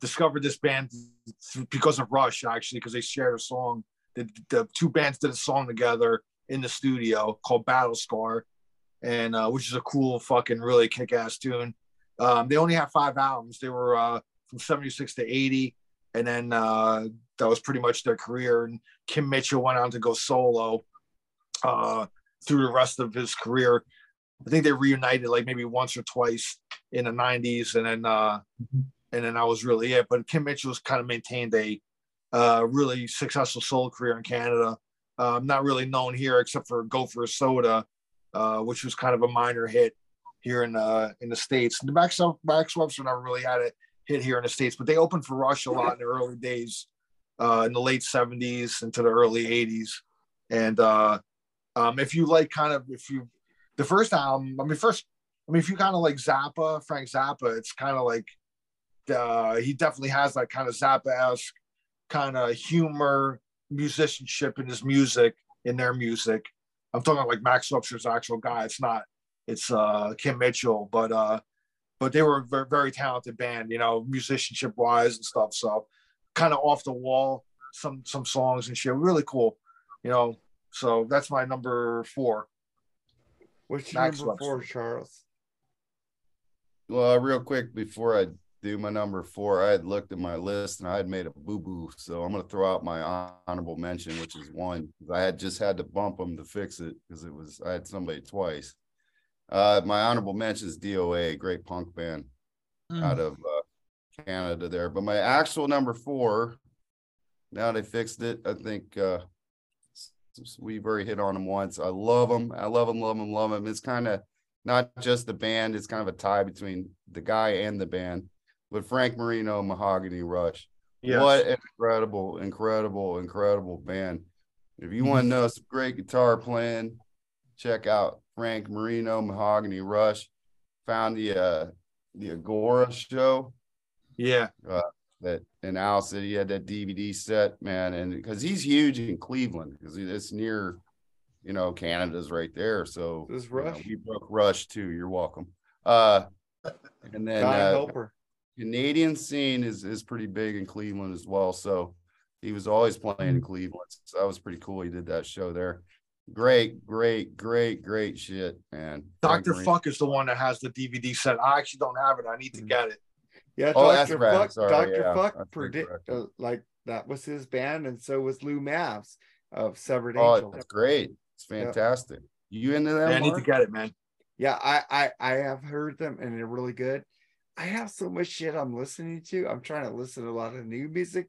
discovered this band because of Rush, actually, because they shared a song. The, the two bands did a song together in the studio called Battle Scar, and uh, which is a cool, fucking, really kick-ass tune. Um, they only have five albums. They were uh, from '76 to '80, and then uh, that was pretty much their career. And Kim Mitchell went on to go solo uh, through the rest of his career. I think they reunited like maybe once or twice in the 90s and then uh and then that was really it but kim mitchell's kind of maintained a uh really successful solo career in canada um not really known here except for go for a soda uh which was kind of a minor hit here in uh in the states. The max max webster never really had a hit here in the states but they opened for rush a lot in the early days uh in the late 70s into the early 80s and uh um if you like kind of if you the first album i mean first I mean, if you kind of like Zappa, Frank Zappa, it's kind of like uh, he definitely has that kind of Zappa-esque kind of humor, musicianship in his music, in their music. I'm talking like Max Webster's actual guy. It's not, it's uh, Kim Mitchell, but uh, but they were a very, very talented band, you know, musicianship wise and stuff. So kind of off the wall, some some songs and shit, really cool, you know. So that's my number four. What's your Max number Webster. four, Charles? Well, real quick before I do my number four, I had looked at my list and I had made a boo boo. So I'm going to throw out my honorable mention, which is one. I had just had to bump them to fix it because it was, I had somebody twice. Uh, my honorable mention is DOA, great punk band out of uh, Canada there. But my actual number four, now they fixed it. I think uh, we've already hit on them once. I love them. I love them, love them, love them. It's kind of not just the band, it's kind of a tie between the guy and the band. But Frank Marino, Mahogany Rush. What an incredible, incredible, incredible band. If you want to know some great guitar playing, check out Frank Marino, Mahogany Rush. Found the uh the Agora show Yeah. Uh, that in Al said he had that DVD set, man, and because he's huge in Cleveland, because it's near, you know, Canada's right there. So This you know, Rush? we broke Rush too. You're welcome. Uh, and then God uh, help her. Canadian scene is is pretty big in Cleveland as well. So he was always playing in Cleveland. So that was pretty cool. He did that show there. Great, great, great, great shit, man. Dr. Marino- Fuck is the one that has the DVD set. I actually don't have it. I need to get it. Yeah, Oh, Dr. Fuck, Dr. yeah. Fuck I predict uh, like that was his band, and so was Lou Mavs of Severed Oh, Angel. it's great. It's fantastic. You into that? Yeah, I need to get it, man. Yeah, I, I I have heard them and they're really good. I have so much shit I'm listening to. I'm trying to listen to a lot of new music,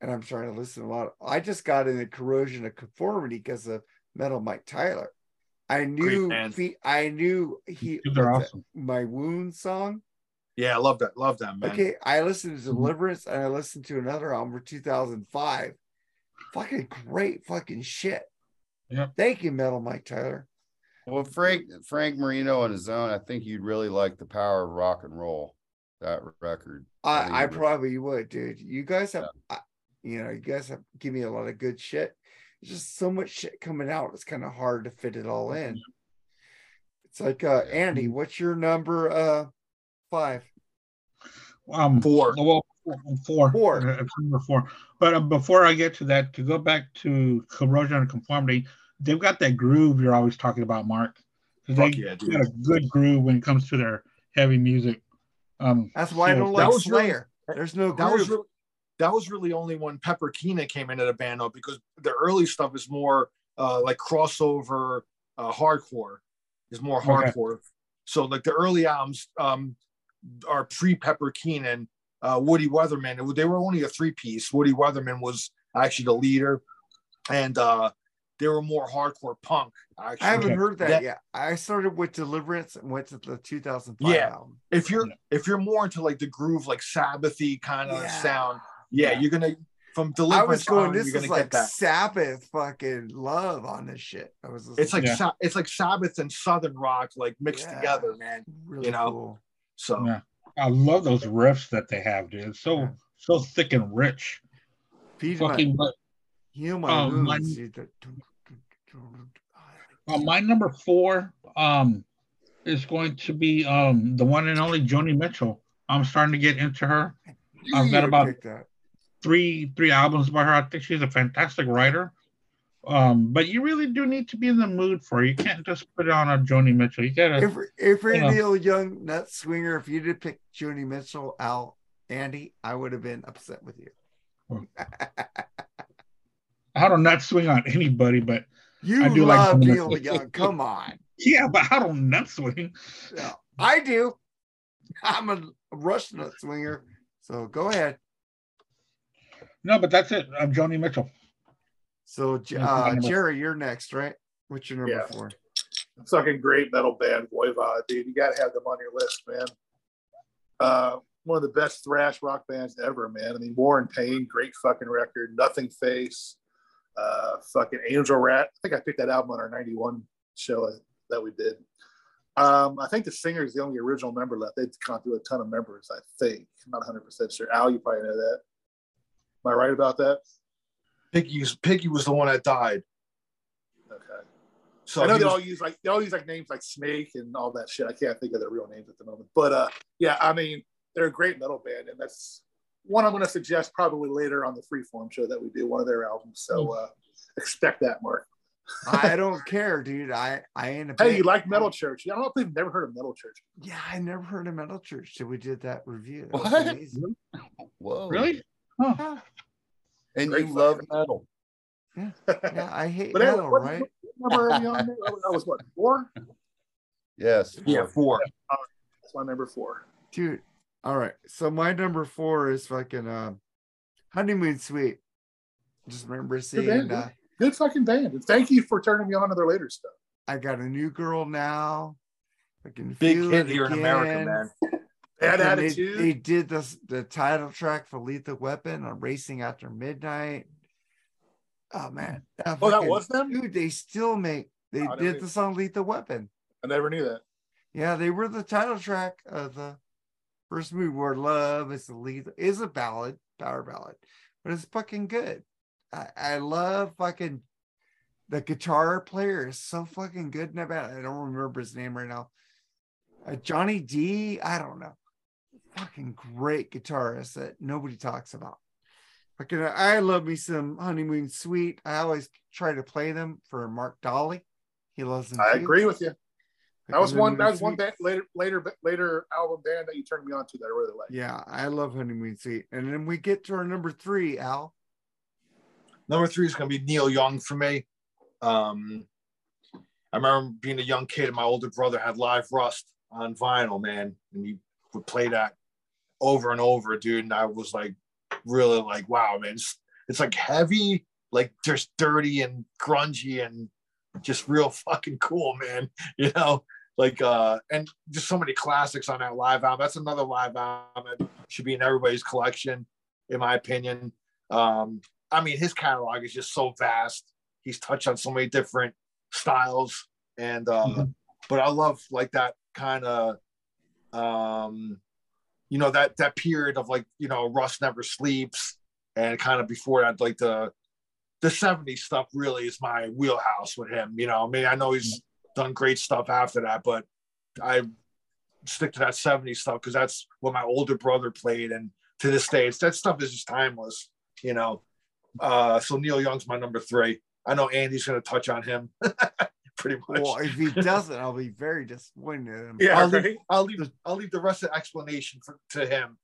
and I'm trying to listen to a lot. I just got into corrosion of conformity because of Metal Mike Tyler. I knew band. fe- I knew he They're awesome. that, my wound song. Yeah, I love that. Love that, man. Okay, I listened to Mhm. Deliverance and I listened to another album for 2005. Fucking great fucking shit. Yep. Thank you, Metal Mike Tyler. Well, Frank Frank Marino on his own, I think you'd really like the power of rock and roll. That record. think I, I you'd really- probably would, dude. You guys have, I, you know, you guys have give me a lot of good shit. There's just so much shit coming out. It's kind of hard to fit it all in. It's like, uh, Yeah. Andy, what's your number? Uh, five. Um, Four. Well, four. Four. Uh, number four. But uh, before I get to that, to go back to corrosion and conformity, they've got that groove you're always talking about, Marc. They Fuck yeah, got a good groove when it comes to their heavy music. Um, That's why I so- don't That like was really- There's no that was really, that was really only when Pepper Keenan came into the band though, because the early stuff is more uh, like crossover uh, hardcore, is more Okay. hardcore. So like the early albums um, are pre Pepper Keenan, uh, Woody Weatherman. They were only a three piece. Woody Weatherman was actually the leader, and uh, they were more hardcore punk. Actually, I haven't Okay. heard that That- yet. I started with Deliverance and went to the 2005 Yeah. album. if you're Yeah. if you're more into like the groove, like Sabbathy kind of Yeah. sound, yeah, Yeah. you're gonna from Deliverance. I Deliverance. was going, on, this is like. Sabbath fucking love on this shit. I was It's like Yeah. Sa- it's like Sabbath and Southern rock like mixed Yeah. together, man. really you know, cool. So Yeah. I love those riffs that they have, dude. It's so Yeah. so thick and rich. Feed my, Fucking but heal my uh, my number four um is going to be um the one and only Joni Mitchell. I'm starting to get into her. I've got about three three albums by her. I think she's a fantastic writer. Um, but you really do need to be in the mood for it. You can't just put on a Joni Mitchell. You gotta If if you're Yeah. Neil Young nut swinger, if you did pick Joni Mitchell out, Andy, I would have been upset with you. [LAUGHS] I don't not swing on anybody, but You I do like love Joni Neil Young. Come on. [LAUGHS] yeah, but I don't nut swing. Yeah, I do. I'm a rush nut swinger. So go ahead. No, but that's it. I'm Joni Mitchell. So J- That's my uh, Jerry, you're next, right? What's your number Yeah. four? fucking great metal band, Voivod, dude. You got to have them on your list, man. Uh, one of the best thrash rock bands ever, man. I mean, War and Pain, great fucking record. Nothing Face, uh, fucking Angel Rat. I think I picked that album on our 91 show that we did. Um, I think the singer is the only original member left. They've gone through a ton of members, I think. I'm not 100% sure. Al, you probably know that. Am I right about that? Piggy's Piggy was the one that died. Okay. So I know they was- all use like they all use like names like Snake and all that shit. I can't think of their real names at the moment. But uh yeah, I mean they're a great metal band, and that's one I'm gonna suggest probably later on the freeform show that we do, one of their albums. So uh expect that, Marc. I [LAUGHS] don't care, dude. I I ain't a Hey, you like Metal Church? I don't know if you've never heard of Metal Church. Yeah, I never heard of Metal Church till we did that review. That What? amazing. Whoa. Really? Yeah, And Great you love fucking- metal. [LAUGHS] yeah, I hate But metal, what- right? what number early on there? I was what four? Yes. yeah, four. That's my number four. Dude. All right. So my number four is fucking uh, honeymoon suite. Just remember seeing band, uh, Good fucking band. And thank you for turning me on to their later stuff. I got a new girl now. Fucking Big feel hit it here in America, man. Bad Fucking they- attitude. They, did this the title track for Lethal Weapon on Racing After Midnight. Oh man. That oh, that was them. dude, they still make they I never did the song Lethal Weapon. I never knew that. Yeah, they were the title track of the first movie where love is the lead is a ballad, power ballad, but it's fucking good. I, I love fucking the guitar player is so fucking good in that band. I don't remember his name right now. Uh, Johnny D, I don't know. Fucking great guitarist that nobody talks about. Fucking, I love me some Honeymoon Suite. I always try to play them for Marc Dolly. He loves them. I too. agree with you. That was one. That was one band, later, later, later album band that you turned me on to that I really like. Yeah, I love Honeymoon Suite. And then we get to our number three, Al. Number three is going to be Neil Young for me. Um, I remember being a young kid, and my older brother had Live Rust on vinyl, man, and he would play that over and over, dude. And I was like, really like, wow, man, it's, it's like heavy, like just dirty and grungy and just real fucking cool, man. [LAUGHS] You know, like, uh, and just so many classics on that live album. That's another live album that should be in everybody's collection, in my opinion. Um, I mean, his catalog is just so vast. He's touched on so many different styles, and uh, Mhm. but I love like that kind of, um, you know, that that period of like you know, Rust never sleeps, and kind of before that, like the the '70s stuff really is my wheelhouse with him. You know, I mean, I know he's done great stuff after that, but I stick to that '70s stuff because that's what my older brother played, and to this day, it's, that stuff is just timeless. You know, uh, so Neil Young's my number three. I know Andy's gonna touch on him pretty much. Well, if he doesn't, I'll be pretty much. well, if he doesn't, I'll be very disappointed in him. Yeah, I'll, right. leave, I'll leave I'll leave the rest of the explanation for, to him.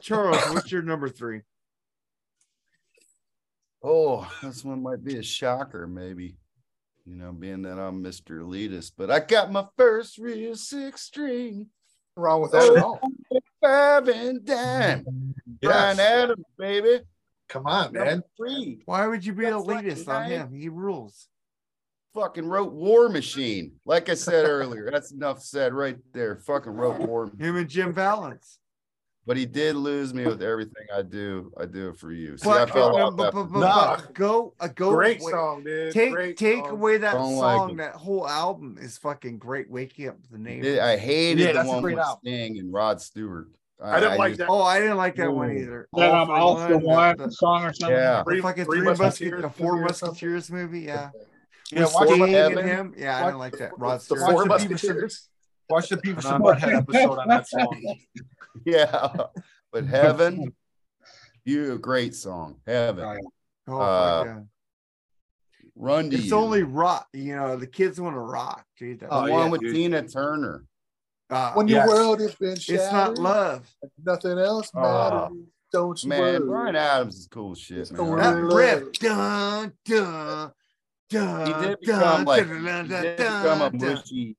Charles, what's your number three? [LAUGHS] Oh, this one might be a shocker, maybe. You know, being that I'm Mr. Elitist, but I got my first real six string, wrong with that at all. five and dime. [LAUGHS] Bryan Adams, baby. Come on, man. Three. Why would you be That's like elitist on him? He rules. Fucking wrote War Machine. Like I said earlier, that's enough said right there. Fucking wrote War Machine. Him and Jim Vallance. But he did lose me with everything I do. I do it for you. See, But, I fell uh, off but- but- but- Nah. but go, uh, go. Great wait, song, dude. Take Great take song. away that Don't song. him. that whole album is fucking great. Waking up the name. I hated Yeah, the one with album. Sting and Rod Stewart. I didn't like just- that. Oh, I didn't like that one either. That um, for all for the- one the- song or something. Yeah. The Three- fucking Three three musketeers, Musketeers the four movie musketeers movie. Yeah. Yeah, With watch Sting and him. Yeah, I Watch- didn't like that. Rod Stewart. Four Watch the Beavis Musketeers. watch the Beavis and Butthead episode on that song. [LAUGHS] [LAUGHS] Yeah, but Heaven, you a great song. Heaven, Oh, Uh, fuck yeah. Run to It's You. only rock. You know, the kids want to rock, dude. The Oh, one yeah, with dude. Tina Turner. uh, When Yes. your world has been shattered, it's not love. nothing else Oh, matters. Don't you Man, worry. Bryan Adams is cool shit, It's man. That Love. riff. Dun, dun, dun, He did dun, become like dun, he did dun, become a dun. mushy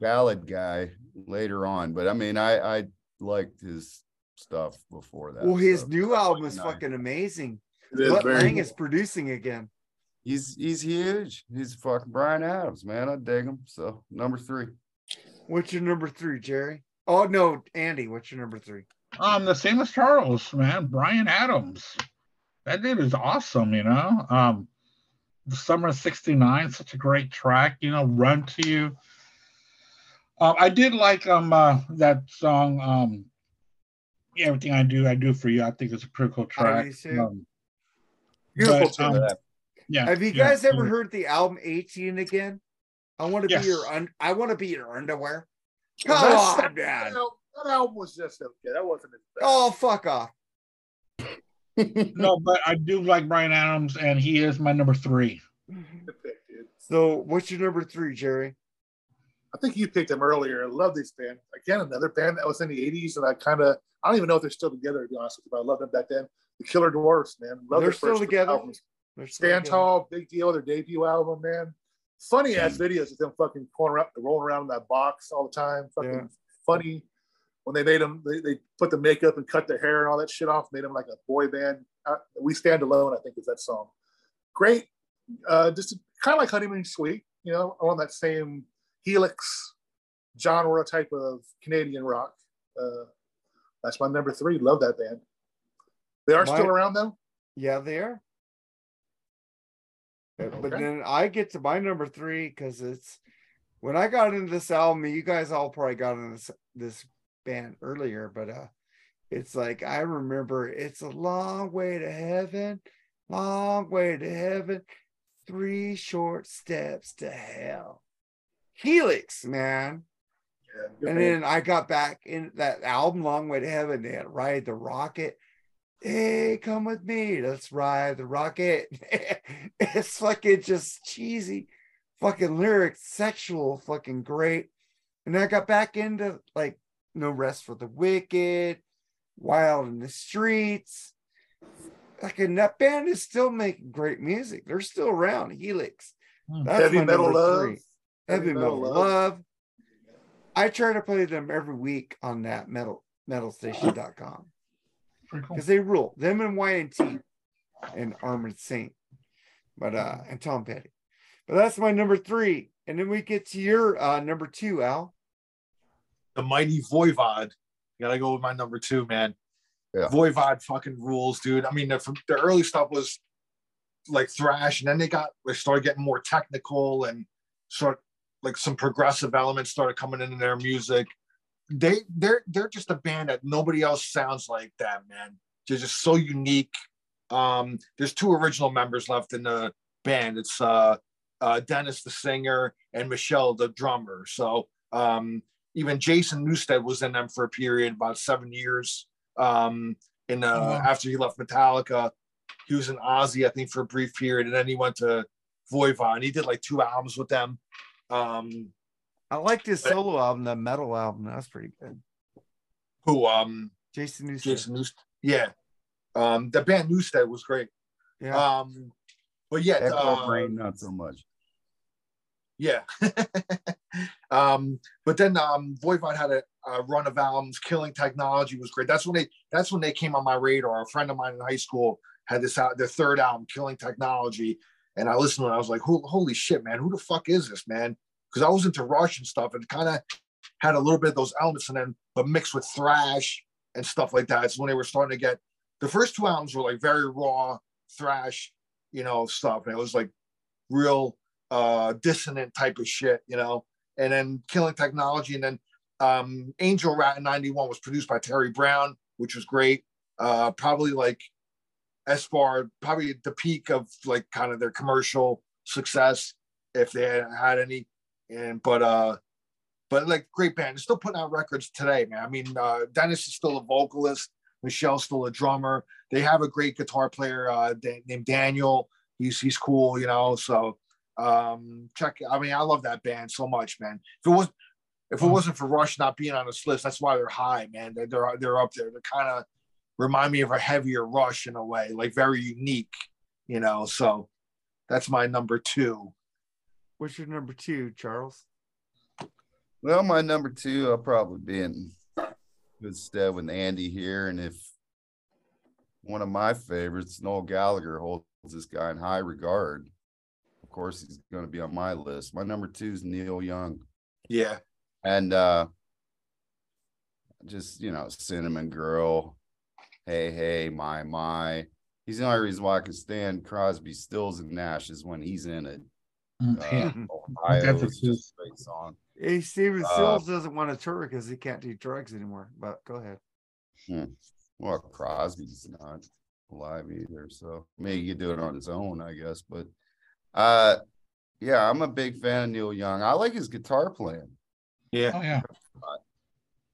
ballad guy later on, but I mean, I I liked his stuff before that. Well, his so- new album is Nice. fucking amazing. It is Mutt very Lang is producing again. He's he's huge. He's fucking Bryan Adams, man. I dig him. So number three. What's your number three, Jerry? Oh no, Andy. What's your number three? Um, the same as Charles, man. Bryan Adams. That dude is awesome, you know. Um, the summer of '69, such a great track. You know, Run to You. Um, I did like um uh, that song. Um, everything I do, I do for you. I think it's a pretty cool track. Um, Beautiful but, tune. um, yeah. Have you yeah, guys ever yeah. heard the album 18 again? I want to Yes. be your un- I want to be your underwear. Come That's- on, man. That, that album was just okay. That wasn't his best. Oh, fuck off. [LAUGHS] No, but I do like Bryan Adams, and he is my number three. [LAUGHS] Good pick, dude. So, what's your number three, Jerry? I think you picked them earlier. I love this band. Again, another band that was in the 80s, and I kind of, I don't even know if they're still together, to be honest with you, but I loved them back then. The Killer Dwarfs, man. Love They're still together. albums. They're still Stand together. Tall, Big Deal, their debut album, man. Funny ass videos of them fucking going around, rolling around in that box all the time. Fucking Yeah. funny. When they made them, they, they put the makeup and cut their hair and all that shit off, made them like a boy band. Uh, we Stand Alone, I think, is that song. Great. Uh, just kind of like Honeymoon Suite, you know, on that same Helix genre type of Canadian rock. Uh, that's my number three. Love that band. They are My- still around though. Yeah, they are. Uh, But then I get to my number three because it's when I got into this album, you guys all probably got into this this band earlier, but uh it's like I remember it's a long way to heaven, long way to heaven, three short steps to hell. Helix, man. Yeah, And band. then I got back in that album, Long Way to Heaven. They had Ride the Rocket. Hey, come with me. Let's ride the rocket. [LAUGHS] it's fucking just cheesy, fucking lyrics, sexual, fucking great. And then I got back into like No Rest for the Wicked, Wild in the Streets. Like, and that band is still making great music. They're still around. Helix. Hmm. That's Heavy Metal Love. three. Heavy Metal Love. I try to play them every week on that metal metalstation.com Pretty cool. because they rule them and Y&T and Armored Saint, but uh and Tom Petty. But that's my number three, and then we get to your uh number two, Al. the mighty Voivod. Gotta go with my number two, man. Yeah. Voivod fucking rules, dude. I mean, the, the early stuff was like thrash, and then they got they started getting more technical and sort like some progressive elements started coming into their music. They they're they're just a band that nobody else sounds like that, man. They're just so unique. Um, there's two original members left in the band. It's uh, uh Dennis the singer and Michelle the drummer. So um even Jason Newsted was in them for a period about seven years. Um, in uh, Oh, wow. after he left Metallica, he was in Ozzy, I think, for a brief period, and then he went to Voivod, and he did like two albums with them. Um, I liked his solo album, the metal album. That's pretty good. who um Jason Newsted. Jason Newsted. Yeah. Um the band Newsted was great. Yeah. Um but yeah, Echo uh, Brain, not so much. yeah. [LAUGHS] um, but then um Voivod had a, a run of albums. Killing Technology was great. That's when they that's when they came on my radar. A friend of mine in high school had this out their third album, Killing Technology, and I listened it. I was like, "Ho- holy shit, man, who the fuck is this, man? Because I was into Russian stuff and kind of had a little bit of those elements, and then but mixed with thrash and stuff like that. It's when they were starting to get the first two albums were like very raw thrash, you know, stuff. And it was like real uh dissonant type of shit, you know. And then Killing Technology, and then um Angel Rat in 91 was produced by Terry Brown, which was great. Uh probably like as far probably the peak of like kind of their commercial success, if they had, had any. And but uh but like great band. They're still putting out records today, man. I mean, uh Denis is still a vocalist, Michel's still a drummer. They have a great guitar player uh named Daniel. He's he's cool, you know. So um check I mean, I love that band so much, man. If it was if it wasn't for Rush not being on this list, that's why they're high, man. They're they're, they're up there. They're kind of remind me of a heavier Rush in a way, like very unique, you know. So that's my number two. What's your number two, Charles? Well, my number two, I'll probably be in good stead with Andy here. And if one of my favorites, Noel Gallagher, holds this guy in high regard, of course, he's going to be on my list. My number two is Neil Young. Yeah. And uh just, you know, Cinnamon Girl, Hey, Hey, My, My. He's the only reason why I can stand Crosby, Stills, and Nash is when he's in it. Mm, Uh, yeah. Ohio That's a is just a great song. Hey, Stephen Uh, Stills doesn't want to tour because he can't do drugs anymore. But go ahead. Well, Crosby's not alive either, so maybe he could do it on his own, I guess. But uh yeah, I'm a big fan of Neil Young. I like his guitar playing. Yeah. Oh yeah.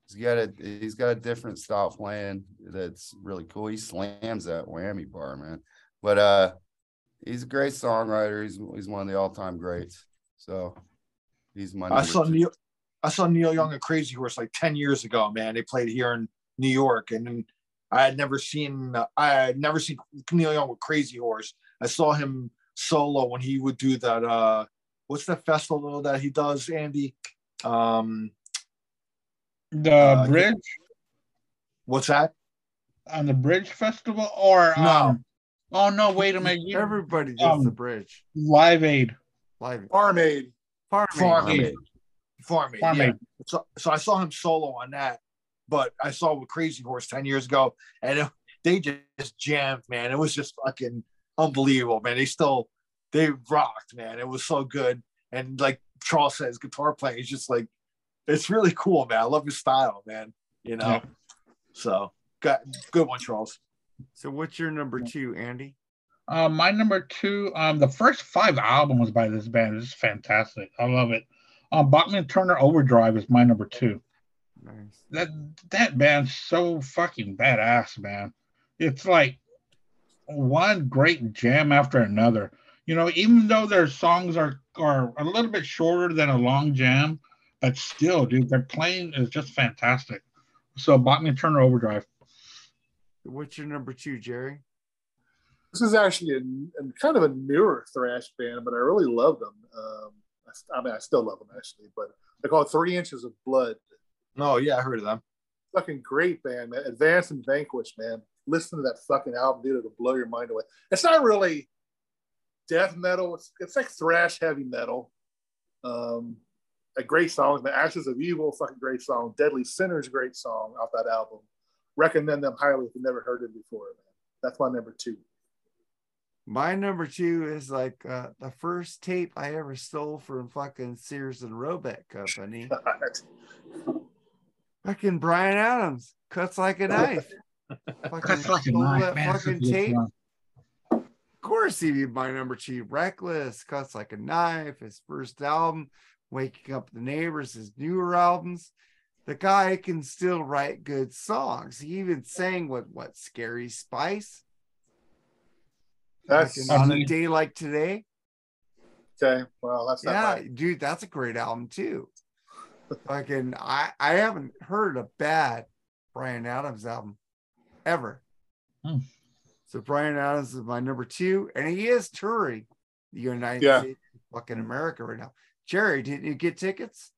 He's got a he's got a different style playing that's really cool. He slams that whammy bar, man. But uh he's a great songwriter. He's he's one of the all-time greats. So he's my I saw two. Neil. I saw Neil Young and Crazy Horse like ten years ago. Man, they played here in New York, and I had never seen. Uh, I had never seen Neil Young with Crazy Horse. I saw him solo when he would do that. uh What's that festival that he does, Andy? Um, The Uh, bridge what's that? on the bridge festival or No. um oh no wait a minute you, Everybody does the um, bridge. live aid Live. Farm Aid. Farm Farm Aid. Aid. Farm Aid, Farm yeah. Aid. So, so I saw him solo on that, but I saw with Crazy Horse ten years ago, and it, they just jammed, man. It was just fucking unbelievable, man. They still they rocked, man. It was so good, and like Charles says, guitar playing is just like it's really cool, man. I love his style, man. You know, Yeah. so got good one, Charles. So what's your number two, Andy? Uh, my number two, um, the first five albums by this band is fantastic. I love it. Um, Bachman Turner Overdrive is my number two. Nice. That that band's so fucking badass, man. It's like one great jam after another. You know, even though their songs are are a little bit shorter than a long jam, but still, dude, their playing is just fantastic. So Bachman Turner Overdrive. What's your number two, Jerry? This is actually a, a kind of a newer thrash band, but I really love them. Um, I, I mean, I still love them actually, but they call it Three Inches of Blood. No, yeah, I heard of them. Fucking great band, man. Advance and Vanquish, man. Listen to that fucking album, dude. It'll blow your mind away. It's not really death metal. It's, it's like thrash heavy metal. Um, a great song, The Ashes of Evil, fucking great song. Deadly Sinners, great song off that album. Recommend them highly if you've never heard it before, man. That's my number two. My number two is like uh, the first tape I ever stole from fucking Sears and Roebuck Company. [LAUGHS] fucking Bryan Adams cuts like a knife. [LAUGHS] fucking That's like a knife, that man. Fucking tape. one. Of course, he did my number two. Reckless cuts like a knife. His first album, Waking Up the Neighbors. His newer albums. The guy can still write good songs. He even sang with what Scary Spice. That's Fucking on a day like today. okay. Well, that's not Yeah, my- dude, that's a great album too. Fucking, I I haven't heard a bad Bryan Adams album ever. Hmm. So Bryan Adams is my number two, and he is touring the United Yeah. States, fucking America right now. Jerry, didn't you get tickets?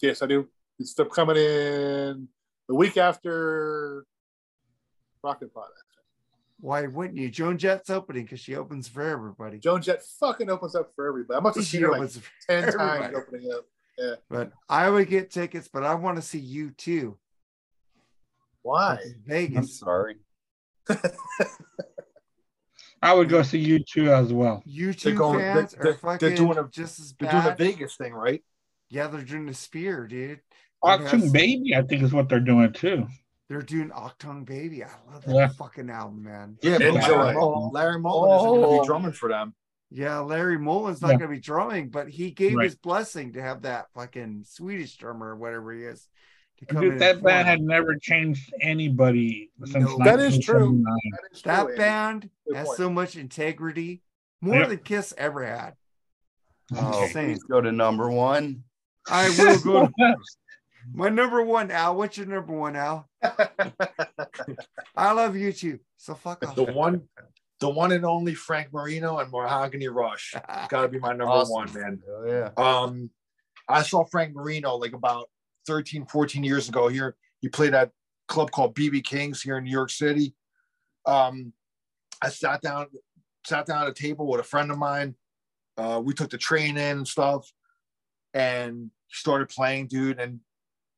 Yes, I do. It's still coming in the week after Rocket Pot. Why wouldn't you? Joan Jett's opening because she opens for everybody. Joan Jett fucking opens up for everybody. I must have She seen her like opens for 10 times opening up. But I would get tickets, but I want to see U2. Why? in I'm sorry. [LAUGHS] I would go see U2 as well. You two going- fans they're- are they're doing a- just as bad. They're doing the bad. Vegas thing, right? Yeah, they're doing the Sphere, dude. It Achtung has- Baby, I think is what they're doing too. They're doing Achtung Baby. I love that Yeah. fucking album, man. Yeah, but Enjoy. Larry, Mullen, Larry Mullen isn't going to Oh. be drumming for them. Yeah, Larry Mullen's not Yeah. gonna be drumming, but he gave Right. his blessing to have that fucking Swedish drummer or whatever he is. To come Dude, in that band had never changed anybody since No. That is true. That is true, that Andy. band Good has point. so much integrity, more Yep. than Kiss ever had. Oh, Insane. please go to number one. I will go. to- [LAUGHS] my number one, Al. What's your number one, Al? [LAUGHS] I love you too. So fuck off. The one, the one and only Frank Marino and Mahogany Rush. [LAUGHS] Got to be my number Awesome. one, man. Oh, yeah. Um, I saw Frank Marino like about 13, 14 years ago here. He played at club called BB Kings here in New York City. Um, I sat down, sat down at a table with a friend of mine. Uh, we took the train in and stuff, and started playing, dude. And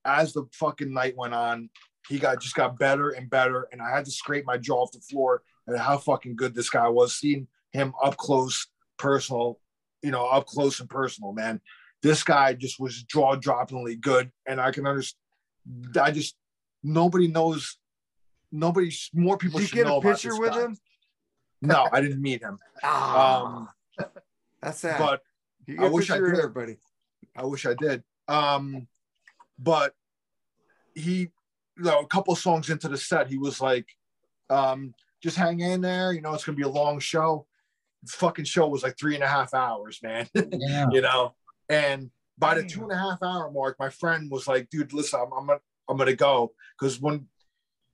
as the fucking night went on, he got just got better and better. And I had to scrape my jaw off the floor at how fucking good this guy was. Seeing him up close, personal, you know, up close and personal, man this guy just was jaw droppingly good and i can understand i just nobody knows nobody more people Did you should get know a about picture this with guy. him? no i didn't meet him [LAUGHS] Ah, um that's sad. but I wish I picture of did. everybody. i wish i did um but he you know a couple songs into the set he was like um just hang in there you know it's gonna be a long show the fucking show was like three and a half hours man [LAUGHS] Yeah. you know. And by the two and a half hour mark, my friend was like, "Dude, listen, I'm I'm gonna, I'm gonna go because when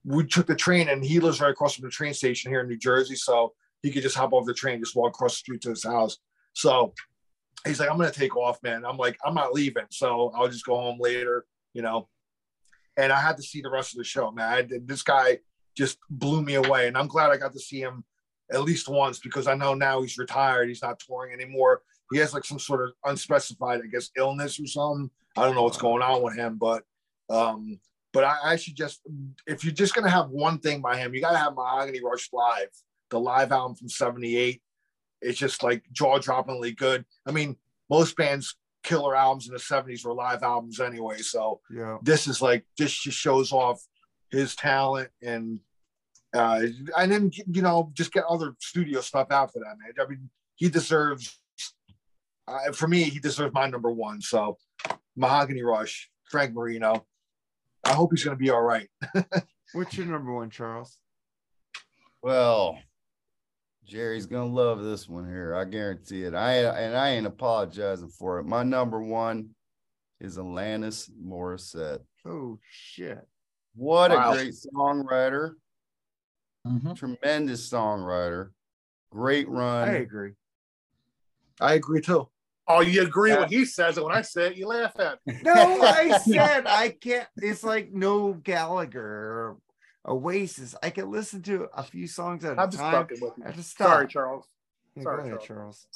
we took the train and he lives right across from the train station here in New Jersey, so he could just hop off the train, just walk across the street to his house. So he's like, "I'm gonna take off, man." I'm like, "I'm not leaving, so I'll just go home later," you know. And I had to see the rest of the show, man. I did, this guy just blew me away, and I'm glad I got to see him at least once because I know now he's retired. He's not touring anymore he has like some sort of unspecified, I guess, illness or something. I don't know what's going on with him, but um, but I, I should just if you're just gonna have one thing by him, you gotta have Mahogany Rush live, the live album from '78. It's just like jaw droppingly good. I mean, most bands killer albums in the '70s were live albums anyway, so Yeah. this is like this just shows off his talent and uh and then you know just get other studio stuff after that man i mean he deserves uh, for me he deserves my number one so mahogany rush frank marino i hope he's going to be all right [LAUGHS] What's your number one, Charles? Well, Jerry's gonna love this one here. I guarantee it. I and I ain't apologizing for it. My number one is Alanis Morissette. Oh shit. What Wow. a great songwriter, Mhm. tremendous songwriter, great run. I agree. i agree too Oh, you agree when he says it. When I say it, you laugh at me. No, I [LAUGHS] said I can't. It's like Noel Gallagher or Oasis. I can listen to a few songs at a I'm just time. fucking with you. I just stop. Sorry, Charles. Yeah, Sorry, ahead, Charles. Charles.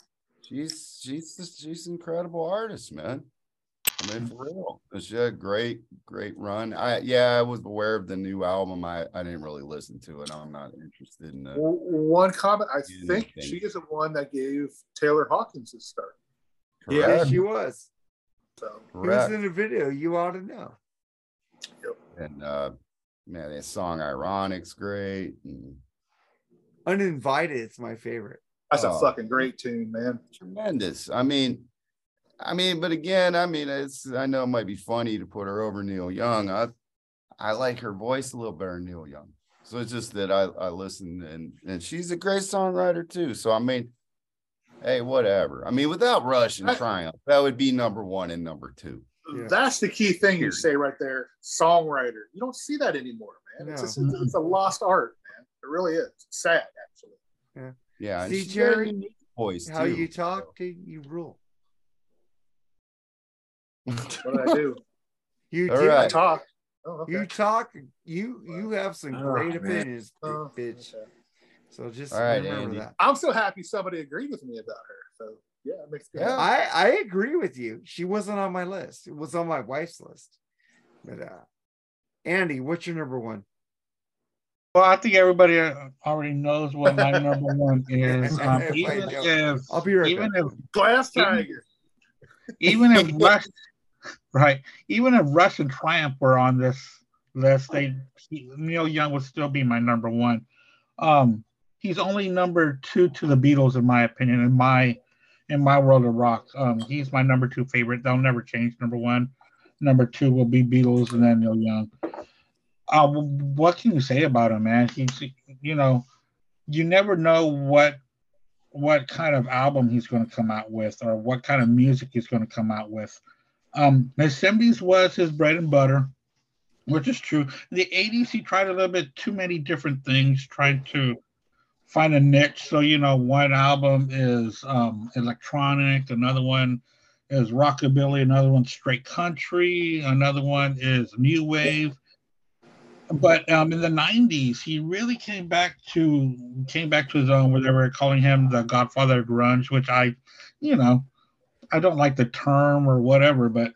She's she's she's an incredible artist, man. I mean, for real. She had a great, great run. I yeah, I was aware of the new album. I I didn't really listen to it. I'm not interested in it. W- One comment. I think thank she is the one that gave Taylor Hawkins his start. Yeah, she was. So He was in the video. You ought to know. Yep. And uh man, that song Ironic's great. And Uninvited. It's my favorite. that's a Oh. fucking great tune, man. tremendous. I mean, I mean, but again, I mean, it's I know it might be funny to put her over Neil Young. I I like her voice a little better than Neil Young. So it's just that I I listen and and she's a great songwriter too. So I mean, hey, whatever. I mean, without Rush and I- Triumph, that would be number one and number two. Yeah. That's the key thing you say right there. Songwriter. You don't see that anymore, man. It's, No. just, it's, it's a lost art, man. It really is. It's sad, actually. Yeah, and See, she's got a Jerry, voice How too. you talk, dude, you rule. What did I do? [LAUGHS] You All did. I right. talk. Oh, okay. You talk. You you have some Oh, great man. opinions, oh, big Oh, bitch. okay. So just All right, remember Andy. that. I'm so happy somebody agreed with me about her. So yeah, it makes me Yeah. I I agree with you. She wasn't on my list. It was on my wife's list. But uh Andy, what's your number one? Well, I think everybody uh, already knows what my [LAUGHS] number one is. [LAUGHS] Um, If even if, I'll be right even back. if Glass Tiger. even if [LAUGHS] Rush, right, even if Rush and Triumph were on this list, they Neil Young would still be my number one. Um, he's only number two to the Beatles, in my opinion, in my in my world of rock. Um, he's my number two favorite. They'll never change. Number one, number two will be Beatles, and then Neil Young. Uh, what can you say about him, man? He's you know, you never know what what kind of album he's going to come out with or what kind of music he's going to come out with. Um, the 70s was his bread and butter, which is true. The 80s, he tried a little bit too many different things, trying to find a niche. So, you know, one album is um, electronic, another one is rockabilly, another one straight country, another one is new wave. But um, in the '90s, he really came back to came back to his own, where they were calling him the Godfather of grunge, which I, you know, I don't like the term or whatever. But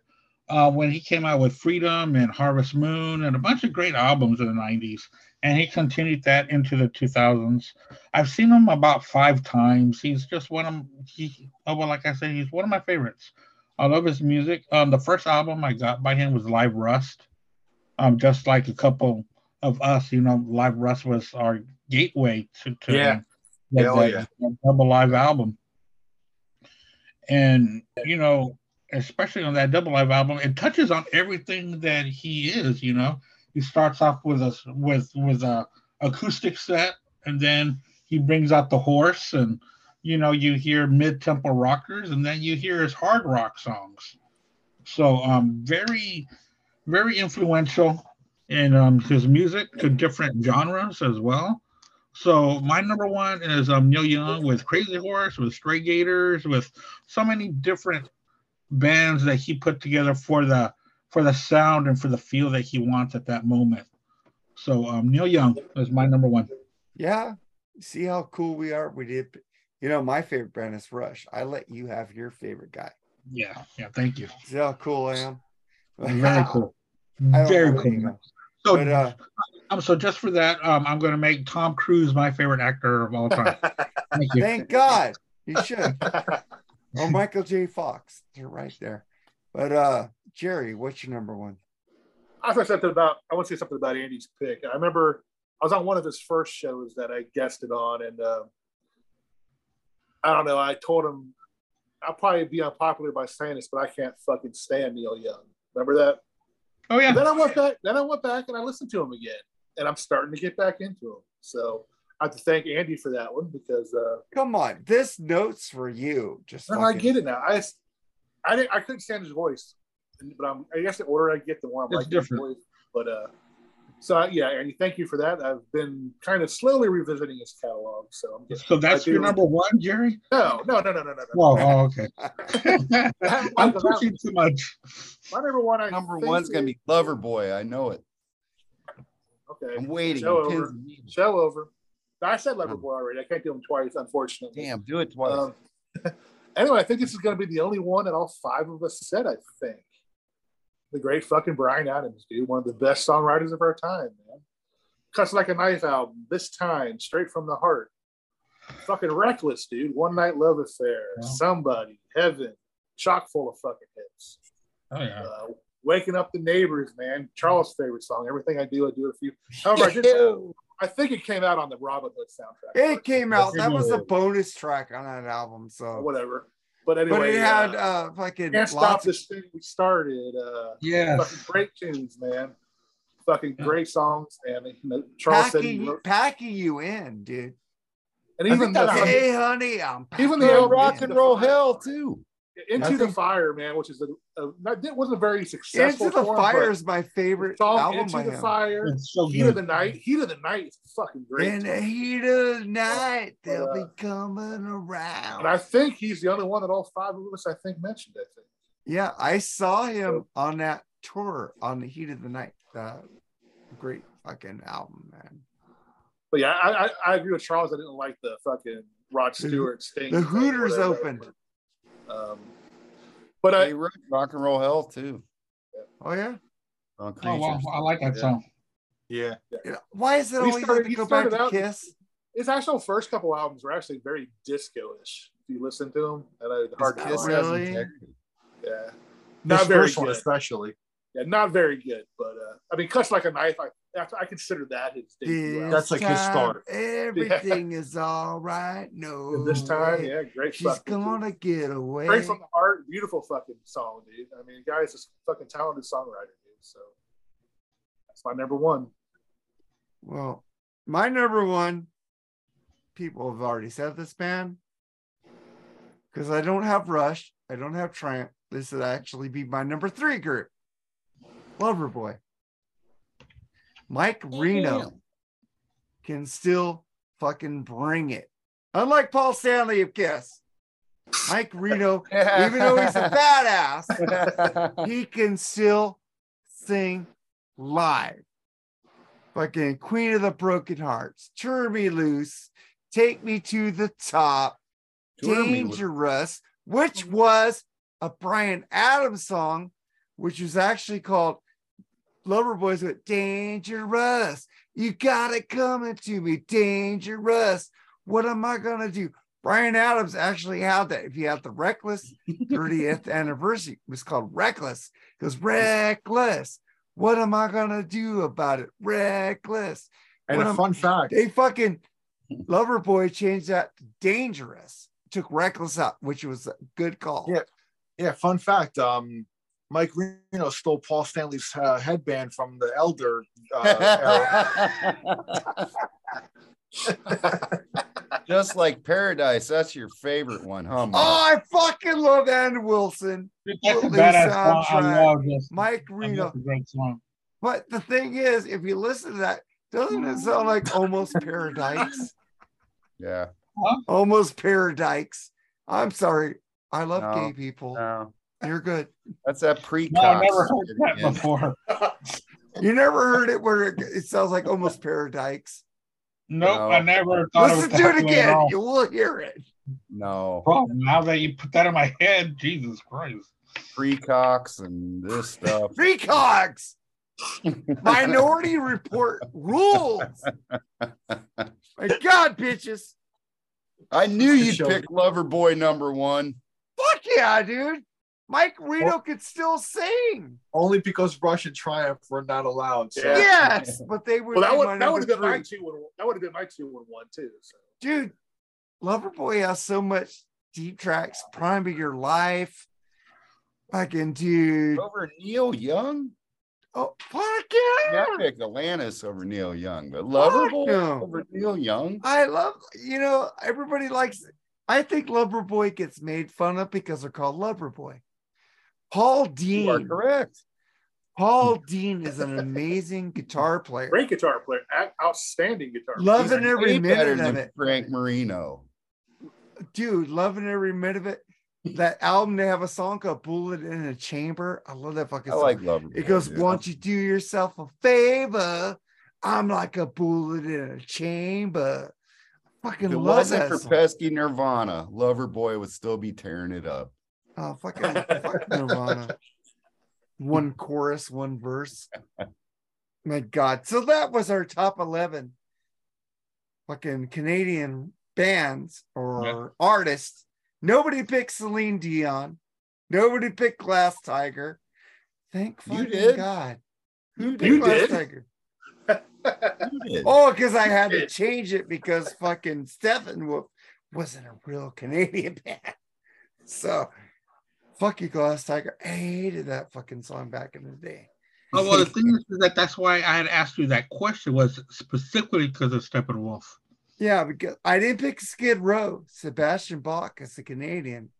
uh, when he came out with Freedom and Harvest Moon and a bunch of great albums in the '90s, and he continued that into the 2000s. I've seen him about five times. He's just one of he. Oh well, like I said, he's one of my favorites. I love his music. Um, the first album I got by him was Live Rust. Um, just like a couple of us, you know, Live Rust was our gateway to, to Yeah. that, that- yeah. that double live album. And you know, especially on that double live album, it touches on everything that he is. You know, he starts off with a with with a acoustic set, and then he brings out the horse, and you know, you hear mid tempo rockers, and then you hear his hard rock songs. So, um, very very influential in um, his music to different genres as well. So my number one is um, Neil Young with Crazy Horse, with Stray Gators, with so many different bands that he put together for the for the sound and for the feel that he wants at that moment. So um, Neil Young is my number one. Yeah. See how cool we are? We did you know my favorite band is Rush. I let you have your favorite guy. Yeah, yeah. Thank you. See how cool I am? Very cool. [LAUGHS] Very know anything cool. So, But uh um, so just for that, um, I'm going to make Tom Cruise my favorite actor of all time. [LAUGHS] Thank you. thank God you should. Or Michael J. Fox. You're right there. But uh Jerry, what's your number one? I want to say something about I want to say something about Andy's pick. I remember I was on one of his first shows that I guested on, and uh, I don't know. I told him I'll probably be unpopular by saying this, but I can't fucking stand Neil Young. Remember that? Oh yeah. Then I went back. Then I went back and I listened to him again, and I'm starting to get back into him. So I have to thank Andy for that one because uh, Come on, this note's for you. Just no, I get it now. I I didn't I couldn't stand his voice, but I'm, I guess the order I get, the more I'm It's like different. voice. But uh, so I, yeah, Andy, thank you for that. I've been kind of slowly revisiting his catalog. So I'm just So that's your number one, Jerry? no, no, no, no, no, no. no. Oh, okay. I [LAUGHS] haven't [LAUGHS] I'm liked pushing too much. My number one, I Number think one's gonna be Loverboy. I know it. okay. I'm waiting. Show over. and. Show over. I said Loverboy already. I can't do them twice, unfortunately. Damn, do it twice. Um, [LAUGHS] anyway, I think this is going to be the only one that all five of us said. I think the great fucking Bryan Adams, dude, one of the best songwriters of our time, man. Cuts like a knife album. This time, straight from the heart. Fucking reckless, dude. One night love affair. Wow. Somebody, heaven, chock full of fucking hits. Oh yeah. Uh, waking up the neighbors, man. Charles' favorite song. Everything I do, I do a few. However, I, did, I think it came out on the Robin Hood soundtrack. It came out. That was a bonus track on that album. So, whatever. But anyway, but it had uh, uh fucking can't stop lots of this thing we started. Uh, Yes. fucking break tunes, man. fucking great songs. man. you know, Charles said, he Packing, wrote, packing you in, dude. and even the, Hey, honey, I'm Even the Yeah, old rock and roll hell too. Into I the Fire, man, which is a, a not, it wasn't a very successful. Into the for him, Fire is my favorite song album Into by the him. Fire, It's so Heat of the. Night, Heat of the Night is fucking great. In the heat of the night, they'll uh, be coming around. And I think he's the only one that all five of us, I think, mentioned. I think. Yeah, I saw him on that tour on the Heat of the Night. Uh, great fucking album, man. But yeah, I, I, I agree with Charles. I didn't like the fucking Rod Stewart Sting. the Hooters opened. Um, but They I, wrote rock and roll hell too. Oh yeah. on Oh wow, I like that Yeah. song. Yeah. You know, why is it He always started- have to go back to out- Kiss? his actual first couple albums were actually very disco-ish. If you listen to them, and I, hard to Kiss find. has Really? integrity. Yeah, This not very first one good. especially. Yeah, not very good. But uh, I mean, cuts like a knife. I I consider that his debut. This. That's like his start. [LAUGHS] Everything is all right. No, And this time, way. yeah, great. she's fucking gonna get away. Straight from the heart, beautiful fucking song, dude. I mean, the guy's a fucking talented songwriter, dude. So that's my number one. Well, my number one, people have already said this band because I don't have Rush, I don't have Triumph. This would actually be my number three group, Loverboy. Mike Reno can still fucking bring it. Unlike Paul Stanley of Kiss, Mike Reno, [LAUGHS] even though he's a badass, [LAUGHS] he can still sing live. Fucking Queen of the Broken Hearts, Turn Me Loose, Take Me to the Top, Tour Me Dangerous, which was a Bryan Adams song, which was actually called Loverboys with Dangerous. You got it coming to me, dangerous. What am I gonna do? Bryan Adams actually had that. If you have the Reckless 30th [LAUGHS] anniversary, it was called Reckless. It goes Reckless. What am I gonna do about it? Reckless. And What a am- fun fact. They fucking Lover Loverboy changed that to Dangerous. Took Reckless out, which was a good call. Yeah. Yeah, fun fact. Um, Mike Reno stole Paul Stanley's uh, headband from the Elder. Uh, era. [LAUGHS] Just like Paradise, that's your favorite one, huh? Marc? Oh, I fucking love Ann Wilson. That's a badass song. I soundtrack. love this. Mike Reno. love the great song. But the thing is, if you listen to that, doesn't it sound like almost paradise? [LAUGHS] yeah. Almost paradise. I'm sorry. I love No, gay people. No, You're good. that's that pre No, I never heard that before. [LAUGHS] You never heard it where it, it sounds like almost paradise. Nope, No. I never thought Listen it was to it that way at again. You will hear it. No, Well, now that you put that in my head, Jesus Christ. precox and this stuff. Precogs. Minority Report rules. [LAUGHS] My God, bitches. I knew you'd pick Loverboy number one. Fuck yeah, dude. Mike Reno could still sing. Only because Rush and Triumph were not allowed. So. Yeah. Yes, [LAUGHS] but they were. Well, that would that would have been my two one. That would have been my two one one too. So. dude. Loverboy has so much deep tracks. Prime of your life. Fucking dude. Over Neil Young? Oh fuck Yeah, yeah! I picked Alanis over Neil Young, but Fuck Loverboy no. over Neil Young. I love. You know, everybody likes. I think Loverboy gets made fun of because they're called Loverboy. Paul You are Dean. correct. Paul Dean is an amazing guitar player. Great guitar player, outstanding guitar. player. Loving He's every way better minute of it. Frank Marino. dude, loving every minute of it. That album, they have a song called Bullet in a Chamber. I love that fucking I song. like Loverboy. it goes, dude. Won't you do yourself a favor? I'm like a bullet in a chamber. I fucking If it love wasn't that for song. pesky Nirvana, Loverboy would still be tearing it up. Oh, fucking [LAUGHS] uh, fuck Nirvana. One chorus, one verse. My God. So that was our top 11 fucking Canadian bands or artists. Nobody picked Celine Dion. Nobody picked Glass Tiger. Thank You fucking did. God. You Picked You Glass did? Tiger. Oh, because I had to change it because fucking Stephen wasn't a real Canadian [LAUGHS] band. So fuck you, Glass Tiger. I hated that fucking song back in the day. Oh well, the thing is, is that that's why I had asked you that question was specifically because of Steppenwolf. Yeah, because I didn't pick Skid Row. Sebastian Bach is a Canadian.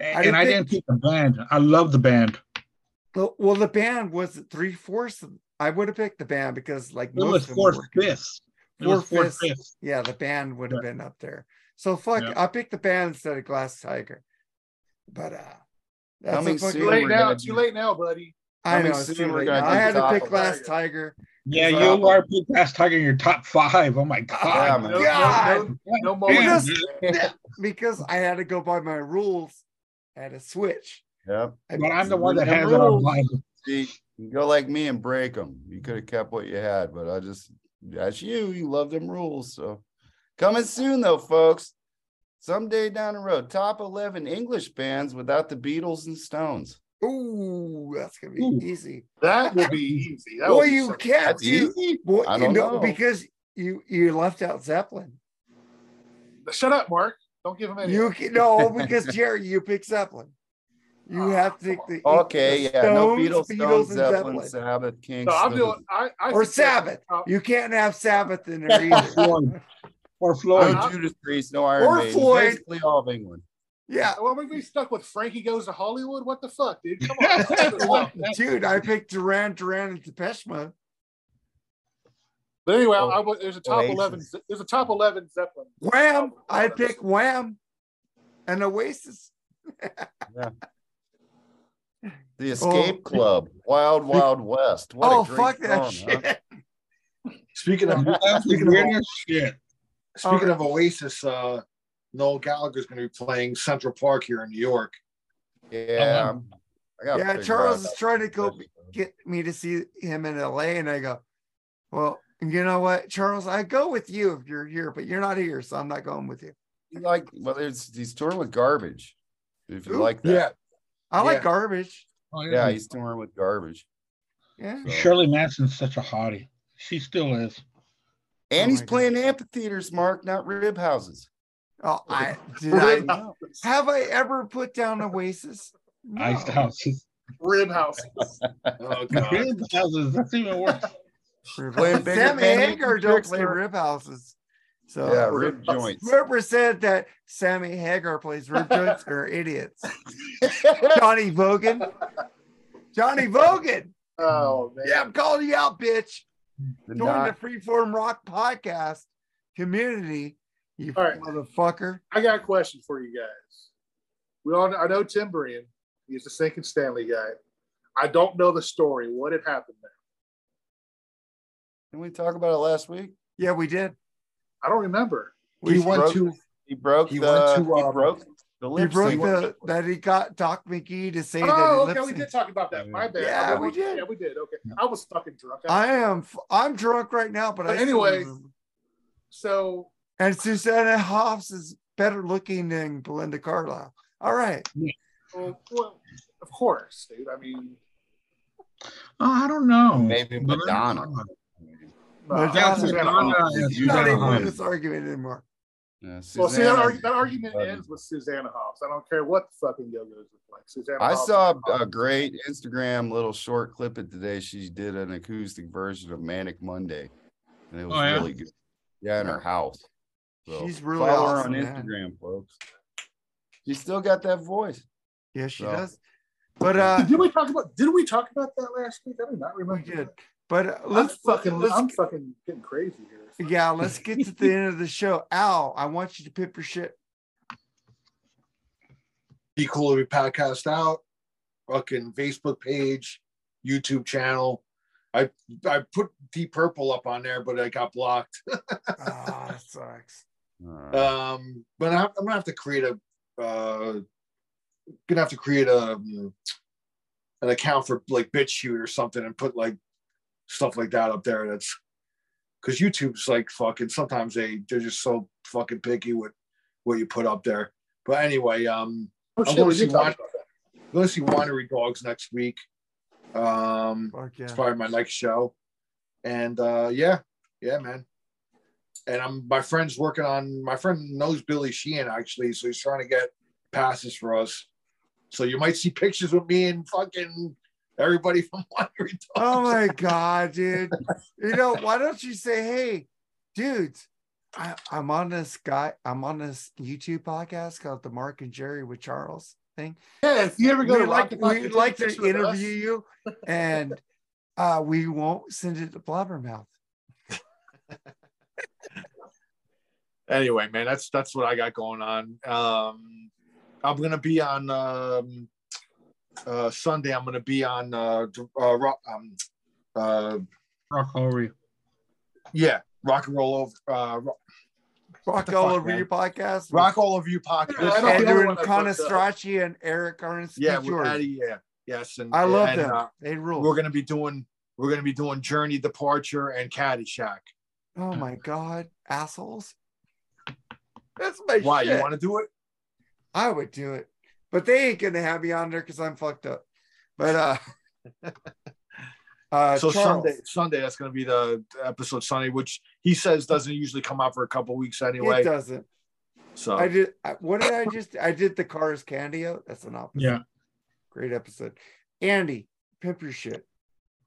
And I I didn't didn't, think- pick the band. I love the band. Well, the band was three fourths. I would have picked the band because, like, It most was of four fifths. Four fifths. Yeah, the band would have been up there. So fuck, Yeah. I picked the band instead of Glass Tiger. But uh, Coming a fucking, Too late now. Too late now, buddy. I coming know it's soon, too we're late. gonna now. do I had to top pick of Glass that. Tiger. Yeah, So- you are put Glass Tiger in your top five. Oh my Yeah, god. man. No, God. no, no, no Damn, moment. dude. because I had to go by my rules. I had to switch. Yep. I But I'm the one that Them has it on rules. See, you go like me and break them. You could have kept what you had, but I just that's you. You love them rules. So coming soon though, folks. Someday down the road, top 11 English bands without the Beatles and Stones. Ooh, that's gonna be Ooh. easy. That will be [LAUGHS] easy. That will Boy, be you so- can't. That's You, easy. boy, I don't know, know. because you you left out Zeppelin. Shut up, Marc. Don't give him any. You can, no, [LAUGHS] because Jerry, you picked Zeppelin. You ah, have to take the Okay, the yeah. no Beatles, Beatles, Stones, and Zeppelin, Zeppelin. Sabbath, King. no, I'm doing. I, I or Sabbath. top- You can't have Sabbath in there [LAUGHS] either. Floyd. Or Floyd. No Judas Priest, no Iron Or Maiden. Floyd. Basically all of England. yeah, Well, we be stuck with Frankie goes to Hollywood. What the fuck, dude? Come on. [LAUGHS] [LAUGHS] dude, I picked Duran Duran and Depeche Mode. but anyway, Oh, I, was there's a top Oasis. eleven. There's a top eleven Zeppelin. Wham! I picked Wham and Oasis. [LAUGHS] The Escape oh. Club, Wild Wild West. What oh a great fuck that song, huh? shit! Speaking of speaking of, shit. Speaking of Oasis, uh, Noel Gallagher's going to be playing Central Park here in New York. Yeah. I'm- I Yeah, Charles is trying to go get me to see him in LA, and I go, well, you know what, Charles, I go with you if you're here, but you're not here, so I'm not going with you. You like well, it's he's touring with garbage. If you Who? like that. Yeah, I like garbage. Oh, Yeah, he's touring with garbage. Yeah. So- Shirley Manson's such a hottie. She still is. And Oh he's my God. playing amphitheaters, Marc, not rib houses. Oh, [LAUGHS] I did I house. have I ever put down Oasis? No. Iced houses. Rib houses. [LAUGHS] oh god, Rib houses. That's even worse. Rib Playing houses. bigger Sammy venues Hagar don't play rib houses. So yeah, rib joints. whoever said that Sammy Hagar plays rib [LAUGHS] joints are idiots. Johnny Vogan. Johnny Vogan. Oh man. Yeah, I'm calling you out, bitch. The Join not- the Freeform Rock podcast community, you All right. motherfucker. I got a question for you guys. We all I know Tim Brian. He's the Sinking Stanley guy. I don't know the story. What had happened there? Didn't we talk about it last week? Yeah, we did. I don't remember. We he went broke- to He broke He the went to, he um, broke the He lip broke the that he got Doc McGhee to say that Oh, he okay. lip We did talk about that. My bad. Yeah, I we did. Yeah, we did. Okay. I was fucking drunk. I am. I'm drunk right now, but, But I anyway- so and Susanna Hoffs is better looking than Belinda Carlisle. All right. well, well, of course, dude. I mean, Oh, I don't know. Maybe But- Madonna. no, Madonna- not Susanna Madonna Hoffs. is It's You not gotta even hunt. in this argument anymore. Yeah, Well, see, that, Susanna- arg- that argument Buddy. ends with Susanna Hoffs. I don't care what the fucking yoga is like. Susanna I Hoffs saw is a great Instagram little short clip of today. She did an acoustic version of Manic Monday, and it was Oh, yeah? really good. Yeah, in her house. So She's really follow awesome, her on man. Instagram, folks. She still got that voice. Yeah, she So- does. But uh, Did we talk about? Did we talk about that last week? I do not remember. we did. But uh, I'm let's fucking. let's I'm fucking getting crazy here. yeah, let's get to the end of the show. Al, I want you to pip your shit. Be Cool Or Be Podcast Out, fucking Facebook page, YouTube channel. I I put Deep Purple up on there, but I got blocked. [LAUGHS] Ah, that sucks. Uh, Um, but I'm, I'm gonna have to create a uh, gonna have to create a um, an account for like BitChute or something and put like stuff like that up there. That's because YouTube's like fucking. Sometimes they they're just so fucking picky with what you put up there. But anyway, um, Oh, I'm going to see did wine- about that. I'm going to see Winery Dogs next week. Um, Fuck yeah. it's probably my next show. And uh yeah, yeah, man. And I'm my friend's working on my friend knows Billy Sheehan actually, so he's trying to get passes for us. So you might see pictures with me and fucking Everybody from [LAUGHS] Winery Dogs. Oh my god, dude. You know, why don't you say, hey, dudes, I, I'm on this guy, I'm on this YouTube podcast called the Marc and Jerry with Charles thing. Yeah, if you ever go We'd to like, we'd like to interview you and uh we won't send it to Blabbermouth. [LAUGHS] anyway, man, that's that's what I got going on. Um, I'm gonna be on um, uh, Sunday. I'm gonna be on uh, uh, rock, um, uh, Rock over you. yeah, rock and roll over uh, rock, Rock all fuck, over man? your podcast. rock all over you Yeah, I podcast. don't think I Andrew want that and Eric Arnst. Yeah, with Eddie, yeah, yes, and I love and, them. uh, they rule. we're gonna be doing we're gonna be doing Journey, Departure, and Caddyshack. oh my god, assholes. That's my Why shit. you want to do it? I would do it, but they ain't gonna have me on there because I'm fucked up. But uh, [LAUGHS] uh, so Charles, Sunday, Sunday that's gonna be the episode Sunday, which he says doesn't usually come out for a couple weeks anyway. it doesn't. So I did. What did I just? I did the Cars Candy-O. That's an opposite. Yeah. great episode. Andy, pimp your shit.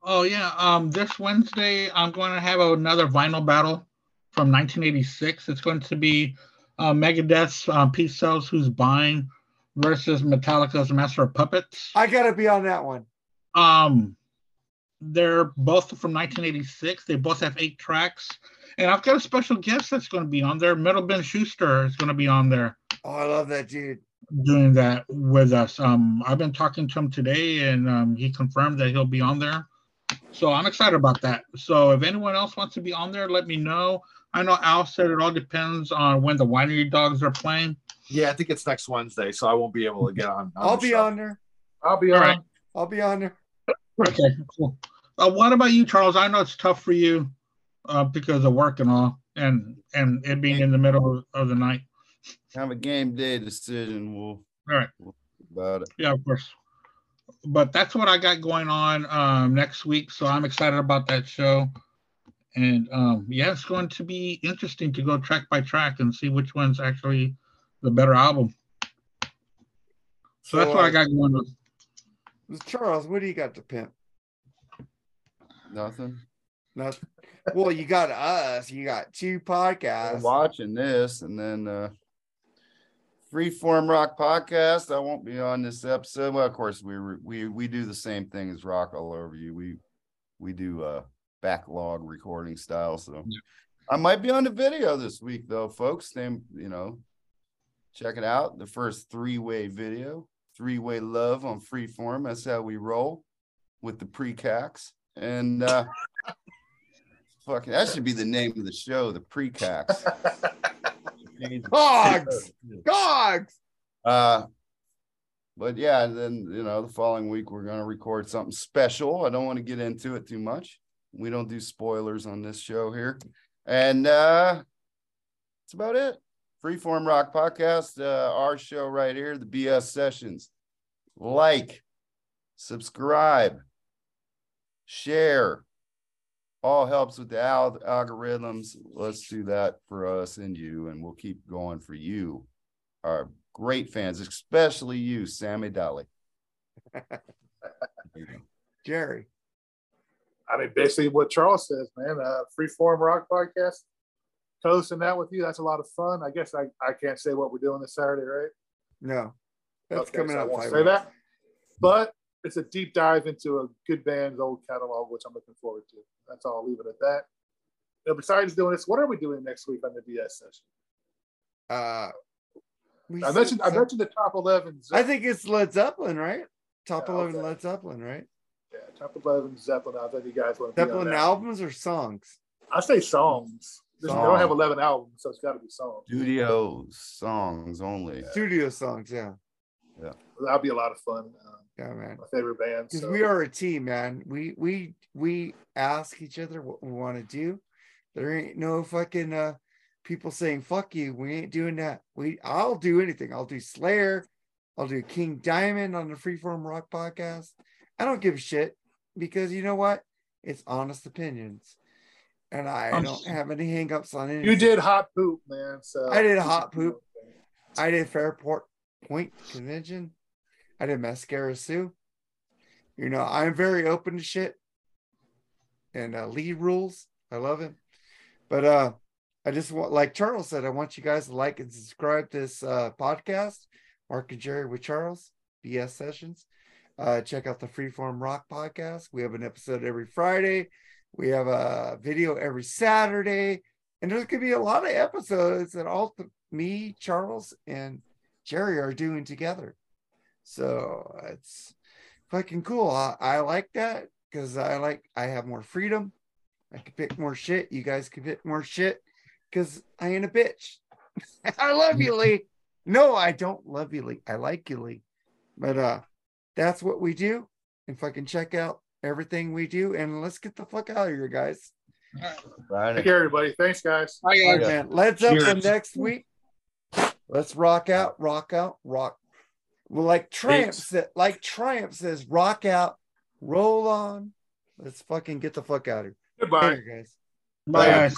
Oh yeah. Um, this Wednesday I'm going to have another vinyl battle from 1986. It's going to be uh, Megadeth's um, Peace Sells Who's Buying versus Metallica's Master of Puppets. I gotta be on that one. Um, they're both from 1986. They both have eight tracks, and I've got a special guest that's going to be on there. Metal Ben Schuster is going to be on there Oh, I love that dude. doing that with us. Um, I've been talking to him today, and um, he confirmed that he'll be on there. So I'm excited about that. So if anyone else wants to be on there, let me know. I know Al said it all depends on when the winery dogs are playing. Yeah, I think it's next Wednesday, so I won't be able to get on. on I'll be show. on there. I'll be All on. right. I'll be on there. Okay, cool. Uh, what about you, Charles? I know it's tough for you uh, because of work and all, and and it being in the middle of the night. Have a game day decision. We'll All right. we'll about it. Yeah, of course. But that's what I got going on um, next week, so I'm excited about that show. And um, yeah, it's going to be interesting to go track by track and see which one's actually the better album. So that's what I uh, got going on. Charles, what do you got to pimp? Nothing. Nothing. Well, you got us. You got two I'm podcasts. watching this and then uh Freeform Rock Podcast. I won't be on this episode. Well, of course, we we we do the same thing as Rock All Over You. We we do uh backlog recording style. So Yeah. I might be on the video this week though, folks. Then you know, check it out. The first three-way video, three-way love on Freeform. That's how we roll with the pre-cacs. And uh [LAUGHS] fucking that should be the name of the show, the pre-cacs. [LAUGHS] Dogs. Dogs. Uh, but yeah, and then you know, the following week we're gonna record something special. I don't want to get into it too much. We don't do spoilers on this show here, and uh, that's about it. Freeform Rock Podcast, uh, our show right here, the BS Sessions. Like, subscribe, share. All helps with the al- algorithms. Let's do that for us and you, and we'll keep going for you our great fans, especially you, Sammy Dolly. [LAUGHS] Jerry. I mean, basically what Charles says, man. Uh, Freeform Rock Podcast. Hosting that with you, that's a lot of fun. I guess I, I can't say what we're doing this Saturday, right? No. That's Okay, coming so I won't say that. But it's a deep dive into a good band's old catalog, which I'm looking forward to. That's all. I'll leave it at that. Now, besides doing this, what are we doing next week on the BS session? Uh, I mentioned I mentioned the top eleven. I think it's Led Zeppelin, right? Top Yeah, 11 okay. Led Zeppelin, right? yeah, top eleven Zeppelin. I think you guys want to be on Zeppelin albums or songs? I say songs. They don't have eleven albums, so it's got to be songs. Studio songs only. Studio songs, yeah. yeah. That'll be a lot of fun. Um, Yeah, man. my favorite band. Because So. we are a team, man. We we we ask each other what we want to do. There ain't no fucking uh people saying fuck you. We ain't doing that. We I'll do anything. I'll do Slayer. I'll do King Diamond on the Freeform Rock podcast. I don't give a shit because you know what? It's honest opinions. And I I'm don't have any hangups on anything. You did hot poop, man. So I did hot poop. I did Fairport Point Convention. I did Mascara Sue. You know, I'm very open to shit. And uh, Lee rules. I love him. But uh I just want, like Charles said, I want you guys to like and subscribe to this uh, podcast, Marc and Jerry with Charles, BS Sessions. Uh, check out the Freeform Rock podcast. We have an episode every Friday. We have a video every Saturday. And there's going to be a lot of episodes that all th- me, Charles, and Jerry are doing together. So it's fucking cool. I, I like that because I like, I have more freedom. I can pick more shit. You guys can pick more shit because I ain't a bitch. [LAUGHS] I love you, Lee. No, I don't love you, Lee. I like you, Lee. But uh that's what we do. And fucking check out everything we do. And let's get the fuck out of here, guys. Right. Take care, everybody. Thanks, guys. Bye, All guys. right, man. Let's up for next week. Let's rock out, rock out, rock. Well, like Triumph said, like Triumph says, rock out, roll on. Let's fucking get the fuck out of here. Goodbye. Later, guys. Bye, guys.